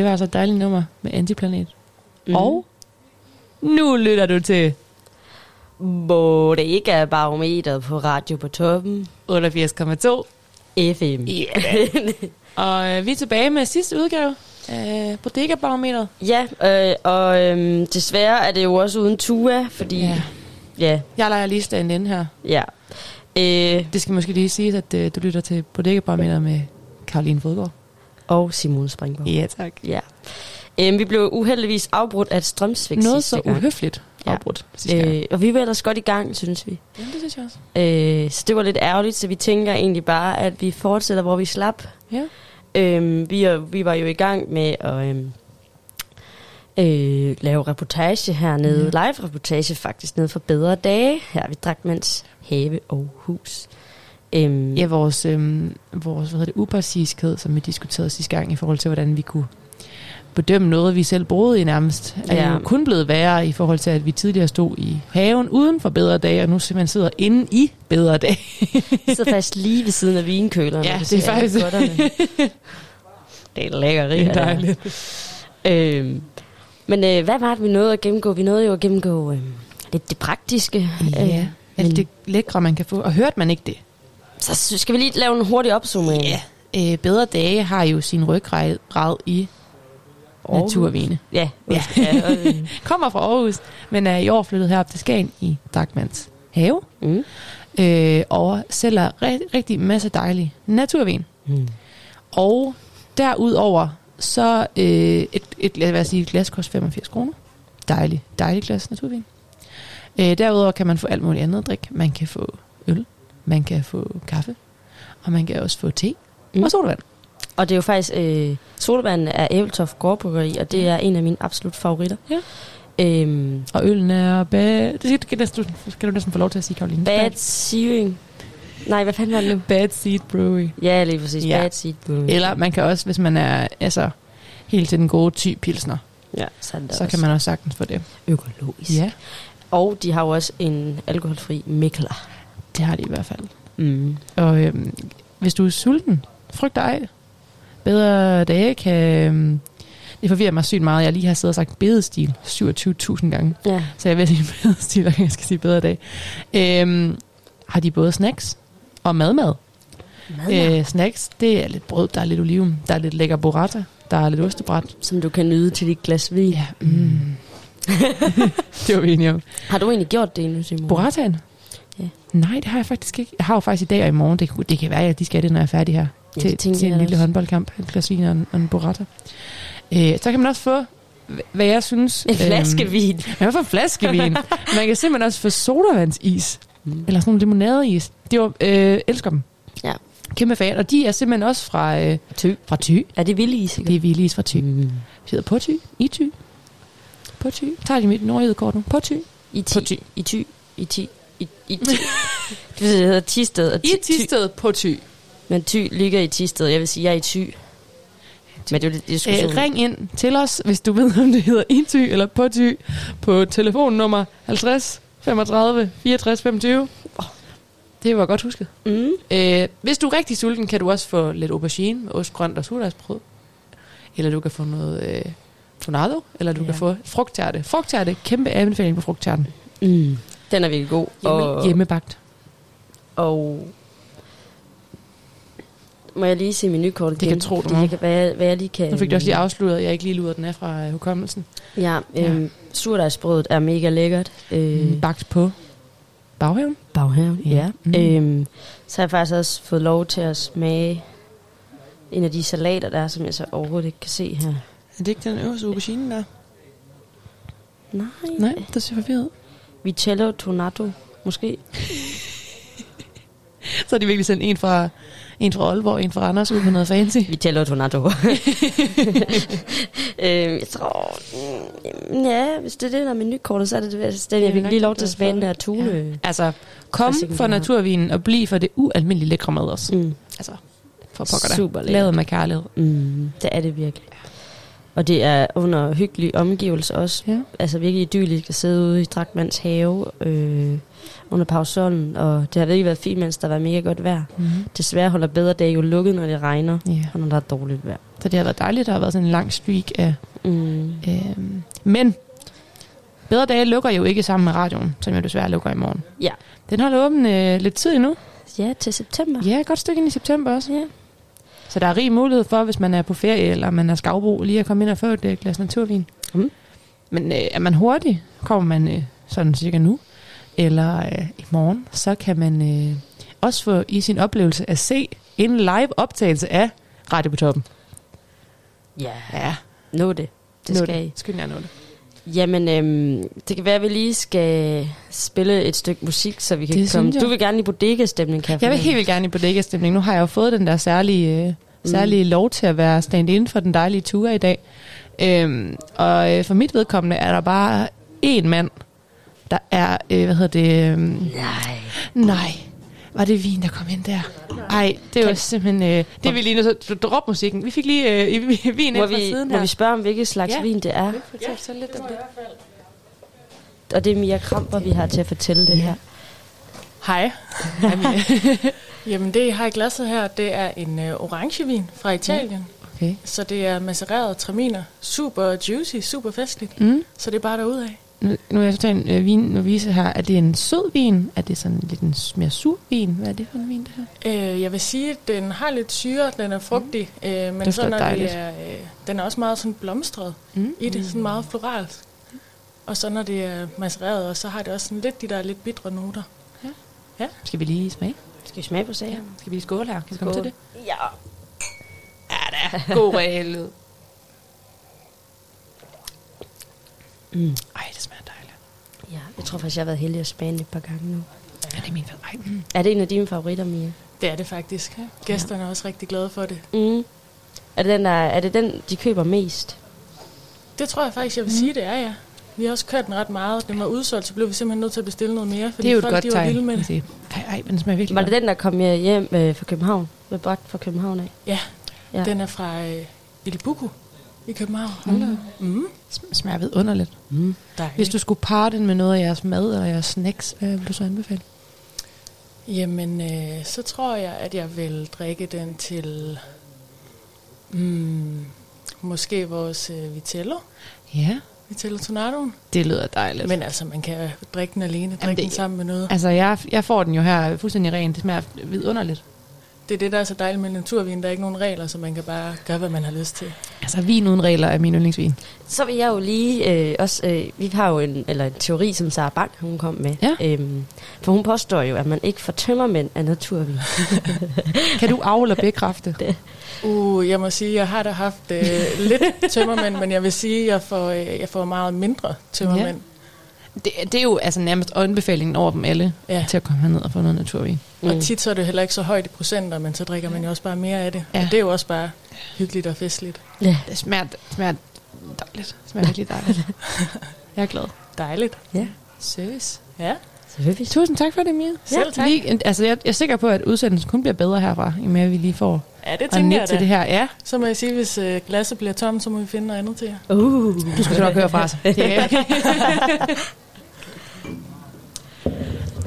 det var altså et dejligt nummer med Antiplanet. Mm. Og nu lytter du til Bodega Barometeret på Radio på Toppen. 88,2 FM. Ja. og øh, vi er tilbage med sidste udgave af Bodega Barometeret. Ja, øh, og øh, desværre er det jo også uden Tua, fordi... Ja. ja. Jeg leger lige stand ind her. Ja. Øh, det skal måske lige sige, at øh, du lytter til Bodega Barometeret med Karoline Fodgaard. Og Simone Springborg. Ja, tak. Ja. Øh, vi blev uheldigvis afbrudt af et strømsvigt Noget sidste så gang. uhøfligt Ja. afbrudt sidste gang. Øh, og vi var ellers godt i gang, synes vi. Ja, det synes jeg også. Øh, så det var lidt ærgerligt, så vi tænker egentlig bare, at vi fortsætter, hvor vi slap. Ja. Øhm, vi, er, vi var jo i gang med at øhm, øh, lave reportage hernede, Ja. live-reportage faktisk, nede for bedre dage, her ved Dragmans Have og Hus. Øhm, Ja, vores, øhm, vores hvad hedder det, upræciskhed, som vi diskuterede sidste gang, i forhold til, hvordan vi kunne bedømme noget, vi selv boede i nærmest, er Ja. jo kun blevet værre i forhold til, at vi tidligere stod i haven uden for bedre dage, og nu simpelthen sidder inde i bedre dage. Vi sidder faktisk lige ved siden af vinkøleren. Ja, det er faktisk... det er lækkeri. Det er dejligt. Øhm, men øh, hvad var det, vi nåede at gennemgå? Vi nåede jo at gennemgå øh, lidt det praktiske. Ja, alt det lækre, man kan få. Og hørte man ikke det? Så skal vi lige lave en hurtig opsummering. Ja. Øh, bedre dage har jo sin ryggrad i Aarhus. naturvine. Ja, ja. Kommer fra Aarhus, men er i år flyttet herop til Skagen i Dagmans have. Mm. Øh, og sælger ri- rigtig masse dejlig naturvin. Mm. Og derudover så øh, et, et, lad os sige, et glas koster 85 kroner. Dejlig, dejlig glas naturvin. Øh, derudover kan man få alt muligt andet at drikke. Man kan få øl, man kan få kaffe, og man kan også få te mm. og sodavand. Og det er jo faktisk, øh, sodavand er Æbeltoft Gårdbryggeri, og det er en af mine absolut favoritter. Ja. Øhm, Og øllen er bad... Det skal, det skal, du næsten få lov til at sige, Karoline. Bad Searing. Nej, hvad fanden var det nu? Bad Seed Brewery. Ja, lige præcis. Ja. Bad Seed Brewery. Eller man kan også, hvis man er altså, helt til den gode ty pilsner, Ja, så også kan man også sagtens få det. Økologisk. Ja, Og de har jo også en alkoholfri Mikkeler. Det har de i hvert fald. Mm. Og øhm, hvis du er sulten, frygt dig. Bedre dage kan... Øhm, det forvirrer mig sygt meget. Jeg lige har siddet og sagt bedestil 27.000 gange. Ja. Så jeg vil sige bedestil, og jeg skal sige bedre dag. Øhm, har de både snacks og madmad. Madmad? Øh, snacks, det er lidt brød, der er lidt oliven, der er lidt lækker burrata, der er lidt ostebræt. Som du kan nyde til dit glas vin. Ja, mm. det var vi enige om. Har du egentlig gjort det endnu, Simon? Burrataen? Ja. Nej, det har jeg faktisk ikke. Jeg har jo faktisk i dag og i morgen. Det, det kan være, at de skal det, når jeg er færdig her. Ja, til, det til en jeg lille også. håndboldkamp. En glas vin og en, og en burrata. Øh, så kan man også få, hv- hvad jeg synes... En flaske vin. Man kan få en flaske vin. man kan simpelthen også få sodavandsis. Mm. Eller sådan nogle limonadeis. Det var, øh, elsker dem. Ja. Kæmpe fan. Og de er simpelthen også fra, øh, Ty. fra Ty. Er det Villis? Det er Villis fra Ty. Mm. Det hedder på Ty. I Ty. På Ty. Tager de mit nordjyde kort nu. På Ty. I På ti. I ty. I ti. I, i ty. det hedder Tisted. Og I Tisted på Ty. Men Ty ligger i Tisted. Jeg vil sige, jeg er i Ty. Men det er diskussion. Øh, ring ind til os, hvis du ved, om det hedder Inty eller på Ty, på telefonnummer 50 35 64 25. Det var godt husket. Mm. Øh, hvis du er rigtig sulten, kan du også få lidt aubergine med ost, grønt og surdejsbrød. Eller du kan få noget øh, tornado, eller du ja. kan få frugttærte. Frugttærte, kæmpe anbefaling på frugttærten. Mm. Den er virkelig god. Hjemme, og, hjemmebagt. Og må jeg lige se menukortet Det kan igen? tro, du må. kan, hvad, jeg, hvad jeg lige kan... Nu fik du også lige afsløret, at jeg ikke lige lurer den af fra øh, hukommelsen. Ja, øhm, ja. surdejsbrødet er mega lækkert. Øh, Mm, bagt på baghaven. Baghaven, ja. Mm. Mm. Øhm, så har jeg faktisk også fået lov til at smage en af de salater, der er, som jeg så overhovedet ikke kan se her. Er det ikke den øverste aubergine der? Nej. Nej, det ser forvirret. Vitello Tornado, måske. Så har de virkelig sendt en fra, en fra Aalborg, en fra Randers ud på noget fancy. Vitello Tornado. øhm, jeg tror... mm, Ja, hvis det er det, der er menukortet, så er det det. Den, jeg fik lige lov til at smage den der tune. Ja. Altså, kom for naturvinen og bliv for det ualmindeligt lækre mad også. Mm. Altså, for pokker. Super lækkert. Lavet med kærlighed. Mm, det er det virkelig. Og det er under hyggelige omgivelser også. Ja. Altså virkelig idyllisk at sidde ude i Dragtmands have øh, under pausolen. Og det har virkelig været fint, mens der var mega godt vejr. Mhm. Desværre holder bedre dage jo lukket, når det regner, Ja. og når der er dårligt vejr. Så det har været dejligt, der har været sådan en lang streak af... Mm. Øhm, men Bedre Dage lukker jo ikke sammen med radioen, som jo desværre lukker i morgen. Ja. Den holder åben øh, lidt tid endnu. Ja, til september. Ja, godt stykke ind i september også. Ja. Så der er rig mulighed for, hvis man er på ferie, eller man er skavbro, lige at komme ind og få et øh, glas naturvin. Mm. Men øh, er man hurtig, kommer man øh, sådan cirka nu, eller øh, i morgen, så kan man øh, også få i sin oplevelse at se en live optagelse af Radio på Toppen. Ja. Ja. Nå det. Det Nå skal det. I. Skynd jer nå det. Jamen, øhm, det kan være, at vi lige skal spille et stykke musik, så vi kan Det komme... jeg. Du vil gerne i bodega-stemning, kan Jeg vil fornemme. helt vildt gerne i bodega-stemning. Nu har jeg jo fået den der særlige, øh, særlige lov til at være stand-in for den dejlige tur i dag. Øhm, og øh, for mit vedkommende er der bare én mand, der er, øh, hvad hedder det? Øhm, nej. Nej. Var det vin, der kom ind der? Ej, det var simpelthen... Øh, det er vi lige nu, så drop musikken. Vi fik lige øh, vin Må ind fra vi, siden må her. vi spørge om, hvilket slags Ja. vin det er? Ja, så lidt om det. Og det er Mia Kramper, vi har til at fortælle det her. Hej. Jamen det, jeg har i glasset her, det er en øh, orangevin fra Italien. Okay. Så det er macereret traminer. Super juicy, super festligt. Mm. Så det er bare derudad. Nu, nu er jeg en øh, vin, nu viser her. Er det en sød vin? Er det sådan lidt en mere sur vin? Hvad er det for en vin, det her? Øh, jeg vil sige, at den har lidt syre, den er frugtig, mm. øh, men Dufter så når dejligt. det er, øh, den er også meget sådan blomstret Mm. i det, sådan meget floralt. Og så når det er macereret, og så har det også sådan lidt de der lidt bitre noter. Ja. ja. Skal vi lige smage? Skal vi smage på sagen? Ja. Skal vi lige skåle her? Kan vi komme til det? Ja. Ja da. God regel. Mm. Ej, det smager dejligt. Ja, jeg tror faktisk, jeg har været heldig at smage den et par gange nu. Ja, det er min favorit. Mm. Er det en af dine favoritter, Mia? Det er det faktisk. Gæsterne er også rigtig glade for det. Mm. Er det den, der, er det den, de køber mest? Det tror jeg faktisk, jeg vil sige, det er, ja. Vi har også kørt den ret meget. Den var udsolgt, så blev vi simpelthen nødt til at bestille noget mere, fordi Det er jo et folk godt de var tegn. med det. Ej, ej, men den smager virkelig Var det den, der kom hjem øh, fra København? Med bragt fra København af? Ja, Ja. ja. den er fra øh, Ilibuku i København. Mm. Mm. Sm- smager vidunderligt. Mm. Dejligt. Hvis du skulle parre den med noget af jeres mad eller jeres snacks, hvad vil du så anbefale? Jamen, øh, så tror jeg, at jeg vil drikke den til mm, måske vores øh, Vitello. Ja. Vitello Tornadoen. Det lyder dejligt. Men altså, man kan drikke den alene, drikke Jamen, det- den sammen med noget. Altså, jeg, jeg får den jo her fuldstændig ren. Det smager vidunderligt. Det er det, der er så dejligt med naturvin. Der er ikke nogen regler, så man kan bare gøre, hvad man har lyst til. Altså, vin uden regler er min yndlingsvin. Så vil jeg jo lige øh, også... Øh, vi har jo en, eller en teori, som Sarah Bang, hun kom med. Ja. Øhm, for hun påstår jo, at man ikke får tømmermænd af naturvin. Kan du af- eller bekræfte? det. Uh, jeg må sige, jeg har da haft øh, lidt tømmermænd, men jeg vil sige, at jeg får, øh, jeg får meget mindre tømmermænd. Det, det er jo altså nærmest anbefalingen over dem alle, Ja. til at komme herned og få noget naturvin. Mm. Og tit så er det heller ikke så højt i procenter, men så drikker man jo også bare mere af det. Ja. Og det er jo også bare hyggeligt og festligt. Ja. Det smager, smager dejligt. Det smager virkelig dejligt. Jeg er glad. Dejligt. Ja. Service. Ja. Selvfølgelig. Tusind tak for det, Mia. Selv tak. Lige, altså, jeg, jeg er sikker på, at udsendelsen kun bliver bedre herfra, i med at vi lige får Ja, det tænker jeg til det her. Ja, Så må jeg sige, hvis øh, glasset bliver tomt, så må vi finde noget andet til jer. Uh. du skal så nok høre fra os. Det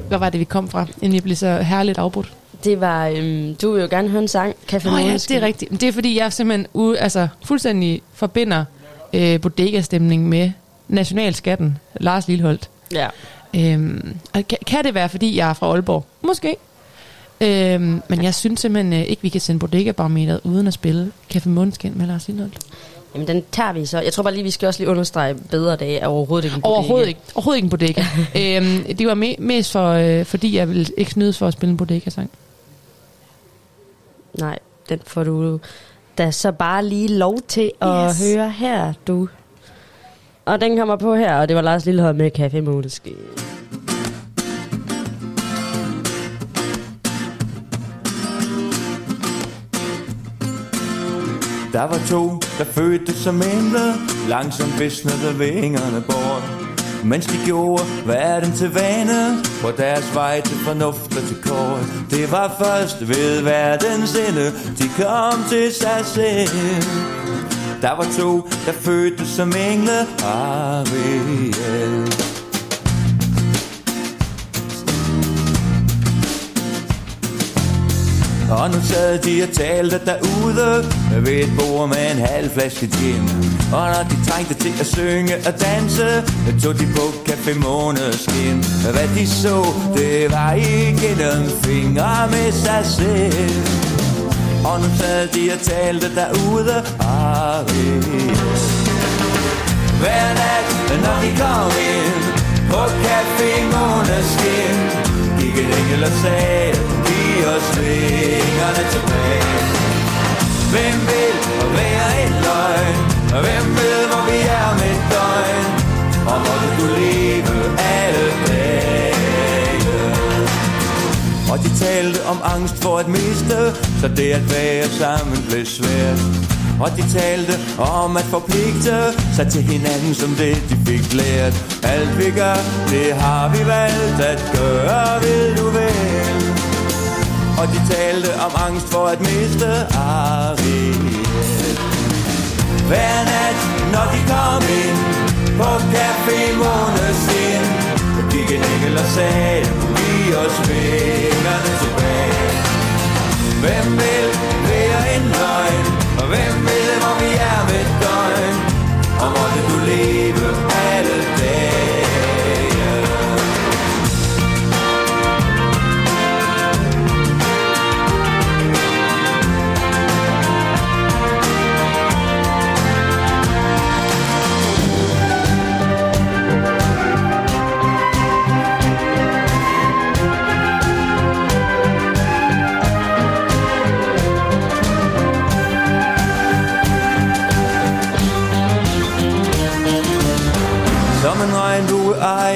hvad var det, vi kom fra, inden vi blev så herligt afbrudt? Det var, øhm, du vil jo gerne høre en sang, Café Nå ja, Måneskin. det er rigtigt. Men Det er fordi, jeg simpelthen ude, altså, fuldstændig forbinder øh, bodega-stemning med nationalskatten, Lars Lilleholdt. Ja. Øhm, og kan, kan det være, fordi jeg er fra Aalborg? Måske. Øhm, men jeg synes simpelthen øh, ikke, vi kan sende bodega-barometeret uden at spille Café Måneskin med Lars Lilleholdt. Jamen, den tager vi så. Jeg tror bare lige, vi skal også lige understrege bedre dage er overhovedet ikke en bodega. Overhovedet ikke. Overhovedet ikke en bodega. øhm, det var me- mest for, øh, fordi jeg ville ikke snydes for at spille en bodega-sang. Nej, den får du da så bare lige lov til at Yes. høre her, du. Og den kommer på her, og det var Lars Lillehold med Café Måneskin. Der var to, der fødte som engle Langsomt visnede vingerne bort. Mens de gjorde verden til vane? På deres vej til fornuft og til kort. Det var først ved verdens ende De kom til sig selv. Der var to, der fødte som engle Ariel Og nu sad de og talte derude. Ved et bord med en halv flaske gin. Og når de trængte til at synge og danse Tog de på Café Måneskin. Hvad de så, det var igennem fingre med sig selv. Og nu sad de og talte derude. Ah, Hver nat, når de kom ind På Café Måneskin Gik et engel og sagde Giv os vingerne tilbage. Hvem vil være en løgn? Og hvem ved hvor vi er med et døgn? Og hvor du kunne leve alle dage. Og de talte om angst for at miste Så det at være sammen blev svært. Og de talte om at forpligte sig til hinanden som det de fik lært. Alt vi gør, det har vi valgt at gøre, vil du være. Og de talte om angst for at miste Ariel Hver nat, når de kom ind på Café Måneskin Gik en engel og sagde, giv os vingerne tilbage Hvem vil være en løgn? Og hvem ved, hvor vi er med døgn? Og måtte du leve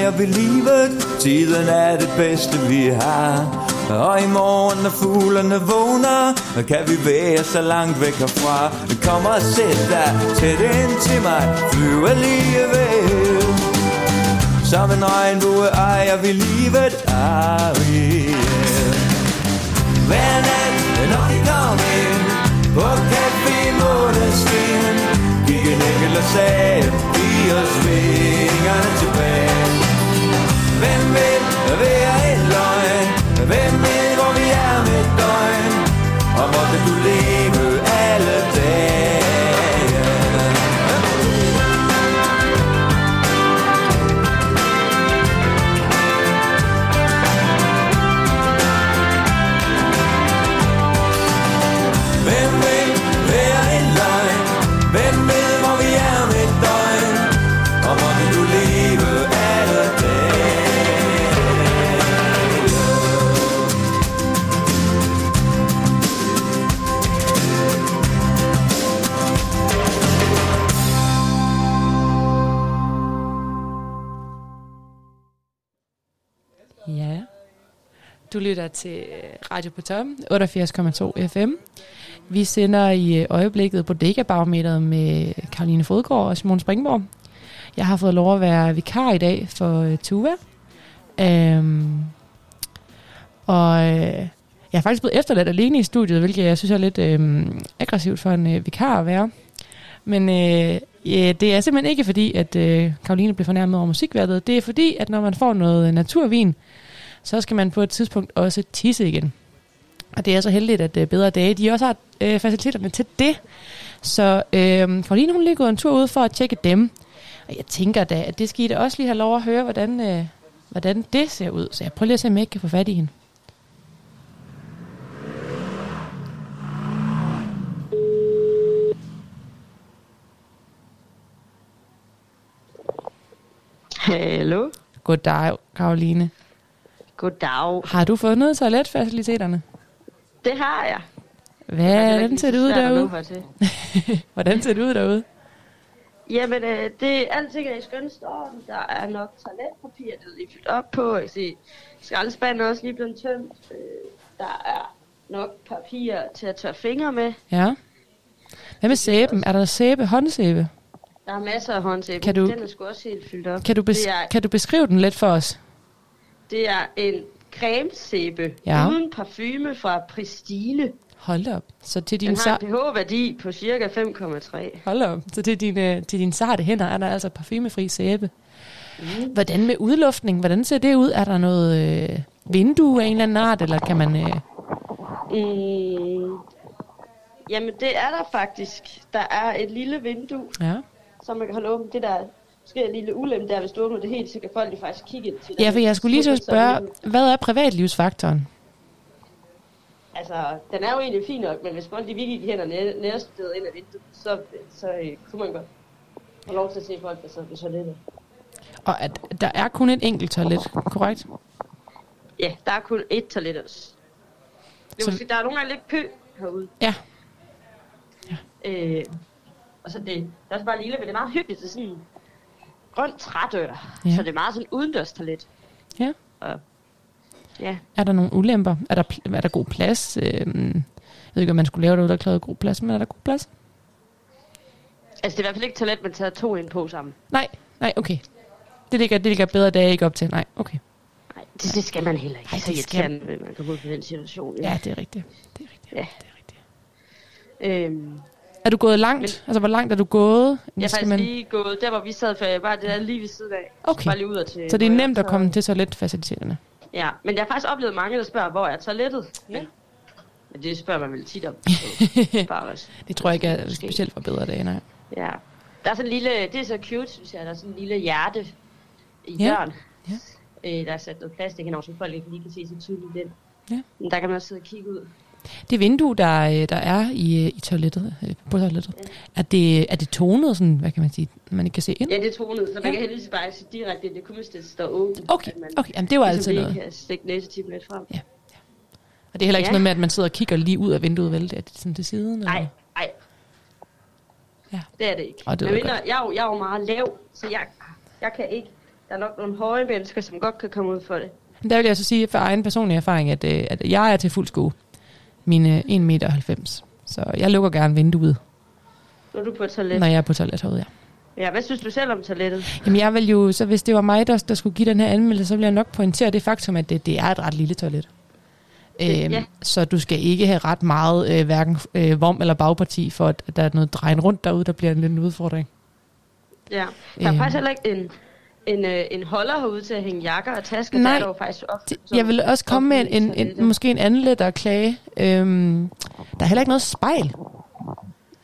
regnbue ved livet. Tiden er det bedste vi har. Og i morgen når fuglene vågner Kan vi være så langt væk herfra. Kom og sæt dig tæt ind til mig. Flyv alligevel. Som en regnbue ejer vi livet Ariel Hver nat når de kom ind På Café Måneskin Gik en engel og sagde Giv os vingerne tilbage. Hvem vil være et løgn? Hvem ved hvor vi er med døgn? Og hvor måtte du leve? Til øh, Radio på Tom, 88,2 FM. Vi sender i øh, øjeblikket på Barometeret med Karoline Fodgaard og Simon Springborg. Jeg har fået lov at være vikar i dag for øh, Tuva. Øhm, og jeg er faktisk blevet efterladt alene i studiet, hvilket jeg synes er lidt øhm, aggressivt for en øh, vikar at være. Men øh, ja, det er simpelthen ikke fordi, at øh, Karoline blev fornærmet over musikværdet. Det er fordi, at når man får noget naturvin, så skal man på et tidspunkt også tisse igen. Og det er så heldigt, at øh, Bedre Dage, de også har øh, faciliteterne til det. Så øh, Karoline, hun lige gået en tur ud for at tjekke dem. Og jeg tænker da, at det skal I da også lige have lov at høre, hvordan, øh, hvordan det ser ud. Så jeg prøver lige at se, om jeg ikke kan få fat i hende. Hallo? Goddag, Karoline. Goddag. Har du fundet toiletfaciliteterne? Det har jeg. Hvordan ser det ud derude? Hvordan ser det ud derude? Jamen, øh, det, alting er i skønst orden. Der er nok toiletpapir, det er fyldt op på. Jeg kan se, skraldespanden er også lige blevet tømt. Øh, der er nok papir til at tørre fingre med. Ja. Hvad med sæben? Er der sæbe, håndsæbe? Der er masser af håndsæbe. Kan du- Den er sgu også helt fyldt op. Kan du, bes- er, kan du beskrive den lidt for os? Det er en cremesæbe Ja. uden parfume fra Pristine. Hold op. Så til din, Den har en pH-værdi på cirka 5,3. Hold op. Så til dine, til dine sarte hænder er der altså parfumefri sæbe. Mm. Hvordan med udluftning? Hvordan ser det ud? Er der noget øh, vindue af en eller anden art, eller kan man... Øh, Mm, jamen, det er der faktisk. Der er et lille vindue, ja. som man kan holde åbent. Det der måske er en lille ulempe der, hvis du åbner det helt, så kan folk jo faktisk kigge ind til ja, for jeg skulle lige så spørge, hvad er privatlivsfaktoren? Altså, den er jo egentlig fin nok, men hvis folk de virkelig hænder næ- nærsted ind ad vinduet, så, så øh, kunne man godt få lov til at se folk, der sidder på toilettet. Og at der er kun et enkelt toilet, korrekt? Ja, der er kun ét toilet også. Det Så- sige, der er nogle gange lidt kø herude. Ja. Øh, og så det, det er også bare lille, men det er meget hyggeligt. Det er sådan grønt trædør. Ja. Så det er meget sådan udendørs toilet. Ja. Og, ja. Er der nogle ulemper? Er der, er der god plads? Øh, jeg ved ikke, om man skulle lave det, der krævede god plads, men er der god plads? Altså, det er i hvert fald ikke toilet, man tager to ind på sammen. Nej, nej, okay. Det ligger, det ligger bedre dage ikke op til. Nej, okay. Nej, det, det skal man heller ikke. Ej, Ej, så det skal- at man kommer ud på den situation. Ja, det er rigtigt. Det er rigtigt. Ja. Det er rigtigt. Øhm, Er du gået langt? Men, altså, hvor langt er du gået? jeg er faktisk man... lige gået, der hvor vi sad før, jeg var det er lige ved siden af. Okay. Bare lige ud og til, Så det er nemt at komme til toiletfaciliteterne? Ja, men jeg har faktisk oplevet mange, der spørger, hvor er toilettet? Ja. Men det spørger man vel tit om. Bare også. Det tror jeg ikke er specielt for bedre dage, nej. Ja. Der er sådan en lille, det er så cute, synes jeg, der er sådan en lille hjerte i Ja. døren. Ja. Øh, der er sat noget plastik henover, så folk ikke lige kan se så tydeligt den. Ja. Men der kan man også sidde og kigge ud. Det vindue, der, øh, der er i, øh, i toilettet, øh, på toilettet, er det, er det tonet, sådan, hvad kan man sige, man ikke kan se ind? Ja, det er tonet, så man Ja. kan heldigvis bare se direkte ind. Det kunne, det står åbent. Okay, man okay. Jamen, det var ligesom altid lige noget. kan stikke næsetippen lidt frem. Ja. Og det er heller ikke Ja. sådan noget med, at man sidder og kigger lige ud af vinduet, vel? Er det sådan til siden? Nej, nej. Ja. Det er det ikke. Og det jeg, er jo, jeg er jo meget lav, så jeg, jeg kan ikke. Der er nok nogle høje mennesker, som godt kan komme ud for det. Men Der vil jeg så sige for egen personlig erfaring, at, at jeg er til fuld skue. Mine 1,90 meter. Så jeg lukker gerne vinduet, Når du er på toilet. når jeg er på toilet herude, ja. Ja, hvad synes du selv om toilettet? Jamen jeg vil jo, så hvis det var mig, der, der skulle give den her anmeldelse, så ville jeg nok pointere det faktum, at det, det er et ret lille toilet. Det- Øhm, ja. Så du skal ikke have ret meget, øh, hverken øh, vom eller bagparti, for at der er noget drejen rundt derude, der bliver en lille udfordring. Ja. Der er Øhm. faktisk heller ikke en, en, øh, en holder herude til at hænge jakker og tasker. Nej. Der er der jo faktisk ofte. Jeg vil også komme med en, en, en, måske en anden lettere klage. Øhm, der er heller ikke noget spejl.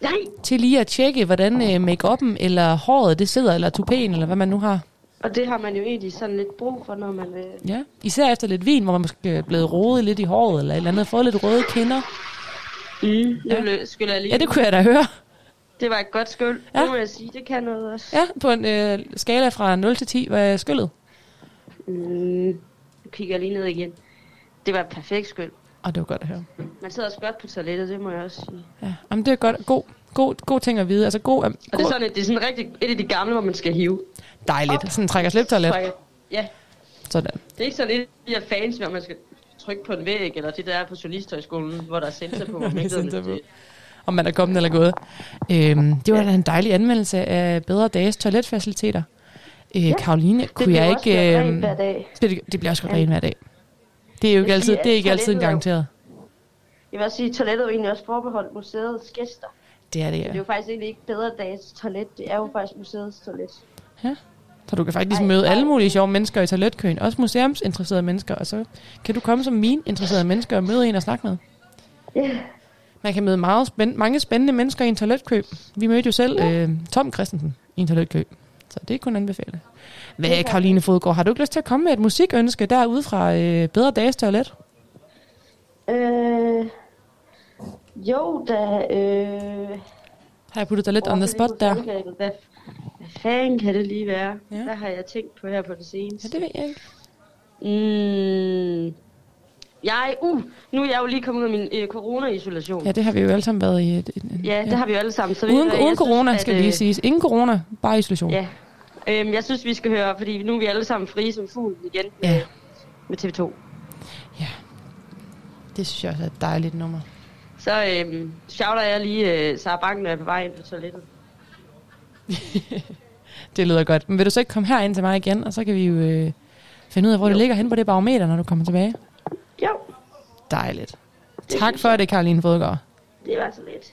Nej. Til lige at tjekke, hvordan øh, make-up'en eller håret det sidder, eller tupéen, eller hvad man nu har. Og det har man jo egentlig sådan lidt brug for, når man... Øh... Ja. Især efter lidt vin, hvor man måske er blevet rodet lidt i håret, eller et eller andet, fået lidt røde kinder. Mm, ja. Det skulle jeg lige... Ja, det kunne jeg da høre. Det var et godt skyld. Ja. Det må jeg sige. Det kan noget også. Ja, på en øh, skala fra 0 til 10, hvad er skyllet? Mm, kigger jeg lige ned igen. Det var et perfekt skyld. Og det var godt at høre. Man sidder også godt på toilettet, det må jeg også sige. Ja, jamen det er godt. God, god, god ting at vide. Altså god, Og det er sådan, et, det er sådan rigtig, et af de gamle, hvor man skal hive. dejligt. Sådan trækker slip toilet. Ja, Sådan. det er ikke sådan et de her fans, hvor man skal trykke på en væg, eller det der er på journalisthøjskolen, hvor der er sensor på. man ikke ved, om det- man er kommet eller gået. Øhm, det var da en dejlig anmeldelse af Bedre Dages toiletfaciliteter. Øh, ja, Karoline, kunne bliver jeg ikke... øhm, hver dag. Det, det bliver også gjort Ja. rent hver dag. Det er jo ikke altid, det er ikke altid en er garanteret. Jeg vil også sige, at toilettet er jo egentlig også forbeholdt museets gæster. Det er det, Det er ja. jo faktisk egentlig ikke bedre dages toilet, det er jo faktisk museets toilet. Ja. Så du kan faktisk møde alle mulige sjove mennesker i toiletkøen. Også museumsinteresserede mennesker. Og så kan du komme som mine interesserede mennesker og møde en og snakke med. Ja. Man kan møde meget spænd- mange spændende mennesker i en toiletkø. Vi mødte jo selv øh, Tom Christensen i en toiletkø. Så det er kun anbefale. Hvad, Karoline Fodgaard, har du ikke lyst til at komme med et musikønske derude fra øh, Bedre Dages Toilet? Øh, jo, da... Øh, Har jeg puttet dig lidt on the spot der? Hvad, hvad fanden kan det lige være? Ja. Hvad har jeg tænkt på her på det seneste? Ja, det ved jeg ikke. Mm, jeg, uh, nu er jeg jo lige kommet ud af min øh, corona-isolation. Ja, det har vi jo alle sammen været i. Et, et, et, Ja, det har vi jo alle sammen. Så uden hvad, jeg uden corona, synes, skal at, lige øh, siges. Ingen corona, bare isolation. Ja. Øhm, jeg synes, vi skal høre, fordi nu er vi alle sammen frie som fuglen igen med, Ja. med TV2. Det synes jeg også er et dejligt nummer. Så øhm, shouter jeg lige øh, Sara Banken, når jeg er på vej ind på toilettet. Det lyder godt. Men vil du så ikke komme herind til mig igen, og så kan vi jo øh, finde ud af, hvor det ligger hen på det barometer, når du kommer tilbage? Jo. Dejligt. Tak for det, Karoline Fodgaard. Det var så lidt.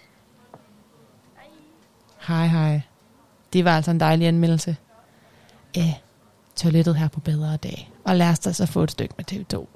Hej, hej. Det var altså en dejlig anmeldelse af toilettet her på Bedre Dag. Og lad os da så få et stykke med TV2.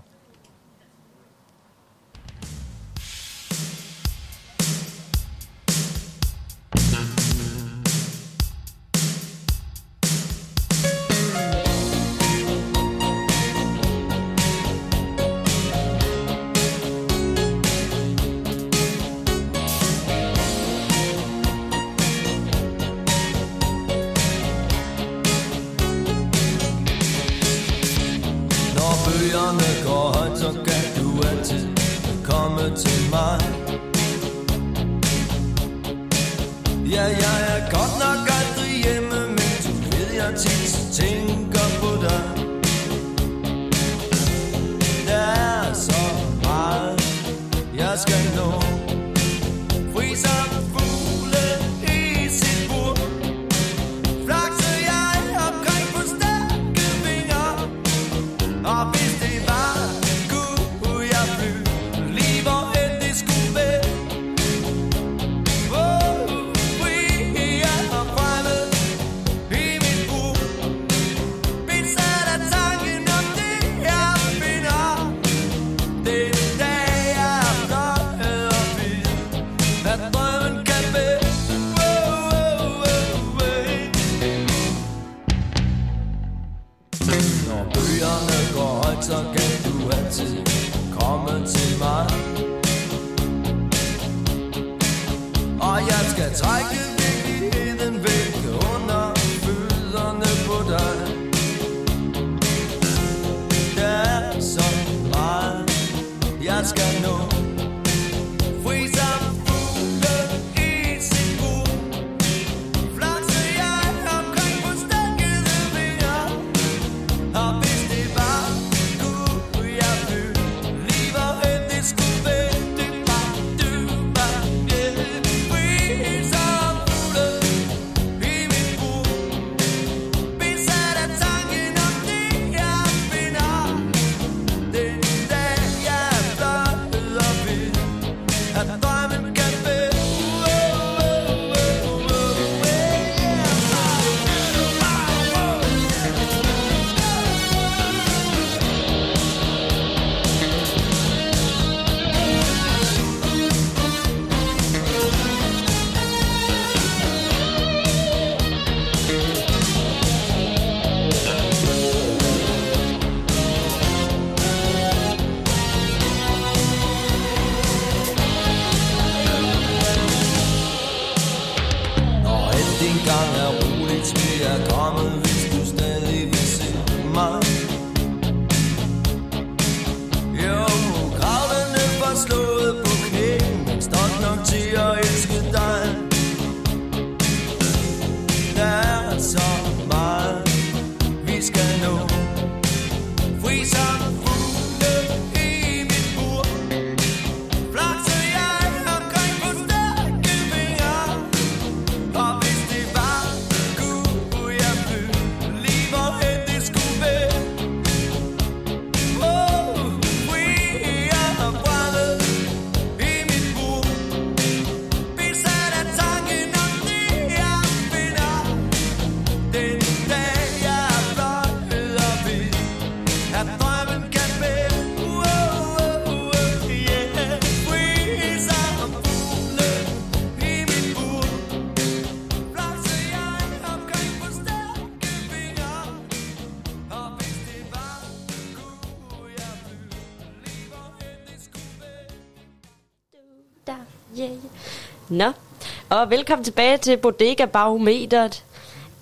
Og velkommen tilbage til Bodega Barometeret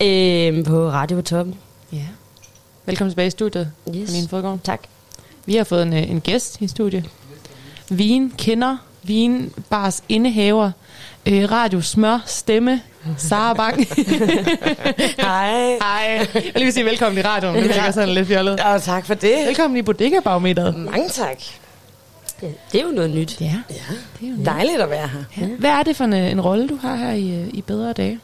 øh, på Radio Toppen. Ja. Velkommen tilbage i studiet, Yes. Caroline Fodgaard. Tak. Vi har fået en, øh, en gæst i studiet. Vin kender, vin bars indehaver, øh, radio smør, stemme, Sara Bang. Hej. Hej. Jeg vil lige sige velkommen i radioen. Det virker sådan lidt fjollet. Ja, tak for det. Velkommen i Bodega Barometeret. Mange tak. Ja, det er jo noget nyt. Ja, ja. det er jo nyt. Dejligt at være her. Ja. Hvad er det for en, øh, en rolle, du har her i, øh, i Bedre Dage?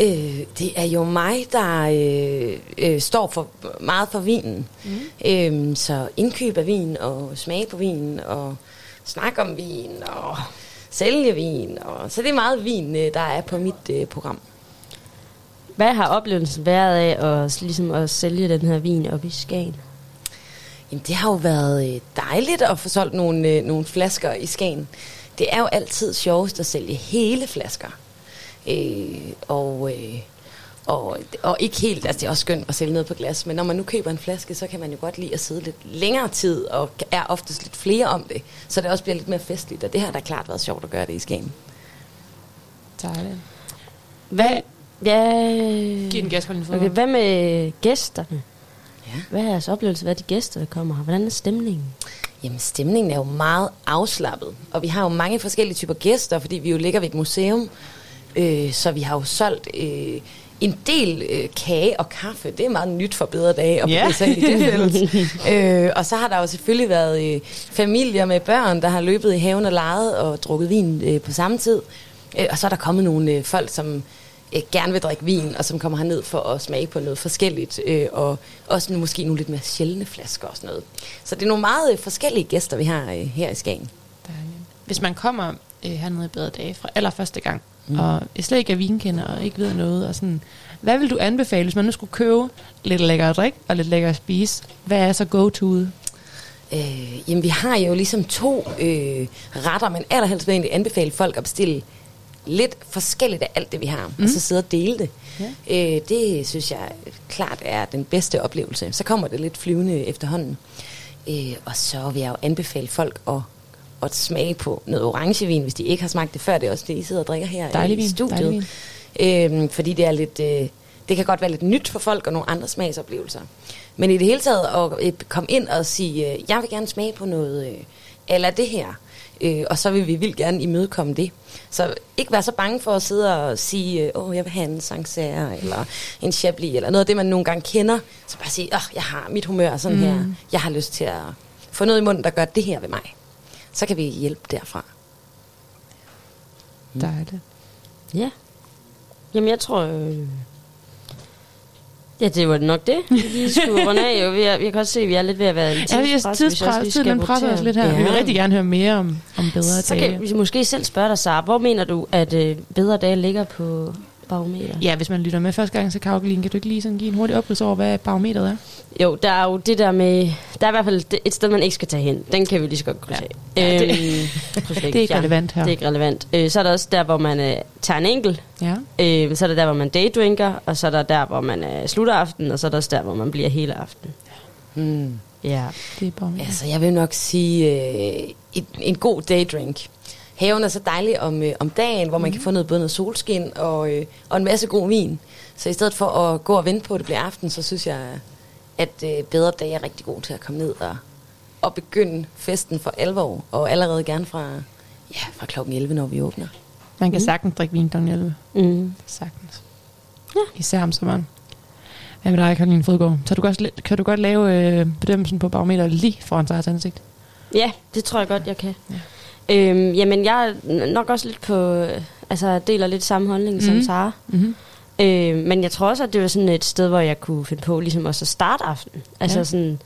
Øh, det er jo mig, der øh, øh, står for meget for vinen. Mm. Øh, så indkøb af vin og smag på vin og snak om vin og sælge vin. Og, så det er meget vin, øh, der er på mit øh, program. Hvad har oplevelsen været af at, ligesom at sælge den her vin op i Skagen? Jamen, det har jo været øh, dejligt at få solgt nogle, øh, nogle flasker i Skagen. Det er jo altid sjovest at sælge hele flasker. Øh, og, øh, og, og ikke helt, altså det er også skønt at sælge noget på glas, men når man nu køber en flaske, så kan man jo godt lide at sidde lidt længere tid, og er oftest lidt flere om det, så det også bliver lidt mere festligt, og det har da klart været sjovt at gøre det i Skagen. Dejligt. Hvad, ja, Giv den gas, Caroline okay, hvad med gæsterne? Ja. Hvad er jeres oplevelse? Hvad er de gæster, der kommer her? Hvordan er stemningen? Jamen, stemningen er jo meget afslappet, og vi har jo mange forskellige typer gæster, fordi vi jo ligger ved et museum, øh, så vi har jo solgt øh, en del øh, kage og kaffe. Det er meget nyt for bedre dage at Ja. bevæge sig i det felt. øh, og så har der jo selvfølgelig været øh, familier med børn, der har løbet i haven og leget og drukket vin øh, på samme tid. Øh, og så er der kommet nogle øh, folk, som øh, gerne vil drikke vin, og som kommer herned for at smage på noget forskelligt, øh, og også måske nogle lidt mere sjældne flasker og sådan noget. Så det er nogle meget øh, forskellige gæster, vi har øh, her i Skagen. Hvis man kommer øh, hernede i Bedre Dage fra allerførste gang, mm. og slet ikke er vinkender og ikke ved noget, og sådan, hvad vil du anbefale, hvis man nu skulle købe lidt lækker at drikke og lidt lækker at spise? Hvad er så go-to'et? Øh, jamen, vi har jo ligesom to øh, retter, men allerhelst vil jeg egentlig anbefale folk at bestille lidt forskelligt af alt det, vi har, mm. Og så sidde og dele det. Ja. Øh, det synes jeg klart er den bedste oplevelse. Så kommer det lidt flyvende efterhånden. Øh, og så vil jeg jo anbefale folk at, at smage på noget orangevin, hvis de ikke har smagt det før. Det er også det, I sidder og drikker her Dejlig i vin, studiet. dejlig Øh, fordi det er lidt... Øh, det kan godt være lidt nyt for folk og nogle andre smagsoplevelser. Men i det hele taget at øh, komme ind og sige, øh, jeg vil gerne smage på noget, øh, eller det her. Øh, og så vil vi vildt gerne imødekomme det. Så ikke være så bange for at sidde og sige, øh, åh, jeg vil have en Sancerre, eller en Chablis, eller noget af det, man nogle gange kender. Så bare sige, åh, jeg har mit humør sådan Mm. her. Jeg har lyst til at få noget i munden, der gør det her ved mig. Så kan vi hjælpe derfra. Dejligt. Ja. Jamen, jeg tror... Øh... Ja, det var nok det. Vi skulle runde af, jo. Vi, er, vi kan også se, at vi er lidt ved at være i Ja, vi er tidspres, tiden presser os lidt her. Vi vil rigtig gerne høre mere om, om bedre Så dage. kan vi måske selv spørge dig, Sara. Hvor mener du, at øh, bedre dage ligger på barometer? Ja, hvis man lytter med første gang, så Karoline, kan du ikke lige sådan give en hurtig oprids over, hvad barometeret er? Jo, der er jo det der med... Der er i hvert fald et sted, man ikke skal tage hen. Den kan vi lige så godt krydse Ja. af. Ja, det- Øhm, krydse det er ikke relevant her. Det er ikke relevant. Øh, så er der også der, hvor man øh, tager en enkelt. Ja. Øh, så er der der, hvor man daydrinker. Og så er der der, hvor man øh, slutter aften. Og så er der også der, hvor man bliver hele aften. Hmm. Ja. Det er barometer. Altså, jeg vil nok sige øh, et, en god daydrink. Haven er så dejlig om, øh, om dagen, hvor man kan få noget, både noget solskin og, øh, og en masse god vin. Så i stedet for at gå og vente på, at det bliver aften, så synes jeg, at øh, bedre dage er rigtig god til at komme ned og, og begynde festen for alvor. Og allerede gerne fra, ja, fra klokken 11, når vi åbner. Man kan Mm. sagtens drikke vin kl. 11. Mm. Sagtens. Ja. Især om sommeren. Hvad med dig, Karoline Fodgaard? Så du godt, kan du godt lave øh, bedømmelsen på barometer lige foran sig ansigt? Ja, det tror jeg godt, jeg kan. Ja. Øhm, jamen, jeg er nok også lidt på... øh, Altså, deler lidt samme holdning mm. som Mhm. Sara. Mhm. Øh, men jeg tror også, at det var sådan et sted, hvor jeg kunne finde på ligesom også at starte aftenen. Altså Ja. sådan...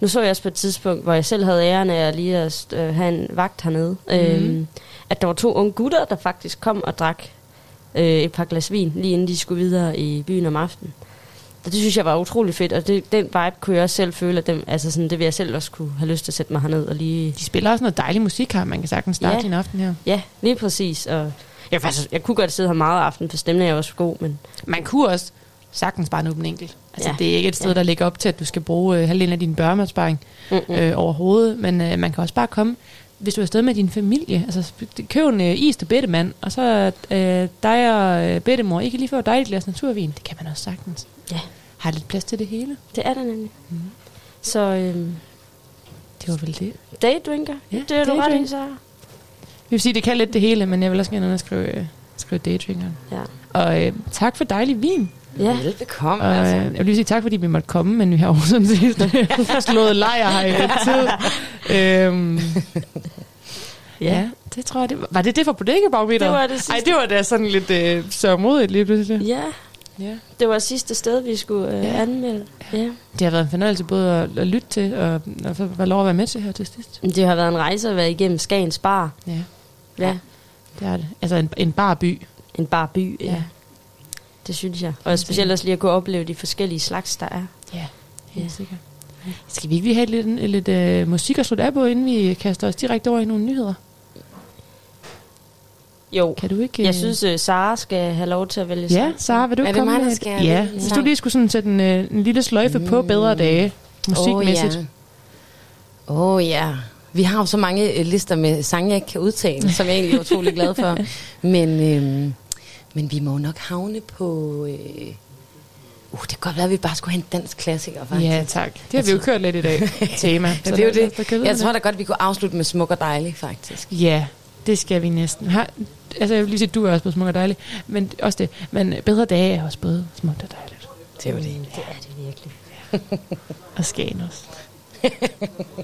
Nu så jeg også på et tidspunkt, hvor jeg selv havde æren af at lige at øh, have en vagt hernede. Mm. Øhm, at der var to unge gutter, der faktisk kom og drak øh, et par glas vin, lige inden de skulle videre i byen om aftenen. Og det synes jeg var utrolig fedt, og det, den vibe kunne jeg også selv føle, at dem, altså sådan, det vil jeg selv også kunne have lyst til at sætte mig herned og lige... De spiller også noget dejlig musik her, man kan sagtens starte Ja. sin aften her. Ja, lige præcis. Og jeg, faktisk, jeg kunne godt sidde her meget aften, for stemningen er også god, men... Man kunne også sagtens bare nå den enkelt. Altså, Ja. det er ikke et sted, Ja. der ligger op til, at du skal bruge øh, halvdelen af din børneopsparing øh, overhovedet, men øh, man kan også bare komme hvis du er afsted med din familie, altså køb en øh, is til bedemand, og så øh, dig og øh, bedemor, ikke lige få dig et glas naturvin. Det kan man også sagtens. Ja. Har lidt plads til det hele. Det er der nemlig. Mm. Så øhm, det var vel det. Daydrinker, Ja, det er du ret i, så. Jeg vil sige, det kan lidt det hele, men jeg vil også gerne underskrive øh, skrive daydrinkeren. Ja. Og øh, tak for dejlig vin. Ja. Velbekomme, Og, altså. øh, jeg vil lige sige tak, fordi vi måtte komme, men vi har jo sådan set slået lejr her i lidt tid. Øhm, ja. ja, det tror jeg, det var. Var det det for bodega Det var det sidste. Ej, det var da sådan lidt øh, sørmodigt lige pludselig. Ja. Ja. Det var sidste sted, vi skulle øh, Ja. anmelde. Ja. Det har været en fornøjelse både at, at lytte til, og, og få få lov at være med til her til sidst. Det har været en rejse at være igennem Skagens Bar. Ja. Ja. Det er det. Altså en, en bar by. En bar by, ja. Ja. Det synes jeg. Og specielt også lige at kunne opleve de forskellige slags, der er. Ja, helt sikkert. Skal vi ikke lige have lidt, lidt øh, musik at slutte af på, inden vi kaster os direkte over i nogle nyheder? Jo. Kan du ikke... Jeg øh, synes, uh, Sara skal have lov til at vælge Ja. Sara, vil du Er ikke det komme mig, med? skal Ja, hvis du lige skulle sådan sætte en, øh, en lille sløjfe mm. på bedre dage, musikmæssigt. Åh oh, oh, ja. Vi har jo så mange øh, lister med sange, jeg ikke kan udtale, som jeg egentlig er utrolig glad for. Men, øhm, men vi må nok havne på... Øh, uh, det kan godt være, at vi bare skulle have en dansk klassiker, faktisk. Ja, tak. Det har vi jo kørt lidt i dag, tema. ja, det er jo det. Jeg tror det. da godt, vi kunne afslutte med smuk og dejlig, faktisk. Ja, det skal vi næsten. Har, altså, jeg vil lige sige, du er også både smuk og dejlig, men også det. Men bedre dage er også både smukt og dejligt. Det er jo det. Det er det virkelig. Og Skagen også.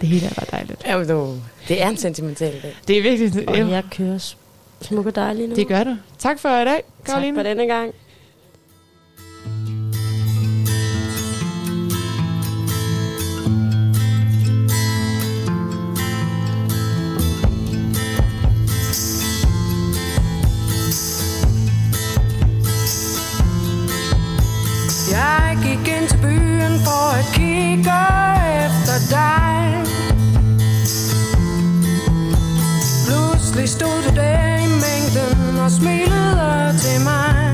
det hele er bare dejligt. Ja, men du, det er en sentimental dag. Det er virkelig... Og jeg kører smuk og dejlig nu. Det gør du. Tak for i dag, Tak Karoline. for denne gang. Jeg gik ind til byen for at kigge efter dig. Pludselig stod du der i mængden og smilede til mig.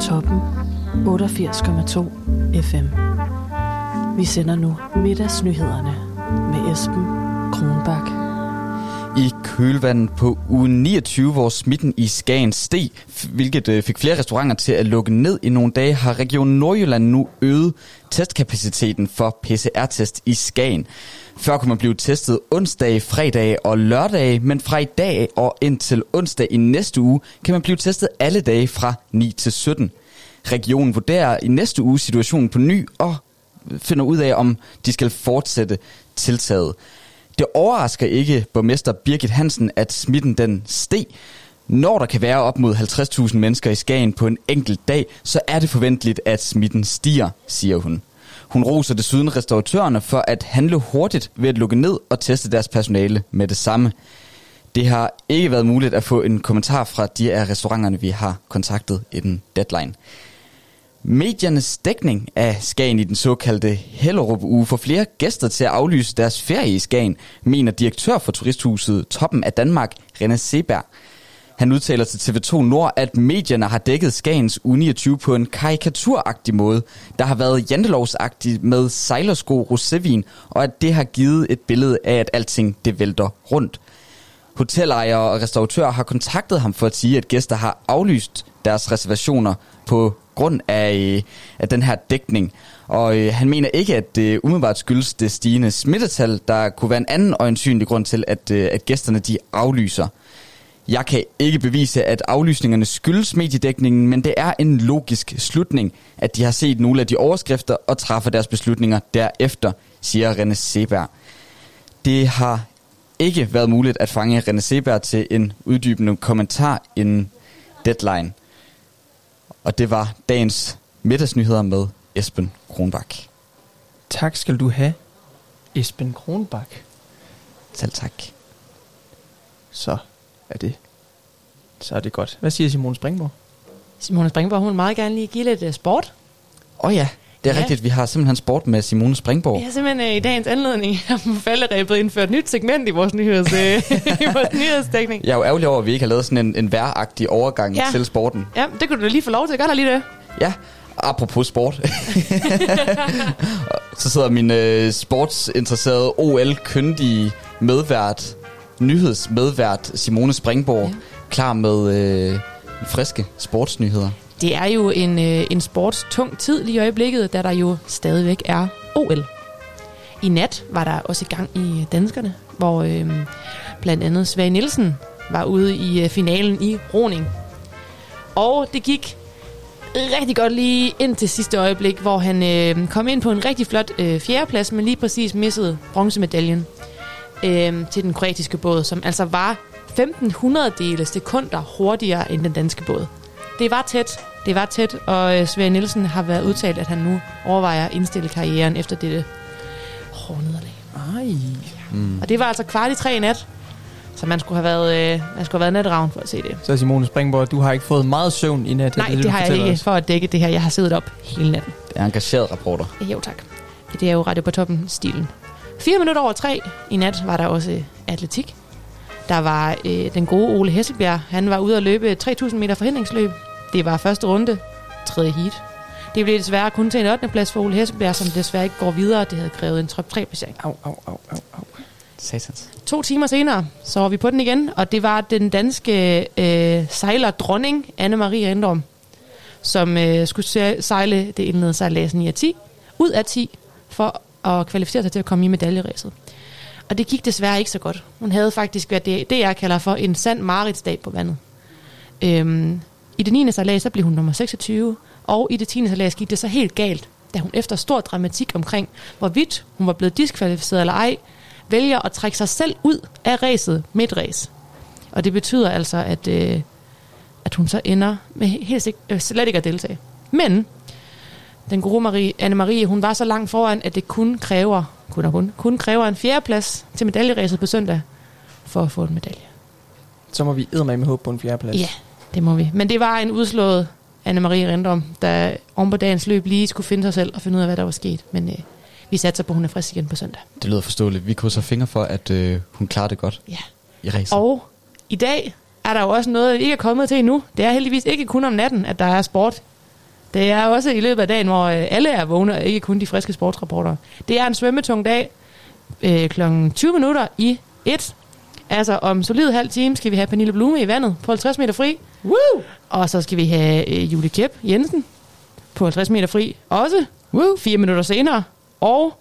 Toppen 88,2 FM. Vi sender nu middagsnyhederne med Esben Kronbak. Kølvandet på uge 29, hvor smitten i Skagen steg, hvilket øh, fik flere restauranter til at lukke ned i nogle dage, har Region Nordjylland nu øget testkapaciteten for PCR-test i Skagen. Før kunne man blive testet onsdag, fredag og lørdag, men fra i dag og indtil onsdag i næste uge kan man blive testet alle dage fra 9 til 17. Regionen vurderer i næste uge situationen på ny og finder ud af, om de skal fortsætte tiltaget. Det overrasker ikke borgmester Birgit Hansen, at smitten den steg. Når der kan være op mod 50.000 mennesker i Skagen på en enkelt dag, så er det forventeligt, at smitten stiger, siger hun. Hun roser desuden restauratørerne for at handle hurtigt ved at lukke ned og teste deres personale med det samme. Det har ikke været muligt at få en kommentar fra de af restauranterne, vi har kontaktet i den deadline. Mediernes dækning af Skagen i den såkaldte Hellerup uge får flere gæster til at aflyse deres ferie i Skagen, mener direktør for turisthuset Toppen af Danmark, René Seberg. Han udtaler til TV2 Nord, at medierne har dækket Skagens u 29 på en karikaturagtig måde, der har været jantelovsagtig med sejlersko rosévin, og at det har givet et billede af, at alting det vælter rundt. Hotelejere og restauratører har kontaktet ham for at sige, at gæster har aflyst deres reservationer på grund af, øh, af den her dækning. Og øh, han mener ikke, at det umiddelbart skyldes det stigende smittetal, der kunne være en anden øjensynlig grund til, at, øh, at gæsterne de aflyser. Jeg kan ikke bevise, at aflysningerne skyldes mediedækningen, men det er en logisk slutning, at de har set nogle af de overskrifter og træffer deres beslutninger derefter, siger René Seberg. Det har ikke været muligt at fange René Seberg til en uddybende kommentar inden deadline. Og det var dagens middagsnyheder med Esben Kronbak. Tak skal du have, Esben Kronbak. Selv tak. Så er det. Så er det godt. Hvad siger Simone Springborg? Simone Springborg, hun vil meget gerne lige give lidt uh, sport. Åh oh ja, det er Ja. ja. rigtigt. Vi har simpelthen sport med Simone Springborg. Har simpelthen uh, i dagens anledning på falderæbet indført et nyt segment i vores, nyheds, uh, i vores nyhedsdækning. Jeg er jo ærgerlig over, at vi ikke har lavet sådan en, en væragtig overgang Ja. ja. til sporten. Ja, det kunne du lige få lov til. Gør der lige det. Ja, apropos sport. så sidder min øh, sportsinteresserede OL-kyndige medvært, nyhedsmedvært Simone Springborg, ja. klar med øh, friske sportsnyheder. Det er jo en, øh, en sportstung tid lige i øjeblikket, da der jo stadigvæk er OL. I nat var der også i gang i danskerne, hvor øh, blandt andet Svage Nielsen var ude i øh, finalen i roning. Og det gik rigtig godt lige ind til sidste øjeblik, hvor han øh, kom ind på en rigtig flot øh, fjerdeplads, men lige præcis missede bronzemedaljen øh, til den kroatiske båd, som altså var 1500 dele sekunder hurtigere end den danske båd. Det var tæt, det var tæt, og øh, Svend Nielsen har været udtalt, at han nu overvejer at indstille karrieren efter dette hårde nederlag. Ej. Mm. Og det var altså kvart i tre i nat, så man skulle have været, øh, man skulle have været natravn for at se det. Så Simone Springborg, du har ikke fået meget søvn i nat. Nej, det, du har jeg ikke os. for at dække det her. Jeg har siddet op hele natten. Det er engageret rapporter. Jo, tak. Det er jo Radio på toppen stilen. Fire minutter over tre i nat var der også atletik. Der var øh, den gode Ole Hesselbjerg. Han var ude at løbe 3.000 meter forhindringsløb. Det var første runde, tredje heat. Det blev desværre kun til en 8. plads for Ole Hesselbjerg, som desværre ikke går videre. Det havde krævet en top 3 placering. Au, au, au, au, au. Satans. To timer senere, så var vi på den igen, og det var den danske øh, sejlerdronning, Anne-Marie Endrum, som øh, skulle se- sejle det indledende sejlads 9 af 10, ud af 10, for at kvalificere sig til at komme i medaljeræset. Og det gik desværre ikke så godt. Hun havde faktisk, hvad det, det jeg kalder for en sand maritsdag på vandet. Øhm, I det 9. sejlads, så blev hun nummer 26, og i det 10. sejlads gik det så helt galt, da hun efter stor dramatik omkring, hvorvidt hun var blevet diskvalificeret eller ej, vælger at trække sig selv ud af ræset midt race. Og det betyder altså, at, øh, at hun så ender med helt sigt, øh, slet ikke at deltage. Men den gode Marie, Anne-Marie, hun var så langt foran, at det kun kræver, kun og kun, kun kræver en fjerdeplads til medaljeræset på søndag for at få en medalje. Så må vi eddermame med håb på en fjerdeplads. Ja, det må vi. Men det var en udslået Anne-Marie Rendom, der om på dagens løb lige skulle finde sig selv og finde ud af, hvad der var sket. Men øh, vi satser på, at hun er frisk igen på søndag. Det lyder forståeligt. Vi krydser fingre for, at øh, hun klarer det godt Ja. i racet. Og i dag er der jo også noget, I ikke er kommet til endnu. Det er heldigvis ikke kun om natten, at der er sport. Det er også i løbet af dagen, hvor øh, alle er vågne, og ikke kun de friske sportsrapporter. Det er en svømmetung dag øh, kl. 20 minutter i 1. Altså om solid halv time skal vi have Pernille Blume i vandet på 50 meter fri. Woo! Og så skal vi have øh, Julie Kjep Jensen på 50 meter fri også. Woo! Fire minutter senere. Og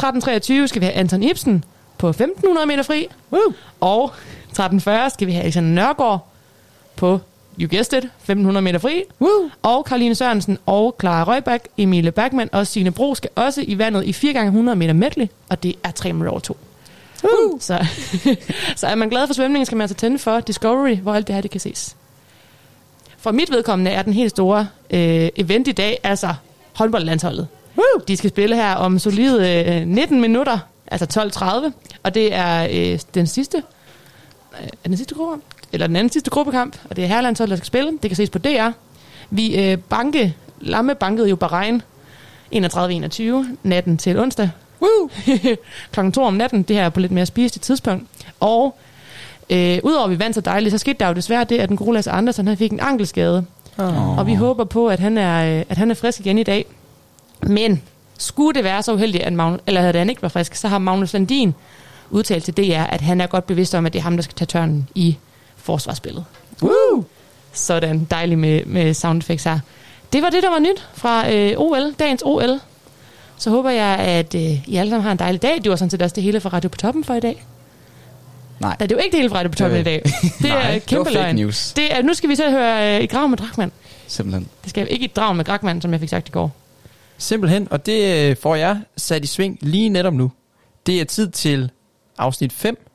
13.23 skal vi have Anton Ibsen på 1500 meter fri. Woo! Og 13.40 skal vi have Alexander Nørgaard på, you guessed it, 1500 meter fri. Woo! Og Karoline Sørensen og Clara Røgbak, Emilie Bergman og Signe Bro skal også i vandet i 4 gange 100 meter medley, og det er 3 minutter over 2. Uh. Så, så er man glad for svømning, skal man altså tænde for Discovery, hvor alt det her det kan ses. For mit vedkommende er den helt store øh, event i dag, altså håndboldlandsholdet. Woo! De skal spille her om solide øh, 19 minutter, altså 12.30, og det er øh, den sidste, øh, den sidste gruppe, eller den anden sidste gruppekamp, og det er herrelandsholdet, der skal spille. Det kan ses på DR. Vi øh, banke, Lamme bankede jo Bahrein 31-21 natten til onsdag. Woo! Klokken to om natten, det her er på lidt mere spiseligt tidspunkt. Og øh, udover at vi vandt så dejligt, så skete der jo desværre det, at den gode Lasse Andersen han fik en ankelskade. Oh. Og vi håber på, at han, er, øh, at han er frisk igen i dag. Men skulle det være så uheldigt, at, Magnus, eller at han ikke var frisk, så har Magnus Landin udtalt til DR, at han er godt bevidst om, at det er ham, der skal tage tørnen i forsvarsspillet. Woo! Sådan dejligt med, med sound effects her. Det var det, der var nyt fra øh, OL, dagens OL. Så håber jeg, at øh, I alle sammen har en dejlig dag. Det var sådan set også det hele fra Radio på Toppen for i dag. Nej. Nej, det er jo ikke det hele fra Radio på Toppen Øh, i dag. Det nej, er det var kæmpe fake løgn. news. Det er, nu skal vi så høre øh, i grav med Drakman. Simpelthen. Det skal ikke i drag med Drakman, som jeg fik sagt i går. Simpelthen, og det øh, får jeg sat i sving lige netop nu. Det er tid til afsnit 5,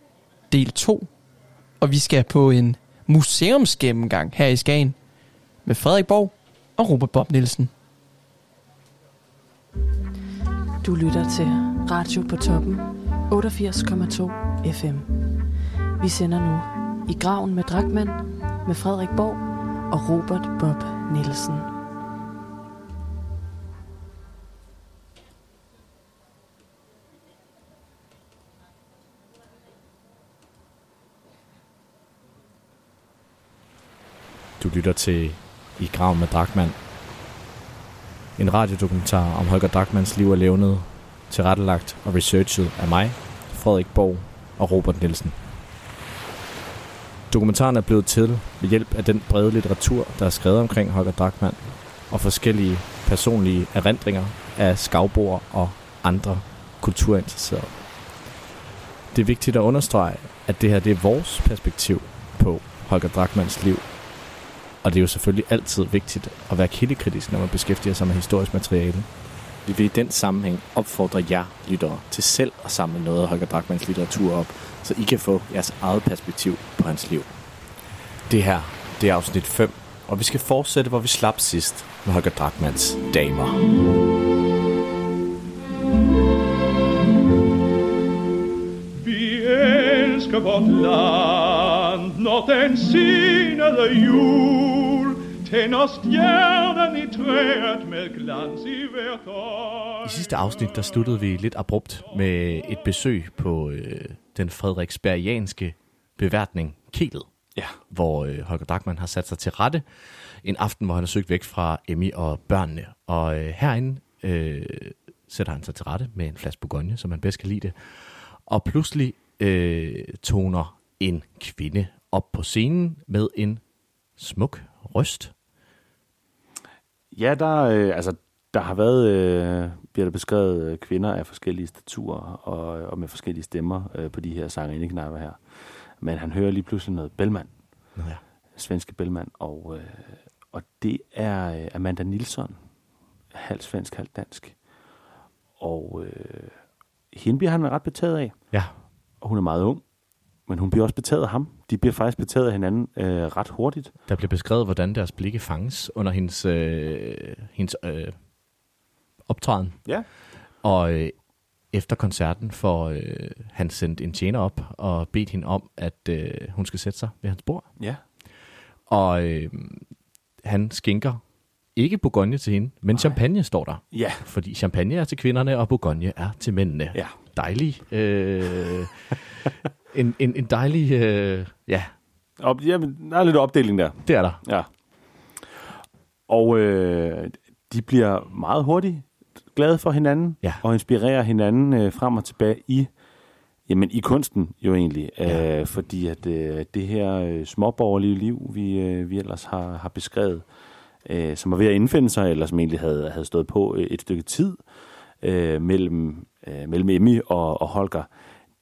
del 2, og vi skal på en museumsgennemgang her i Skagen med Frederik Borg og Robert Bob Nielsen. Du lytter til Radio på toppen 88,2 FM. Vi sender nu i graven med Drakman med Frederik Borg og Robert Bob Nielsen. Du lytter til I graven med Drakman. En radiodokumentar om Holger Drakmans liv og levnede, tilrettelagt og researchet af mig, Frederik Borg og Robert Nielsen. Dokumentaren er blevet til ved hjælp af den brede litteratur, der er skrevet omkring Holger Drachmann, og forskellige personlige erindringer af skavboer og andre kulturinteresserede. Det er vigtigt at understrege, at det her det er vores perspektiv på Holger Drachmanns liv og det er jo selvfølgelig altid vigtigt at være kildekritisk, når man beskæftiger sig med historisk materiale. Vi vil i den sammenhæng opfordre jer lyttere til selv at samle noget af Holger Drachmanns litteratur op, så I kan få jeres eget perspektiv på hans liv. Det her, det er afsnit 5, og vi skal fortsætte, hvor vi slap sidst med Holger Drachmanns damer. Elsker vort land, når den sinede jul tænder stjernen i træet med glans i hvert. I sidste afsnit, der sluttede vi lidt abrupt med et besøg på øh, den frederiksbergianske beværtning Kelet. Ja. Hvor øh, Holger Drachmann har sat sig til rette en aften, hvor han har søgt væk fra Emmy og børnene. Og øh, herinde øh, sætter han sig til rette med en flaske Bourgogne, som han bedst kan lide det. Og pludselig øh, toner en kvinde op på scenen med en smuk røst. Ja, der, øh, altså, der har været, øh, bliver der beskrevet øh, kvinder af forskellige staturer og, og med forskellige stemmer øh, på de her sangerindeknapper her. Men han hører lige pludselig noget Bellman. Ja. Svenske Bellman. Og, øh, og det er øh, Amanda Nilsson. Halvt svensk, halvt dansk. Og øh, hende bliver han ret betaget af. Ja. Og hun er meget ung. Men hun bliver også betaget af ham. De bliver faktisk betaget af hinanden øh, ret hurtigt. Der bliver beskrevet, hvordan deres blikke fanges under hendes, øh, hendes øh, optræden. Ja. Og øh, efter koncerten får øh, han sendt en tjener op og bedt hende om, at øh, hun skal sætte sig ved hans bord. Ja. Og øh, han skænker ikke Bourgogne til hende, men champagne står der. Ja. Fordi champagne er til kvinderne, og Bourgogne er til mændene. Ja. Dejlig. Øh, en, en, en dejlig, øh, ja, Op, jamen, der er lidt opdeling der. Det er der. Ja. Og øh, de bliver meget hurtigt glade for hinanden, ja. og inspirerer hinanden øh, frem og tilbage i Jamen i kunsten jo egentlig, ja. øh, fordi at øh, det her øh, småborgerlige liv, vi, øh, vi ellers har, har beskrevet, øh, som var ved at indfinde sig, eller som egentlig havde, havde stået på øh, et stykke tid øh, mellem, øh, mellem Emmy og, og Holger,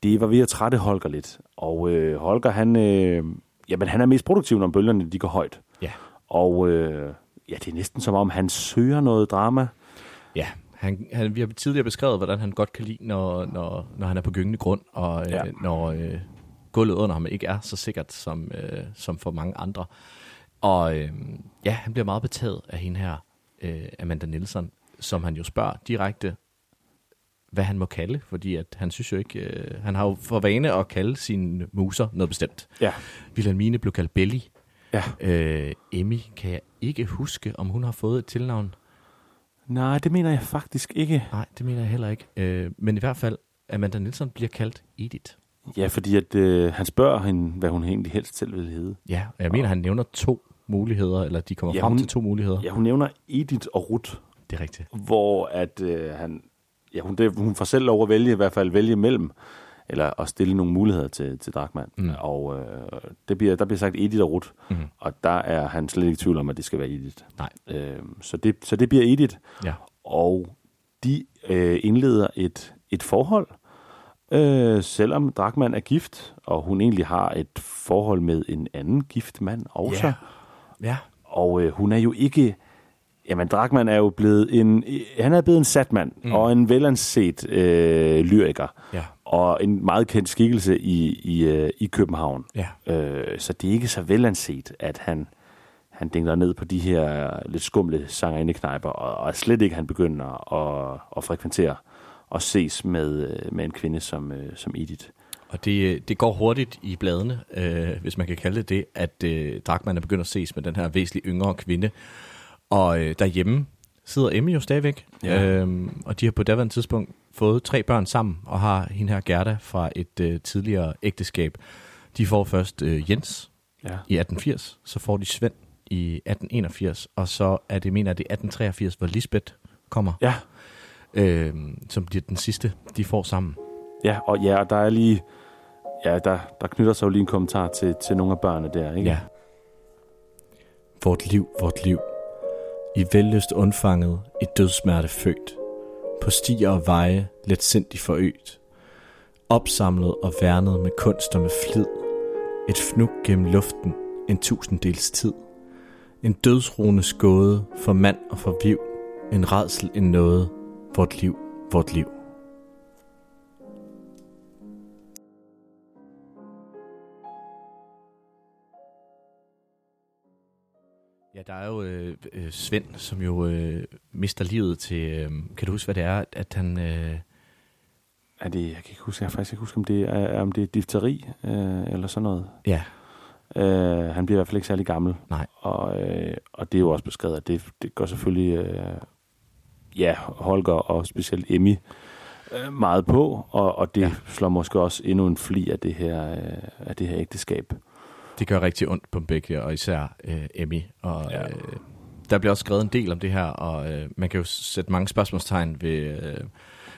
det var ved at trætte Holger lidt. Og øh, Holger, han, øh, jamen, han er mest produktiv, når bølgerne de går højt. Ja. Og øh, ja, det er næsten som om, han søger noget drama. Ja, han, han, vi har tidligere beskrevet, hvordan han godt kan lide, når, når, når han er på gyngende grund, og Ja. øh, når øh, gulvet under ham ikke er så sikkert som, øh, som for mange andre. Og øh, ja, han bliver meget betaget af hende her, øh, Amanda Nielsen, som han jo spørger direkte, hvad han må kalde, fordi at han synes jo ikke, øh, han har jo for vane at kalde sine muser noget bestemt. Ja. Wilhelmine blev kaldt Belly. Ja. Øh, Emmy kan jeg ikke huske, om hun har fået et tilnavn. Nej, det mener jeg faktisk ikke. Nej, det mener jeg heller ikke. Øh, men i hvert fald, Amanda Nielsen bliver kaldt Edith. Ja, fordi at, øh, han spørger hende, hvad hun egentlig helst selv vil hedde. Ja, og jeg mener, han nævner to muligheder, eller de kommer ja, frem hun, til to muligheder. Ja, hun nævner Edith og Ruth. Det er rigtigt. Hvor at øh, han, ja, hun, det, hun får selv lov at vælge, i hvert fald vælge mellem, eller at stille nogle muligheder til, til Drachmann. Mm. Og øh, det bliver, der bliver sagt Edith og Ruth, Mhm. og der er han slet ikke i tvivl om, at det skal være Edith. Nej. Øh, så, det, så det bliver Edith. Ja. Og de øh, indleder et, et forhold, øh, selvom Drachmann er gift, og hun egentlig har et forhold med en anden gift mand også. Ja. Ja. Og øh, hun er jo ikke... Jamen, Drachmann er jo blevet en... Han er blevet en satmand, Mm. og en velanset øh, lyriker. Ja. Og en meget kendt skikkelse i, i, øh, i København. Ja. Øh, så det er ikke så velanset, at han, han dingler ned på de her lidt skumle sangerindeknejper, og, og slet ikke, han begynder at, at frekventere og ses med, øh, med en kvinde som, øh, som Edith. Og det, det går hurtigt i bladene, øh, hvis man kan kalde det det, at øh, Drachmann er begyndt at ses med den her væsentligt yngre kvinde. Og øh, derhjemme sidder Emmy jo stadigvæk, Ja. øhm, og de har på daværende tidspunkt fået tre børn sammen, og har hende her Gerda fra et øh, tidligere ægteskab. De får først øh, Jens Ja. i 1880, så får de Svend i 1881, og så er det, mener jeg, det er 1883, hvor Lisbeth kommer. Ja. Øhm, som bliver den sidste, de får sammen. Ja, og ja, og der er lige... Ja, der, der knytter sig jo lige en kommentar til, til nogle af børnene der, ikke? Ja. Vort liv, vort liv. I vellyst undfanget, i dødsmerte født. På stier og veje, let sindig forøgt, Opsamlet og værnet med kunst og med flid. Et fnug gennem luften, en tusinddels tid. En dødsrone skåde for mand og for viv. En redsel, en noget. Vort liv, vort liv. Der er jo øh, øh, Svend, som jo øh, mister livet til... Øh, kan du huske, hvad det er, at han... Øh, Er det, jeg kan ikke huske, jeg faktisk ikke huske, om det er, om det er difteri øh, eller sådan noget. Ja. Øh, han bliver i hvert fald ikke særlig gammel. Nej. Og, øh, og det er jo også beskrevet, at det, det går selvfølgelig, øh, ja, Holger og specielt Emmy øh, meget på, og, og det ja. slår måske også endnu en fli af det her, øh, af det her ægteskab. Det gør rigtig ondt på begge, og især øh, Emmy. Og, ja. øh, der bliver også skrevet en del om det her, og øh, man kan jo sætte mange spørgsmålstegn ved, øh,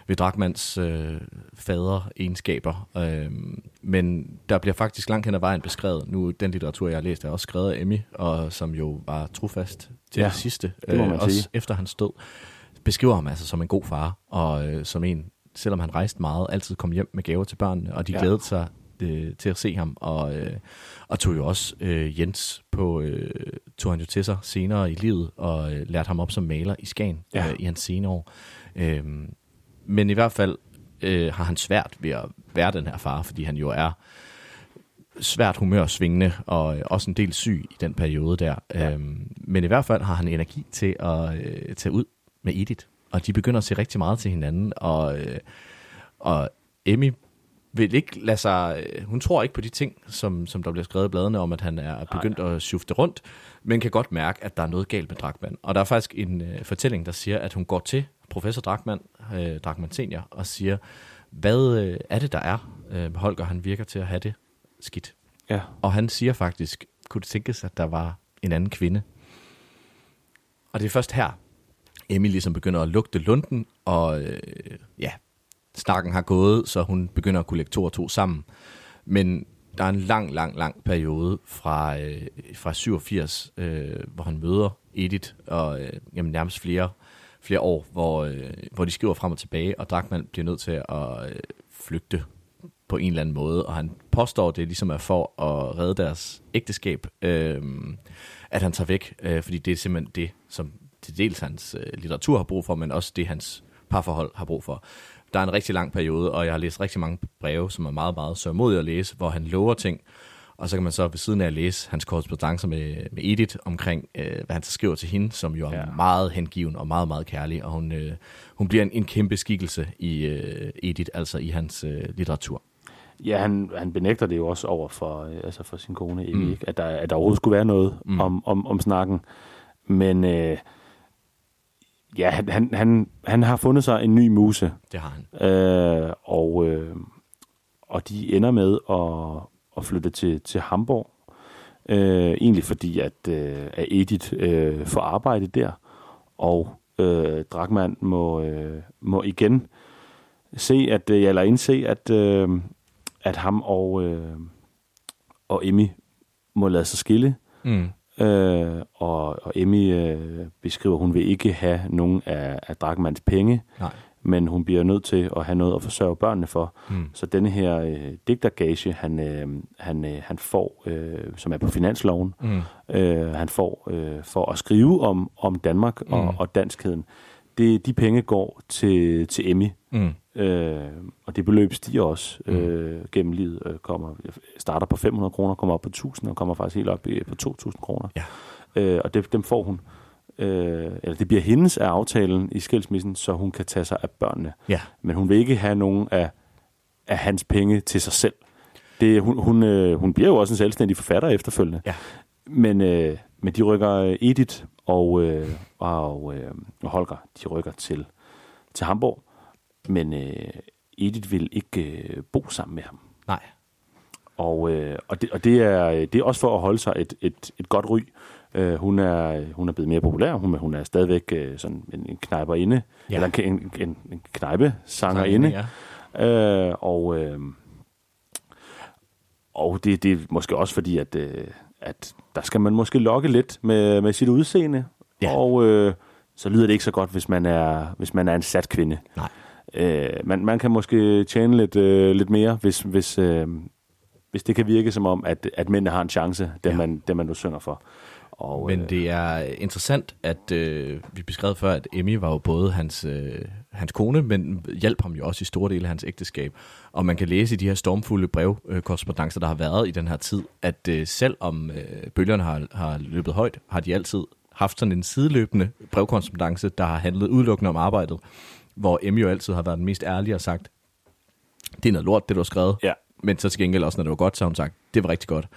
ved Drachmanns øh, fader-egenskaber. Øh, men der bliver faktisk langt hen ad vejen beskrevet. Nu, den litteratur, jeg har læst, er også skrevet af Emmy, og som jo var trofast til Ja, det sidste. øh, det man også sige. efter hans død. Beskriver ham altså som en god far, og øh, som en, selvom han rejste meget, altid kom hjem med gaver til børnene, og de Ja. glædede sig øh, til at se ham, og, øh, og tog jo også øh, Jens på, øh, tog han jo til sig senere i livet, og øh, lærte ham op som maler i Skagen Ja. øh, i hans senere år. Øh, men i hvert fald øh, har han svært ved at være den her far, fordi han jo er svært humørsvingende og øh, også en del syg i den periode der. Ja. Øhm, men i hvert fald har han energi til at øh, tage ud med Edith, og de begynder at se rigtig meget til hinanden, og, øh, og Emmy vil ikke lade sig, øh, hun tror ikke på de ting, som, som der bliver skrevet i bladene om, at han er begyndt at shufte rundt, men kan godt mærke, at der er noget galt med Drachmann. Og der er faktisk en øh, fortælling, der siger, at hun går til professor Drachmann, øh, Drachmann senior, og siger, hvad øh, er det, der er? Øh, Holger, han virker til at have det skidt. Ja. Og han siger faktisk, kunne det tænkes, at der var en anden kvinde? Og det er først her, Emmy ligesom begynder at lugte lunden, og øh, ja, snakken har gået, så hun begynder at kunne lægge to og to sammen. Men der er en lang, lang, lang periode fra, øh, fra 87, øh, hvor han møder Edith, og øh, jamen, nærmest flere, flere år, hvor, øh, hvor de skriver frem og tilbage, og Drachmann bliver nødt til at øh, flygte på en eller anden måde, og han påstår, det ligesom er for at redde deres ægteskab, øh, at han tager væk, øh, fordi det er simpelthen det, som til dels hans øh, litteratur har brug for, men også det, hans parforhold har brug for. Der er en rigtig lang periode, og jeg har læst rigtig mange breve, som er meget, meget sørmodige at læse, hvor han lover ting, og så kan man så ved siden af at læse hans korrespondencer med, med Edith omkring, øh, hvad han så skriver til hende, som jo er ja. meget hengiven og meget, meget kærlig, og hun, øh, hun bliver en, en kæmpe skikkelse i øh, Edith, altså i hans øh, litteratur. Ja, han, han benægter det jo også over for, øh, altså for sin kone, Emmy, Mm. at, der, at der overhovedet skulle være noget mm. om, om, om snakken. Men øh, ja, han, han, han, har fundet sig en ny muse. Det har han. Øh, og, øh, og de ender med at, at flytte til, til Hamburg. Øh, egentlig fordi, at, øh, at Edith øh, får arbejde der. Og øh, Drachmann må, øh, må igen se, at, øh, eller indse, at, øh, at ham og, øh, og Emmy må lade sig skille. Mm. Øh, og, og Emmy øh, beskriver, at hun vil ikke have nogen af, af Drachmanns penge, Nej. men hun bliver nødt til at have noget at forsørge børnene for. Mm. Så denne her øh, digtergage, han, øh, han, øh, han får, øh, som er på finansloven, Mm. øh, han får øh, for at skrive om, om Danmark og, Mm. og danskheden, det, de penge går til, til Emmy. Mm. Øh, og det beløb stiger også øh, gennem livet. Øh, kommer, starter på 500 kroner, kommer op på 1000 og kommer faktisk helt op i, på 2000 kroner. Ja. Øh, og det, dem får hun. Øh, eller det bliver hendes af aftalen i skilsmissen, så hun kan tage sig af børnene. Ja. Men hun vil ikke have nogen af, af hans penge til sig selv. Det, hun, hun, øh, hun bliver jo også en selvstændig forfatter efterfølgende. Ja. Men, øh, men de rykker øh, Edith og, øh, og, øh, og Holger, de rykker til, til Hamburg. Men øh, Edith vil ikke øh, bo sammen med ham. Nej. Og, øh, og, det, og det, er, det er også for at holde sig et, et, et godt ry. Øh, hun, er, hun er blevet mere populær. Hun, hun er stadigvæk øh, sådan en, en knejperinde. Ja. Eller en, en, en, en knejpesangerinde. Sangerinde, Øh, og øh, og det, det er måske også fordi, at, øh, at der skal man måske lokke lidt med, med sit udseende. Ja. Og øh, så lyder det ikke så godt, hvis man er, hvis man er en sat kvinde. Nej. Øh, man, man kan måske tjene lidt, øh, lidt mere, hvis, hvis, øh, hvis det kan virke som om, at, at mændene har en chance, dem, ja. man, dem man nu synger for. Og, Men det er interessant, at øh, vi beskrev før, at Emmy var jo både hans, øh, hans kone, men hjalp ham jo også i store dele af hans ægteskab. Og man kan læse i de her stormfulde brevkorrespondencer, der har været i den her tid, at øh, selvom øh, bølgerne har, har løbet højt, har de altid haft sådan en sideløbende brevkorrespondence, der har handlet udelukkende om arbejdet, hvor Emmy jo altid har været den mest ærlige og sagt, det er noget lort, det du har skrevet. Ja. Men så til gengæld også, når det var godt, så har hun sagt, det var rigtig godt.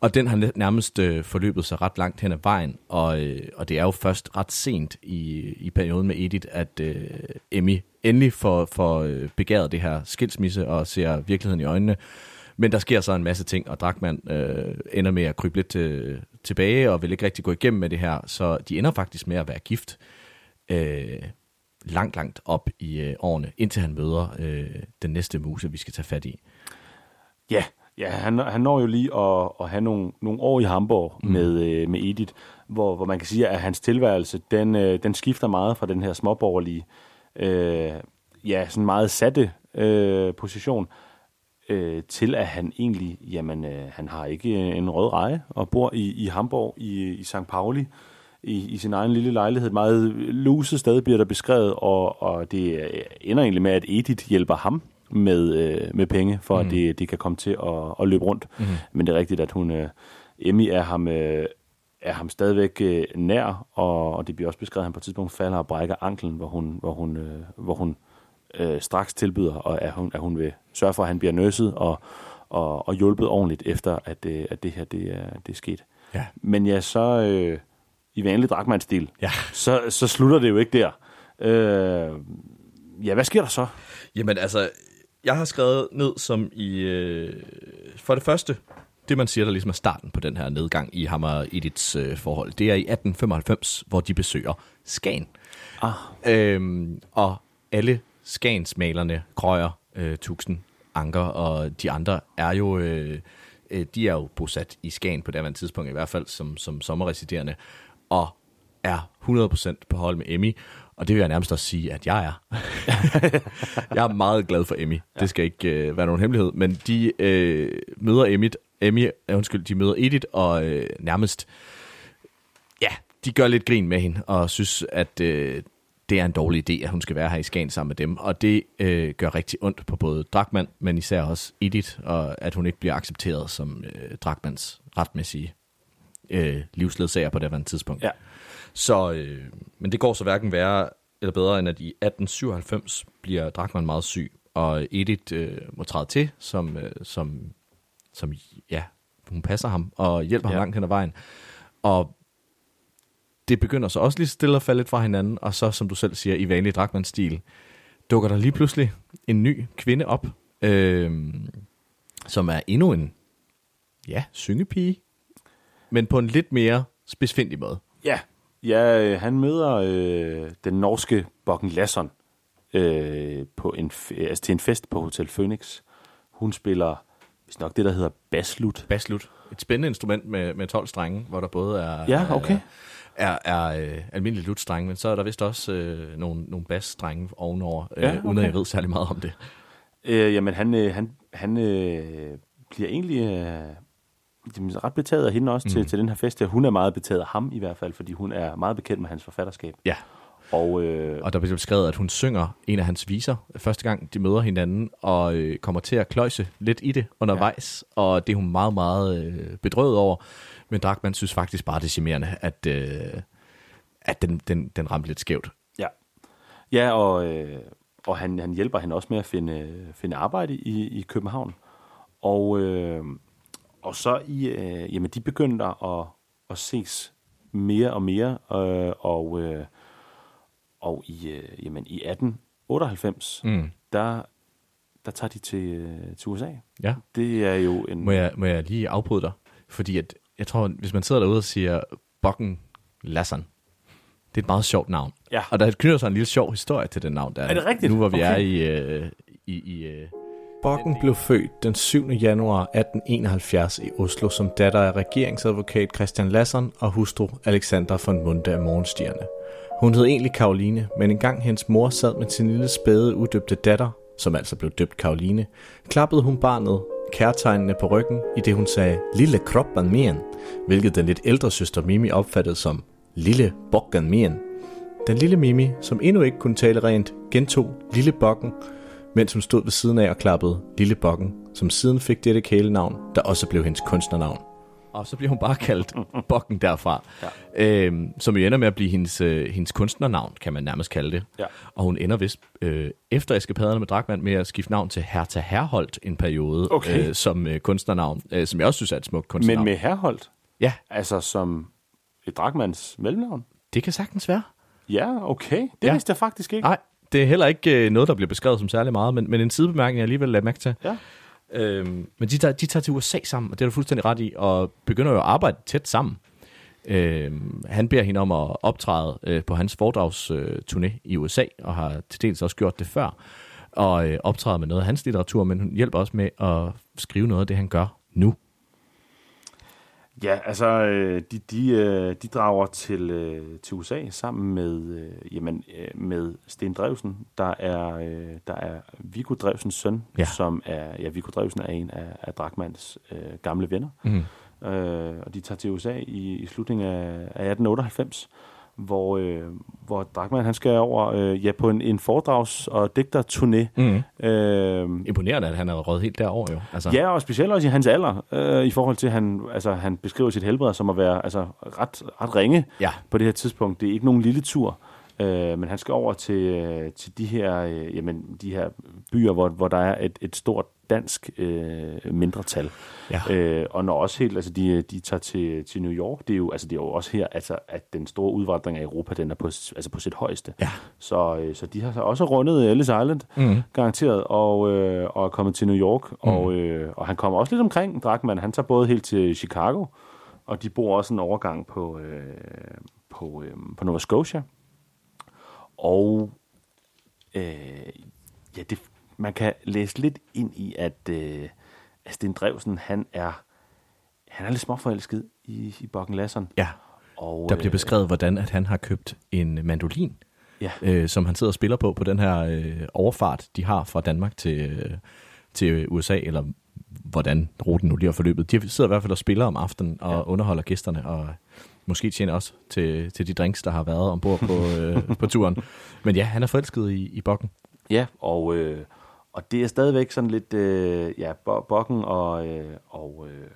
Og den har nærmest øh, forløbet sig ret langt hen ad vejen, og, øh, og det er jo først ret sent i, i perioden med Edith, at øh, Emmy endelig får, får øh, begæret det her skilsmisse og ser virkeligheden i øjnene. Men der sker så en masse ting, og Drachmann øh, ender med at krybe lidt til, tilbage og vil ikke rigtig gå igennem med det her, så de ender faktisk med at være gift øh, langt, langt op i øh, årene, indtil han møder øh, den næste muse, vi skal tage fat i. Ja, ja han, han når jo lige at, at have nogle, nogle år i Hamburg mm. med, øh, med Edith, hvor, hvor man kan sige, at hans tilværelse, den, øh, den skifter meget fra den her småborgerlige, øh, ja, sådan meget satte øh, position, øh, til at han egentlig, jamen, øh, han har ikke en rød reje og bor i, i Hamburg, i, i St. Pauli, i, i sin egen lille lejlighed. Et meget luset sted bliver der beskrevet, og, og det ender egentlig med, at Edith hjælper ham med, øh, med penge, for mm. at det, det kan komme til at, at løbe rundt. Mhm. Men det er rigtigt, at hun, øh, Emmy er ham, øh, er ham stadigvæk øh, nær, og, og det bliver også beskrevet, at han på et tidspunkt falder og brækker anklen, hvor hun, hvor hun, øh, hvor hun øh, straks tilbyder, og at hun, at hun vil sørge for, at han bliver nøsset og, og, og hjulpet ordentligt, efter at, øh, at det her det er, det er sket. Ja. Men ja, så øh, i vanlig Drachmann-stil, ja. så, så slutter det jo ikke der. Øh, ja, hvad sker der så? Jamen altså, jeg har skrevet ned som i, øh, for det første, det, man siger, der ligesom er starten på den her nedgang i ham og Ediths øh, forhold, det er i 1895, hvor de besøger Skagen. Ah. Øhm, og alle Skagensmalerne, Krøyer, øh, Tuxen, Anker og de andre er jo, øh, øh, de er jo bosat i Skagen på det tidspunkt, i hvert fald som, som sommerresiderende, og er 100% på hold med Emmy, og det vil jeg nærmest også sige, at jeg er. jeg er meget glad for Emmy. Ja. Det skal ikke øh, være nogen hemmelighed, men de øh, møder Emmy, Emmy, øh, undskyld, de møder Edith, og øh, nærmest, ja, de gør lidt grin med hende, og synes, at øh, det er en dårlig idé, at hun skal være her i Skagen sammen med dem. Og det øh, gør rigtig ondt på både Drakman, men især også Edith, og at hun ikke bliver accepteret som øh, Drakmans retmæssige øh, livsledsager på det her tidspunkt. Ja. Så, øh, men det går så hverken værre eller bedre, end at i 1897 bliver Drakman meget syg, og Edith øh, må træde til, som, øh, som, som, ja, hun passer ham og hjælper ja. ham langt hen ad vejen. Og det begynder så også lige stille at falde lidt fra hinanden, og så, som du selv siger, i vanlig Drakman-stil, dukker der lige pludselig en ny kvinde op, øh, som er endnu en, ja, syngepige, men på en lidt mere spidsfindig måde. Ja, ja øh, han møder øh, den norske Bokken Lasson øh, på en, f- altså til en fest på Hotel Phoenix. Hun spiller, hvis nok det, der hedder baslut. Baslut. Et spændende instrument med, med 12 strenge, hvor der både er, Ja, okay. er, er, er øh, almindelig lutstrenge, men så er der vist også øh, nogle, nogle bassstrenge ovenover, øh, Ja, uden at okay. jeg ved særlig meget om det. Øh, jamen, han, øh, han, han øh, bliver egentlig øh, ret betaget af hende også mm. til, til den her fest. her. Hun er meget betaget af ham i hvert fald, fordi hun er meget bekendt med hans forfatterskab. Ja. Og, øh, Og der bliver beskrevet, at hun synger en af hans viser første gang, de møder hinanden, og øh, kommer til at kløjse lidt i det undervejs, ja. og det er hun meget, meget øh, bedrøvet over. Men Drakman synes faktisk bare, det er charmerende, at, øh, at den, den, den ramte lidt skævt. Ja, ja og, øh, og han, han hjælper hende også med at finde, finde arbejde i, i København. Og, øh, og så i, øh, jamen de begynder at, at ses mere og mere, øh, og, øh, og i, øh, jamen, i 1898, Mm. der, der tager de til, øh, til USA. Ja. Det er jo en... Må jeg, må jeg lige afbryde dig? Fordi at, jeg tror, hvis man sidder derude og siger Bokken Lassan, det er et meget sjovt navn. Ja. Og der knytter sig en lille sjov historie til det navn. Der Er det rigtigt? Nu hvor vi Okay. er i... Øh, i, i øh, Bokken blev født den 7. januar 1871 i Oslo som datter af regeringsadvokat Christian Lasson og hustru Alexandra von Munde af Morgenstierne. Hun hed egentlig Karoline, men engang hendes mor sad med sin lille spæde udøbte datter, som altså blev døbt Karoline, klappede hun barnet kærtegnene på ryggen, i det hun sagde lille kroppen mien, hvilket den lidt ældre søster Mimi opfattede som lille bokken mien. Den lille Mimi, som endnu ikke kunne tale rent, gentog lille bokken, mens hun stod ved siden af og klappede lille bokken, som siden fik dette kælenavn, der også blev hendes kunstnernavn. Og så bliver hun bare kaldt Bokken derfra. Ja. Øhm, som jo ender med at blive hendes, øh, hendes kunstnernavn, kan man nærmest kalde det. Ja. Og hun ender vist øh, efter eskapaderne med Drakman med at skifte navn til Hertha Herholdt en periode Okay. øh, som øh, kunstnernavn, øh, som jeg også synes er et smukt kunstnernavn. Men med Herholdt? Ja. Altså som et Drakmans mellemnavn? Det kan sagtens være. Ja, okay. Det Ja. ja. vidste jeg faktisk ikke. Nej, det er heller ikke øh, noget, der bliver beskrevet som særlig meget, men, men en sidebemærkning, jeg alligevel lader mærke til. Ja. Øhm, men de tager, de tager til USA sammen, og det er du fuldstændig ret i, og begynder jo at arbejde tæt sammen. Øhm, han beder hende om at optræde øh, på hans foredragsturné i USA, og har til dels også gjort det før, og øh, optræder med noget af hans litteratur, men hun hjælper også med at skrive noget af det, han gør nu. Ja, altså, øh, de, de, øh, de drager til, øh, til USA sammen med, øh, jamen, øh, med Sten Drevsen, der er, øh, der er Viggo Drevsens søn, Ja. som er, ja, Viggo Drevsen er en af, af Drakmans øh, gamle venner. Mhm. Øh, og de tager til USA i, i slutningen af, af 1898, hvor, øh, hvor Drakman han skal over øh, ja, på en, en foredrags- og digterturné. Mhm. Øh, Imponerende, at han er røget helt derover jo. Altså. Ja, og specielt også i hans alder, øh, i forhold til, at han, altså, han beskriver sit helbred som at være altså, ret, ret ringe Ja. på det her tidspunkt. Det er ikke nogen lille tur. Øh, men han skal over til, øh, til de her, øh, jamen, de her byer, hvor, hvor der er et, et stort dansk øh, mindretal. Ja. Øh, og når også helt, altså de, de tager til, til New York, det er jo, altså det er jo også her, altså, at den store udvandring af Europa, den er på, altså på sit højeste. Ja. Så, øh, så de har så også rundet Ellis Island, Mhm. garanteret, og, øh, og er kommet til New York. Mhm. Og, øh, og han kommer også lidt omkring, Drachmann. Han tager både helt til Chicago, og de bor også en overgang på, øh, på, øh, på Nova Scotia. Og øh, ja, det, man kan læse lidt ind i, at, øh, Sten Drevsen, han er, han er lidt småforelsket i, i Bokken Lasson. Ja. Og, Der bliver beskrevet, hvordan at han har købt en mandolin, Ja. øh, som han sidder og spiller på, på den her øh, overfart, de har fra Danmark til, øh, til USA, eller hvordan ruten nu lige har forløbet. De sidder i hvert fald og spiller om aftenen og ja. underholder gæsterne, og måske tjener også til, til de drinks, der har været ombord på, øh, på turen. Men ja, han er forelsket i, i Bokken. Ja, og, øh, og det er stadigvæk sådan lidt, øh, ja, Bo- Bokken og, øh, og, øh,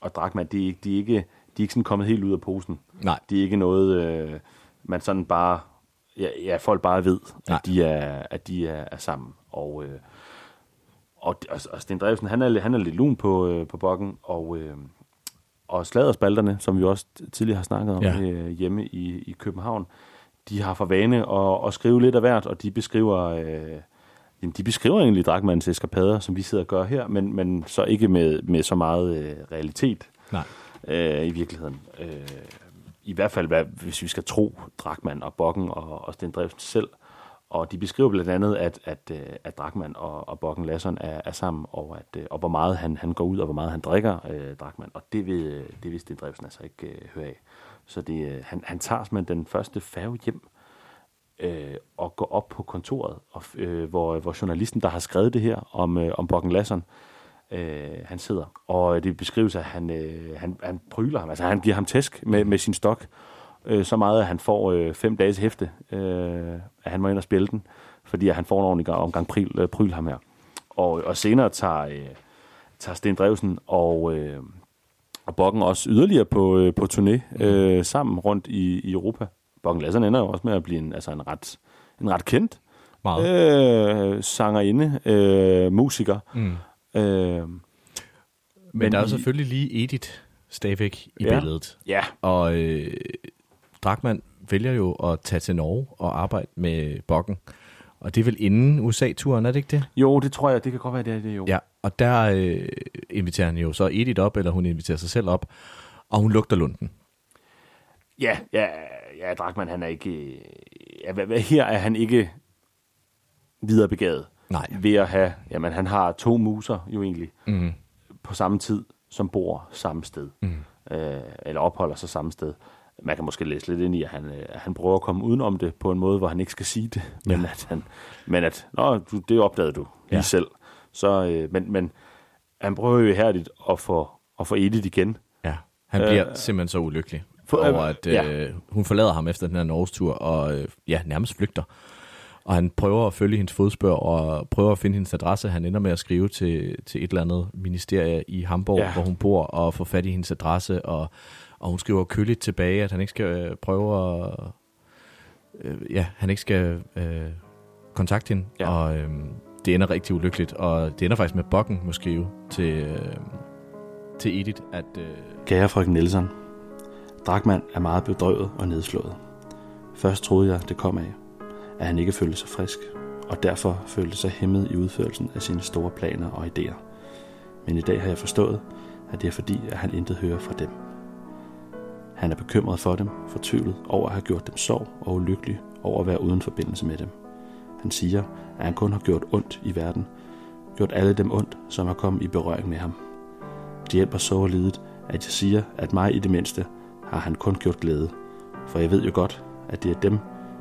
og Drachmann, de, er ikke- de, er ikke, de er ikke sådan kommet helt ud af posen. Nej. De er ikke noget, øh, man sådan bare, ja, ja folk bare ved, Nej. at de, er, at de er, er sammen. Og, øh, og, og, og Sten Drevsen, han er, han er lidt lun på, øh, på Bokken, og, øh, og Sladerspalterne, som vi også tidligere har snakket om ja. øh, hjemme i, i København, de har for vane at, at skrive lidt af hvert, og de beskriver, øh, jamen, de beskriver egentlig Drachmanns eskapader, som vi sidder og gør her, men, men så ikke med, med så meget øh, realitet Nej. øh, i virkeligheden. Øh, I hvert fald, hvad, hvis vi skal tro Drachmann og Bokken og, og Sten Drevsen selv. Og de beskriver blandt andet, at, at, øh, at Drachmann og, og Bokken Lasson er, er sammen, og, at, øh, og hvor meget han, han går ud, og hvor meget han drikker, øh, Drachmann. Og det vil, det vil Sten Drevsen altså ikke øh, høre af. Så det, øh, han, han tager simpelthen den første færge hjem, øh, og går op på kontoret, og, øh, hvor, hvor journalisten, der har skrevet det her om, øh, om Bokken Lasson, øh, han sidder. Og det beskrives, at han, øh, han, han pryler ham, altså han giver ham tæsk med, med sin stok, øh, så meget, at han får øh, fem dages hæfte, øh, at han må ind og spille den, fordi at han får en ordentlig omgang pryl, øh, pryl ham her. Og, og senere tager, øh, tager Sten Drevsen og, øh, og Bokken også yderligere på, øh, på turné øh, sammen rundt i, i Europa. Bokken Lasson ender jo også med at blive en, altså en, ret, en ret kendt øh, sangerinde, øh, musiker. Mm. Øh, Men, Men der er jo selvfølgelig lige Edith stadigvæk i Ja. billedet. Ja. Og øh, Drachmann vælger jo at tage til Norge og arbejde med Bokken. Og det er vel inden USA-turen, er det ikke det? Jo, det tror jeg, det kan godt være, det er det jo. Ja, og der øh, inviterer han jo så Edith op, eller hun inviterer sig selv op, og hun lugter lunden. Ja, ja, ja, Drachmann, han er ikke... Ja, her er han ikke videre begavet. Nej. Ved at have... Jamen, han har to muser jo egentlig Mhm. på samme tid, som bor samme sted. Mhm. Øh, eller opholder sig samme sted. Man kan måske læse lidt ind i, at han, øh, at han prøver at komme udenom det på en måde, hvor han ikke skal sige det. Men Ja. at, han, men at Nå, du, det opdagede du lige Ja. selv. Så, øh, men, men han prøver jo ihærdigt at få, at få Edith igen. Ja, han bliver simpelthen så ulykkelig for- over, at øh, ja. hun forlader ham efter den her Norges-tur, og øh, ja, nærmest flygter. Og han prøver at følge hendes fodspør, og prøver at finde hendes adresse. Han ender med at skrive til, til et eller andet ministerie i Hamburg, Ja. hvor hun bor, og få fat i hendes adresse, og, og hun skriver køligt tilbage, at han ikke skal øh, prøve at... Øh, ja, han ikke skal øh, kontakte hende, Ja. og øh, det ender rigtig ulykkeligt, og det ender faktisk med Bokken må skrive til, øh, til Edith, at... Øh, Kære frøken Nielsen, Drakman er meget bedrøvet og nedslået. Først troede jeg, det kom af, at han ikke følte sig frisk, og derfor følte sig hæmmet i udførelsen af sine store planer og idéer. Men i dag har jeg forstået, at det er fordi, at han intet hører fra dem. Han er bekymret for dem, fortvivlet over at have gjort dem sorg og ulykkelig over at være uden forbindelse med dem. Han siger, at han kun har gjort ondt i verden, gjort alle dem ondt, som har kommet i berøring med ham. Det hjælper så lidet, at jeg siger, at mig i det mindste har han kun gjort glæde. For jeg ved jo godt, at det er dem,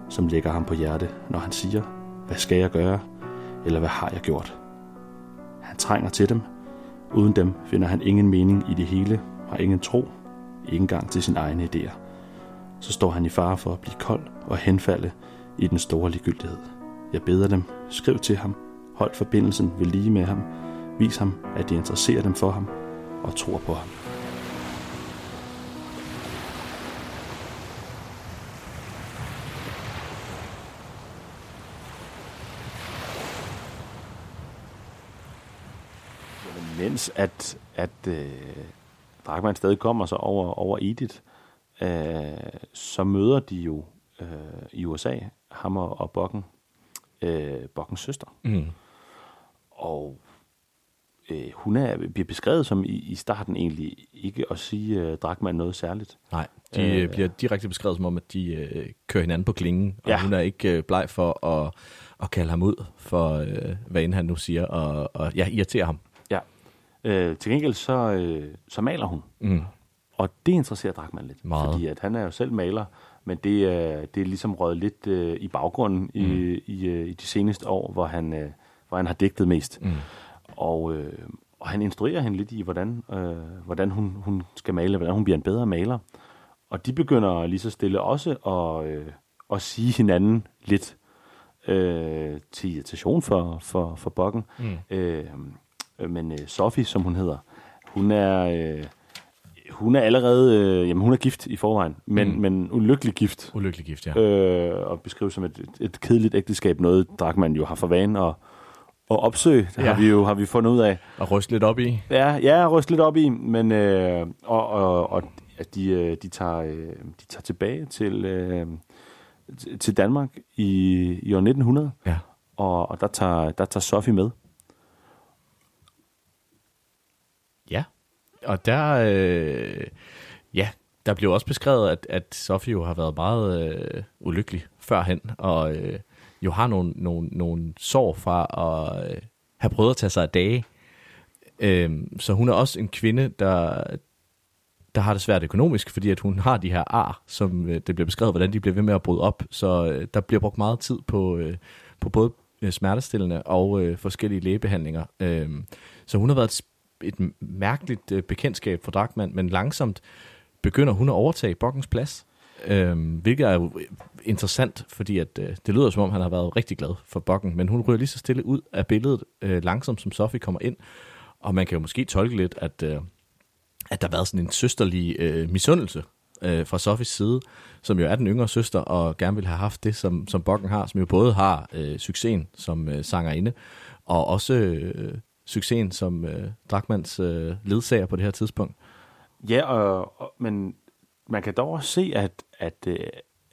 som lægger ham på hjerte, når han siger, hvad skal jeg gøre, eller hvad har jeg gjort? Han trænger til dem. Uden dem finder han ingen mening i det hele, har ingen tro, ikke engang til sine egne idéer. Så står han i fare for at blive kold og henfalde i den store ligegyldighed. Jeg beder dem, skriv til ham, hold forbindelsen ved lige med ham, vis ham, at det interesserer dem for ham, og tror på ham. Mens at, at øh, Drachmann stadig kommer sig over, over Edith, øh, så møder de jo øh, i USA ham og, og Bokken, øh, Bokkens søster. Mm. Og øh, hun er, bliver beskrevet som i, i starten egentlig ikke at sige øh, Drachmann noget særligt. Nej, de Øh. øh, bliver direkte beskrevet som om, at de øh, kører hinanden på klingen, og ja. hun er ikke øh, bleg for at, at kalde ham ud for, øh, hvad end han nu siger, og, og ja, irritere ham. Øh, til gengæld så, øh, så maler hun. Mm. Og det interesserer Drachmann lidt. Meget. Fordi at han er jo selv maler, men det er, det er ligesom røget lidt øh, i baggrunden mm. i, i, øh, i de seneste år, hvor han, øh, hvor han har digtet mest. Mm. Og, øh, og han instruerer hende lidt i, hvordan, øh, hvordan hun, hun skal male, hvordan hun bliver en bedre maler. Og de begynder lige så stille også at, øh, at sige hinanden lidt øh, til irritation for, for, for Bokken. Mm. Øh, øh, men øh, Sofie, som hun hedder, hun er, øh, hun er allerede, øh, jamen hun er gift i forvejen, men, Mm. men ulykkelig gift. Ulykkelig gift, ja. Øh, og beskrives som et, et, kedeligt ægteskab, noget Drachmann jo har for vane at, at opsøge. Det Ja. har vi jo har vi fundet ud af. Og ryste lidt op i. Ja, ja ryste lidt op i, men øh, og, og, og at de, øh, de, tager, øh, de tager tilbage til, øh, til Danmark i, i år 1900, Ja. og, og der, tager, der tager Sofie med. Ja, og der, øh, ja, der blev også beskrevet, at, at Sofie jo har været meget øh, ulykkelig førhen, og øh, jo har nogle, nogle, nogle sår fra at øh, have prøvet at tage sig af dage. Øh, så hun er også en kvinde, der, der har det svært økonomisk, fordi at hun har de her ar, som øh, det bliver beskrevet, hvordan de bliver ved med at bryde op. Så øh, der bliver brugt meget tid på, øh, på både øh, smertestillende og øh, forskellige lægebehandlinger. Øh, så hun har været et, et mærkeligt øh, bekendtskab for Drachmann, men langsomt begynder hun at overtage Bokkens plads. Øhm, hvilket er jo øh, interessant, fordi at, øh, det lyder som om, han har været rigtig glad for Bokken, men hun ryger lige så stille ud af billedet, øh, langsomt som Sofie kommer ind. Og man kan jo måske tolke lidt, at, øh, at der har været sådan en søsterlig øh, misundelse øh, fra Sofis side, som jo er den yngre søster, og gerne vil have haft det, som, som Bokken har, som jo både har øh, succesen som øh, sangerinde, og også øh, succesen som øh, Drachmanns øh, ledsager på det her tidspunkt. Ja, og, og, men man kan dog også se, at, at, øh,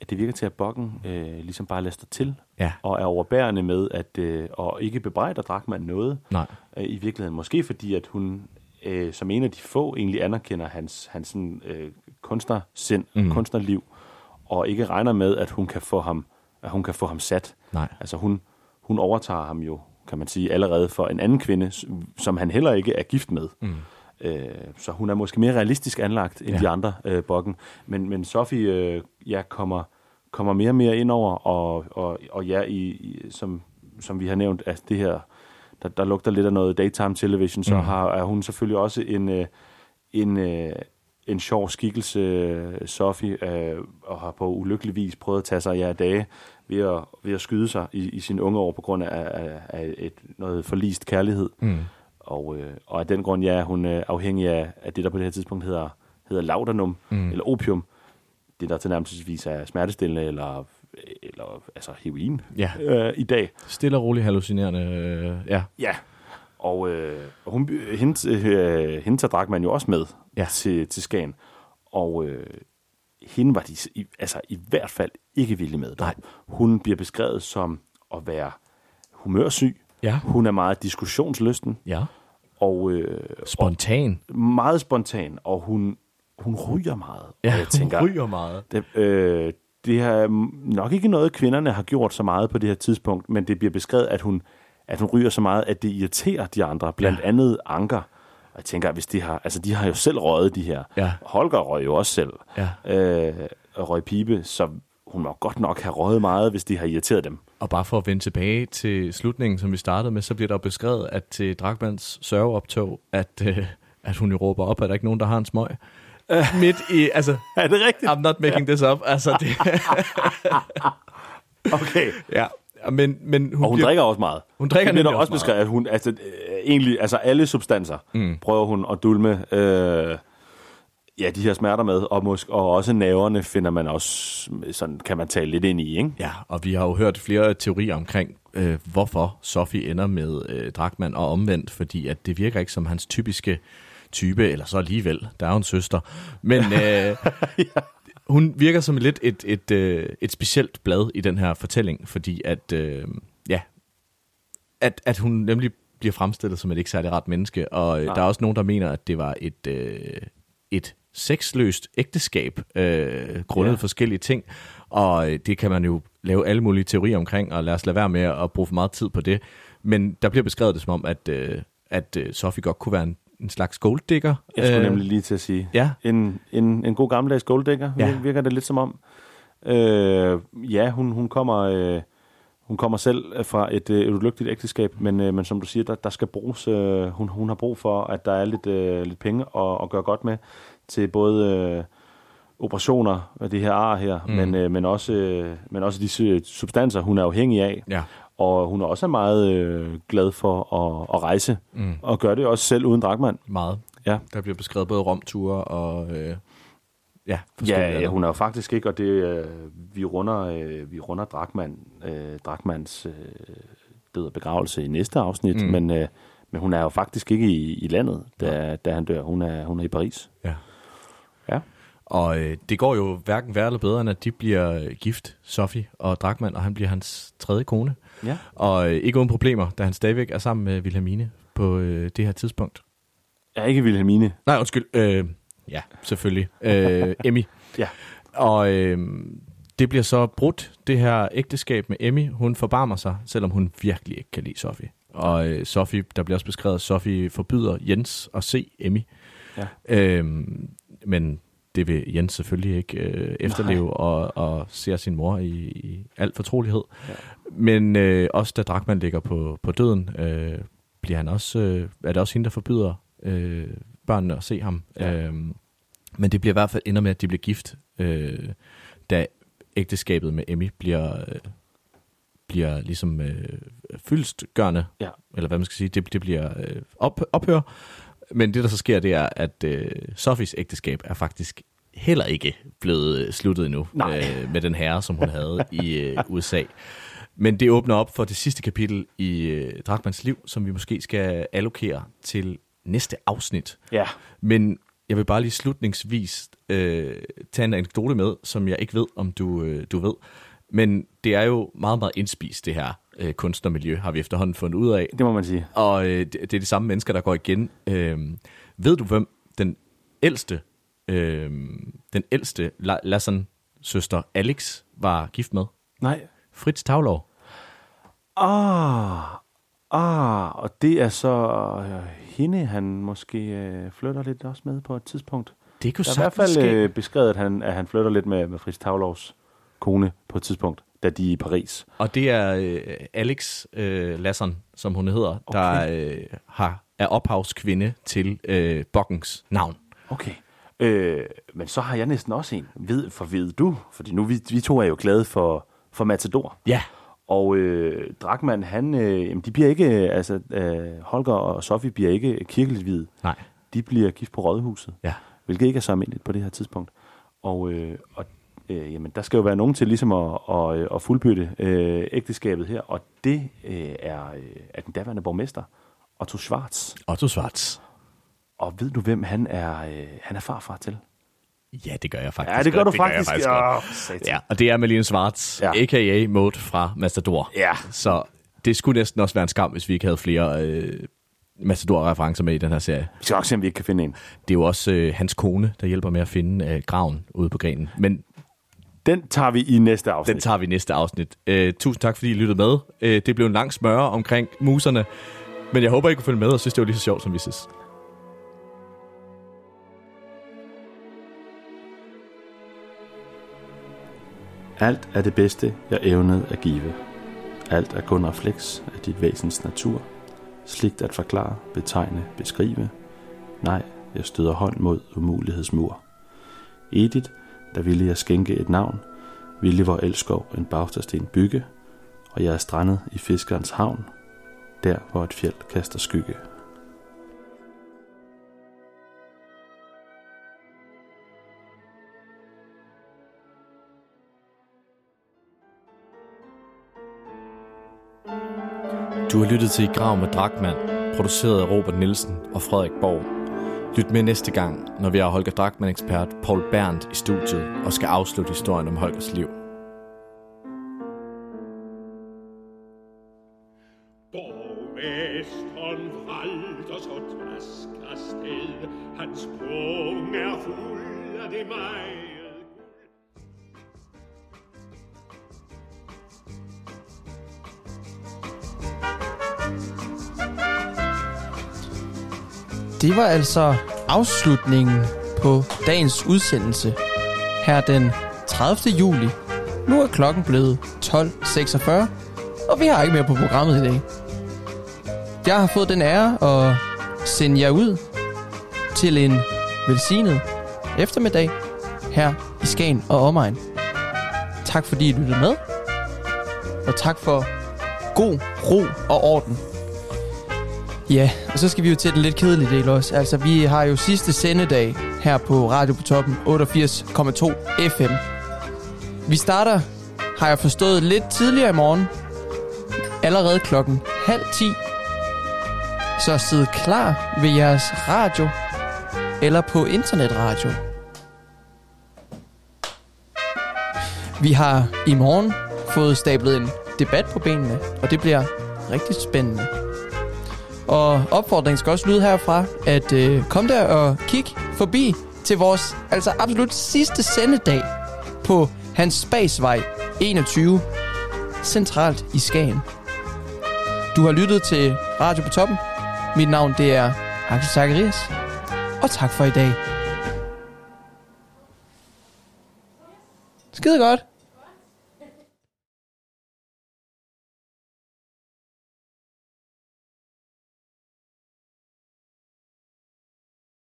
at det virker til, at Bokken øh, ligesom bare laster til, Ja. og er overbærende med, at øh, og ikke bebrejder Drachmann noget. Nej. Øh, I virkeligheden. Måske fordi, at hun øh, som en af de få egentlig anerkender hans, hans sådan, øh, kunstnersind, mm. kunstnerliv, og ikke regner med, at hun kan få ham, at hun kan få ham sat. Nej. Altså hun, hun overtager ham jo, kan man sige, allerede for en anden kvinde, som han heller ikke er gift med. Mm. Øh, så hun er måske mere realistisk anlagt end Ja. de andre øh, bokken. Men, men Sofie øh, ja, kommer, kommer mere og mere ind over, og, og, og ja, i, i, som, som vi har nævnt, at det her, der, der lugter lidt af noget daytime television, så Mm. har, er hun selvfølgelig også en, øh, en, øh, en sjov skikkelse, øh, Sofie, øh, og har på ulykkelig vis prøvet at tage sig af dage ved at, ved at skyde sig i, i sine unge år på grund af, af, af et, noget forlist kærlighed. Mm. Og, øh, og af den grund, ja, hun er afhængig af, af det, der på det her tidspunkt hedder, hedder laudanum, mm. eller opium. Det, der tilnærmelsesvis er smertestillende, eller, eller altså heroin Ja. øh, i dag. Stille og roligt hallucinerende, øh, ja. Ja, og, øh, hun, hende, øh, hende tager Drachmann jo også med Ja. til, til Skagen. Og øh, hende var de i, altså i hvert fald ikke villige med. Nej. Hun bliver beskrevet som at være humørsyg. Ja. Hun er meget diskussionslysten. Ja. Og, øh, Spontan. Og meget spontan, og hun, hun ryger meget. Ja, og jeg hun tænker, ryger meget. Det, øh, det er nok ikke noget, kvinderne har gjort så meget på det her tidspunkt, men det bliver beskrevet, at hun, at hun ryger så meget, at det irriterer de andre. Blandt ja. andet Anker. Og jeg tænker, hvis de har, altså de har jo selv røget de her. Ja. Holger røg jo også selv. Ja. Øh, røg pibe, så hun må godt nok have røget meget, hvis de har irriteret dem. Og bare for at vende tilbage til slutningen, som vi startede med, så bliver der beskrevet, at til Drachmanns sørgeoptog, at, øh, at hun jo råber op, at der ikke nogen, der har en smøg. Midt i, altså... Er det rigtigt? I'm not making this up. Altså, det... okay. Ja, men, men hun, og hun bliver- drikker også meget. Hun drikker det nemlig også også beskrevet, at hun, altså, øh, egentlig, altså alle substanser Mm. prøver hun at dulme. Øh, ja, de her smerter med, og, måske, og også naverne finder man også, sådan kan man tale lidt ind i, ikke? Ja, og vi har jo hørt flere teorier omkring, øh, hvorfor Sofie ender med øh, Drakman og omvendt, fordi at det virker ikke som hans typiske type, eller så alligevel, der er jo en søster. Men øh, hun virker som lidt et, et, øh, et specielt blad i den her fortælling, fordi at, øh, ja, at, at hun nemlig bliver fremstillet som et ikke særlig ret menneske, og øh, Nej. der er også nogen, der mener, at det var et, øh, et sexløst ægteskab, øh, grundet Ja. ja. forskellige ting, og øh, det kan man jo lave alle mulige teorier omkring, og lad os lade være med at bruge for meget tid på det. Men der bliver beskrevet det som om, at, øh, at øh, Sofie godt kunne være en, en slags golddigger. Jeg skulle Øh, nemlig lige til at sige. Ja. En, en, en god gammeldags golddigger, Ja. virker det lidt som om. Øh, ja, hun, hun kommer... Øh, hun kommer selv fra et, øh, et ulykkeligt ægteskab, men, øh, men som du siger, der, der skal bruges, øh, hun, hun har brug for, at der er lidt, øh, lidt penge at, at gøre godt med til både øh, operationer af det her ar her, Mm. men, øh, men, også, øh, men også de su- substanser, hun er afhængig af. Ja. Og hun er også meget øh, glad for at, at rejse, Mm. og gør det også selv uden dragmand. Meget. Ja. Der bliver beskrevet både romture og... Øh, ja, Ja, ja, hun er jo faktisk ikke, og det, øh, vi runder, øh, vi runder Drakman, øh, Drakmans øh, død og begravelse i næste afsnit, Mm. men, øh, men hun er jo faktisk ikke i, i landet, da, da han dør. Hun er, hun er i Paris. Ja. Ja. Og øh, det går jo hverken værre eller bedre, end at de bliver gift, Sofie og Drakman, og han bliver hans tredje kone. Ja. Og øh, ikke uden problemer, da han stadigvæk er sammen med Wilhelmine på øh, det her tidspunkt. Ja, ikke Wilhelmine. Nej, undskyld. Øh, ja, selvfølgelig. Øh, Emmy. Ja. Og øh, det bliver så brudt, det her ægteskab med Emmy. Hun forbarmer sig, selvom hun virkelig ikke kan lide Sofie. Og øh, Sofie, der bliver også beskrevet, at Sofie forbyder Jens at se Emmy. Ja. Øhm, men det vil Jens selvfølgelig ikke øh, efterleve og, og ser sin mor i, i alt fortrolighed. Ja. Men øh, også da Drakman ligger på, på døden, øh, bliver han også, øh, er det også hende, der forbyder øh, børnene at se ham. Ja. Øhm, men det bliver i hvert fald ender med, at de bliver gift, øh, da ægteskabet med Emmy bliver, øh, bliver ligesom øh, fyldstgørende, Ja. eller hvad man skal sige, det, det bliver øh, op, ophør. Men det, der så sker, det er, at øh, Sofies ægteskab er faktisk heller ikke blevet øh, sluttet endnu øh, med den herre, som hun havde i øh, USA. Men det åbner op for det sidste kapitel i øh, Drakmans liv, som vi måske skal allokere til næste afsnit. Ja. Men jeg vil bare lige slutningsvis øh, tage en anekdote med, som jeg ikke ved, om du, øh, du ved. Men det er jo meget, meget indspist, det her øh, kunstnermiljø, har vi efterhånden fundet ud af. Det må man sige. Og øh, det, det er de samme mennesker, der går igen. Øh, ved du, hvem den ældste, øh, den ældste La- Lasson-søster Alex var gift med? Nej. Fritz Tavlov. Ah, ah, og det er så øh, hende, han måske øh, flytter lidt også med på et tidspunkt. Det kunne Der er i hvert fald ske. øh, beskrevet, at han, at han flytter lidt med, med Fritz Tavlovs kone på et tidspunkt, da de er i Paris. Og det er øh, Alex øh, Lasson, som hun hedder, okay. der øh, har, er ophavskvinde til øh, Bokkens navn. Okay. Øh, men så har jeg næsten også en. Ved, for ved du? Fordi nu vi, vi to er jo glade for, for Matador. Ja. Og øh, Drakman, han, øh, jamen, de bliver ikke, altså øh, Holger og Sofie bliver ikke kirkeligt videt. Nej. De bliver gift på rådhuset. Ja. Hvilket ikke er så almindeligt på det her tidspunkt. Og, øh, og øh, jamen, der skal jo være nogen til ligesom at, at, øh, at fuldbyrde øh, ægteskabet her. Og det øh, er, øh, er den daværende borgmester, Otto Schwarz. Otto Schwarz. Og ved du, hvem han er, øh, han er farfar til? Ja, det gør jeg faktisk Ja, det gør godt. du gør jeg faktisk. godt. Åh, satan. Ja, og det er Malene Schwartz, ja. a.k.a. Mode fra Matador. Ja. Så det skulle næsten også være en skam, hvis vi ikke havde flere øh, Matador-referencer med i den her serie. Vi skal nok se, om vi ikke kan finde en. Det er jo også øh, hans kone, der hjælper med at finde øh, graven ude på grenen. Men den tager vi i næste afsnit. Den tager vi i næste afsnit. Øh, tusind tak, fordi I lyttede med. Øh, det blev en lang smøre omkring muserne. Men jeg håber, I kunne følge med og synes, det var lige så sjovt, som vi synes. Alt er det bedste, jeg evnede at give. Alt er kun refleks af dit væsens natur. Sligt at forklare, betegne, beskrive. Nej, jeg støder hånd mod umulighedsmur. Edith, der ville jeg skænke et navn, ville vor elskov en bagtersten bygge, og jeg er strandet i fiskerens havn, der hvor et fjeld kaster skygge. Du har lyttet til I Grav med Drakmand, produceret af Robert Nielsen og Frederik Borg. Lyt med næste gang, når vi har Holger Drachmann-ekspert Paul Berndt i studiet og skal afslutte historien om Holgers liv. Det var altså afslutningen på dagens udsendelse her den 30. juli. Nu er klokken blevet 12.46, og vi har ikke mere på programmet i dag. Jeg har fået den ære at sende jer ud til en velsignet eftermiddag her i Skagen og omegn. Tak fordi I lyttede med, og tak for god ro og orden. Ja, og så skal vi jo til den lidt kedelige del også. Altså, vi har jo sidste sendedag her på Radio på Toppen 88,2 FM. Vi starter, har jeg forstået, lidt tidligere i morgen. Allerede klokken halv 10. Så sid klar ved jeres radio eller på internetradio. Vi har i morgen fået stablet en debat på benene, og det bliver rigtig spændende. Og opfordringen skal også lyde herfra, at øh, kom der og kig forbi til vores altså absolut sidste sendedag på Hans Spasvej 21, centralt i Skagen. Du har lyttet til Radio på Toppen. Mit navn det er Axel Zacharias. Og tak for i dag. Skide godt.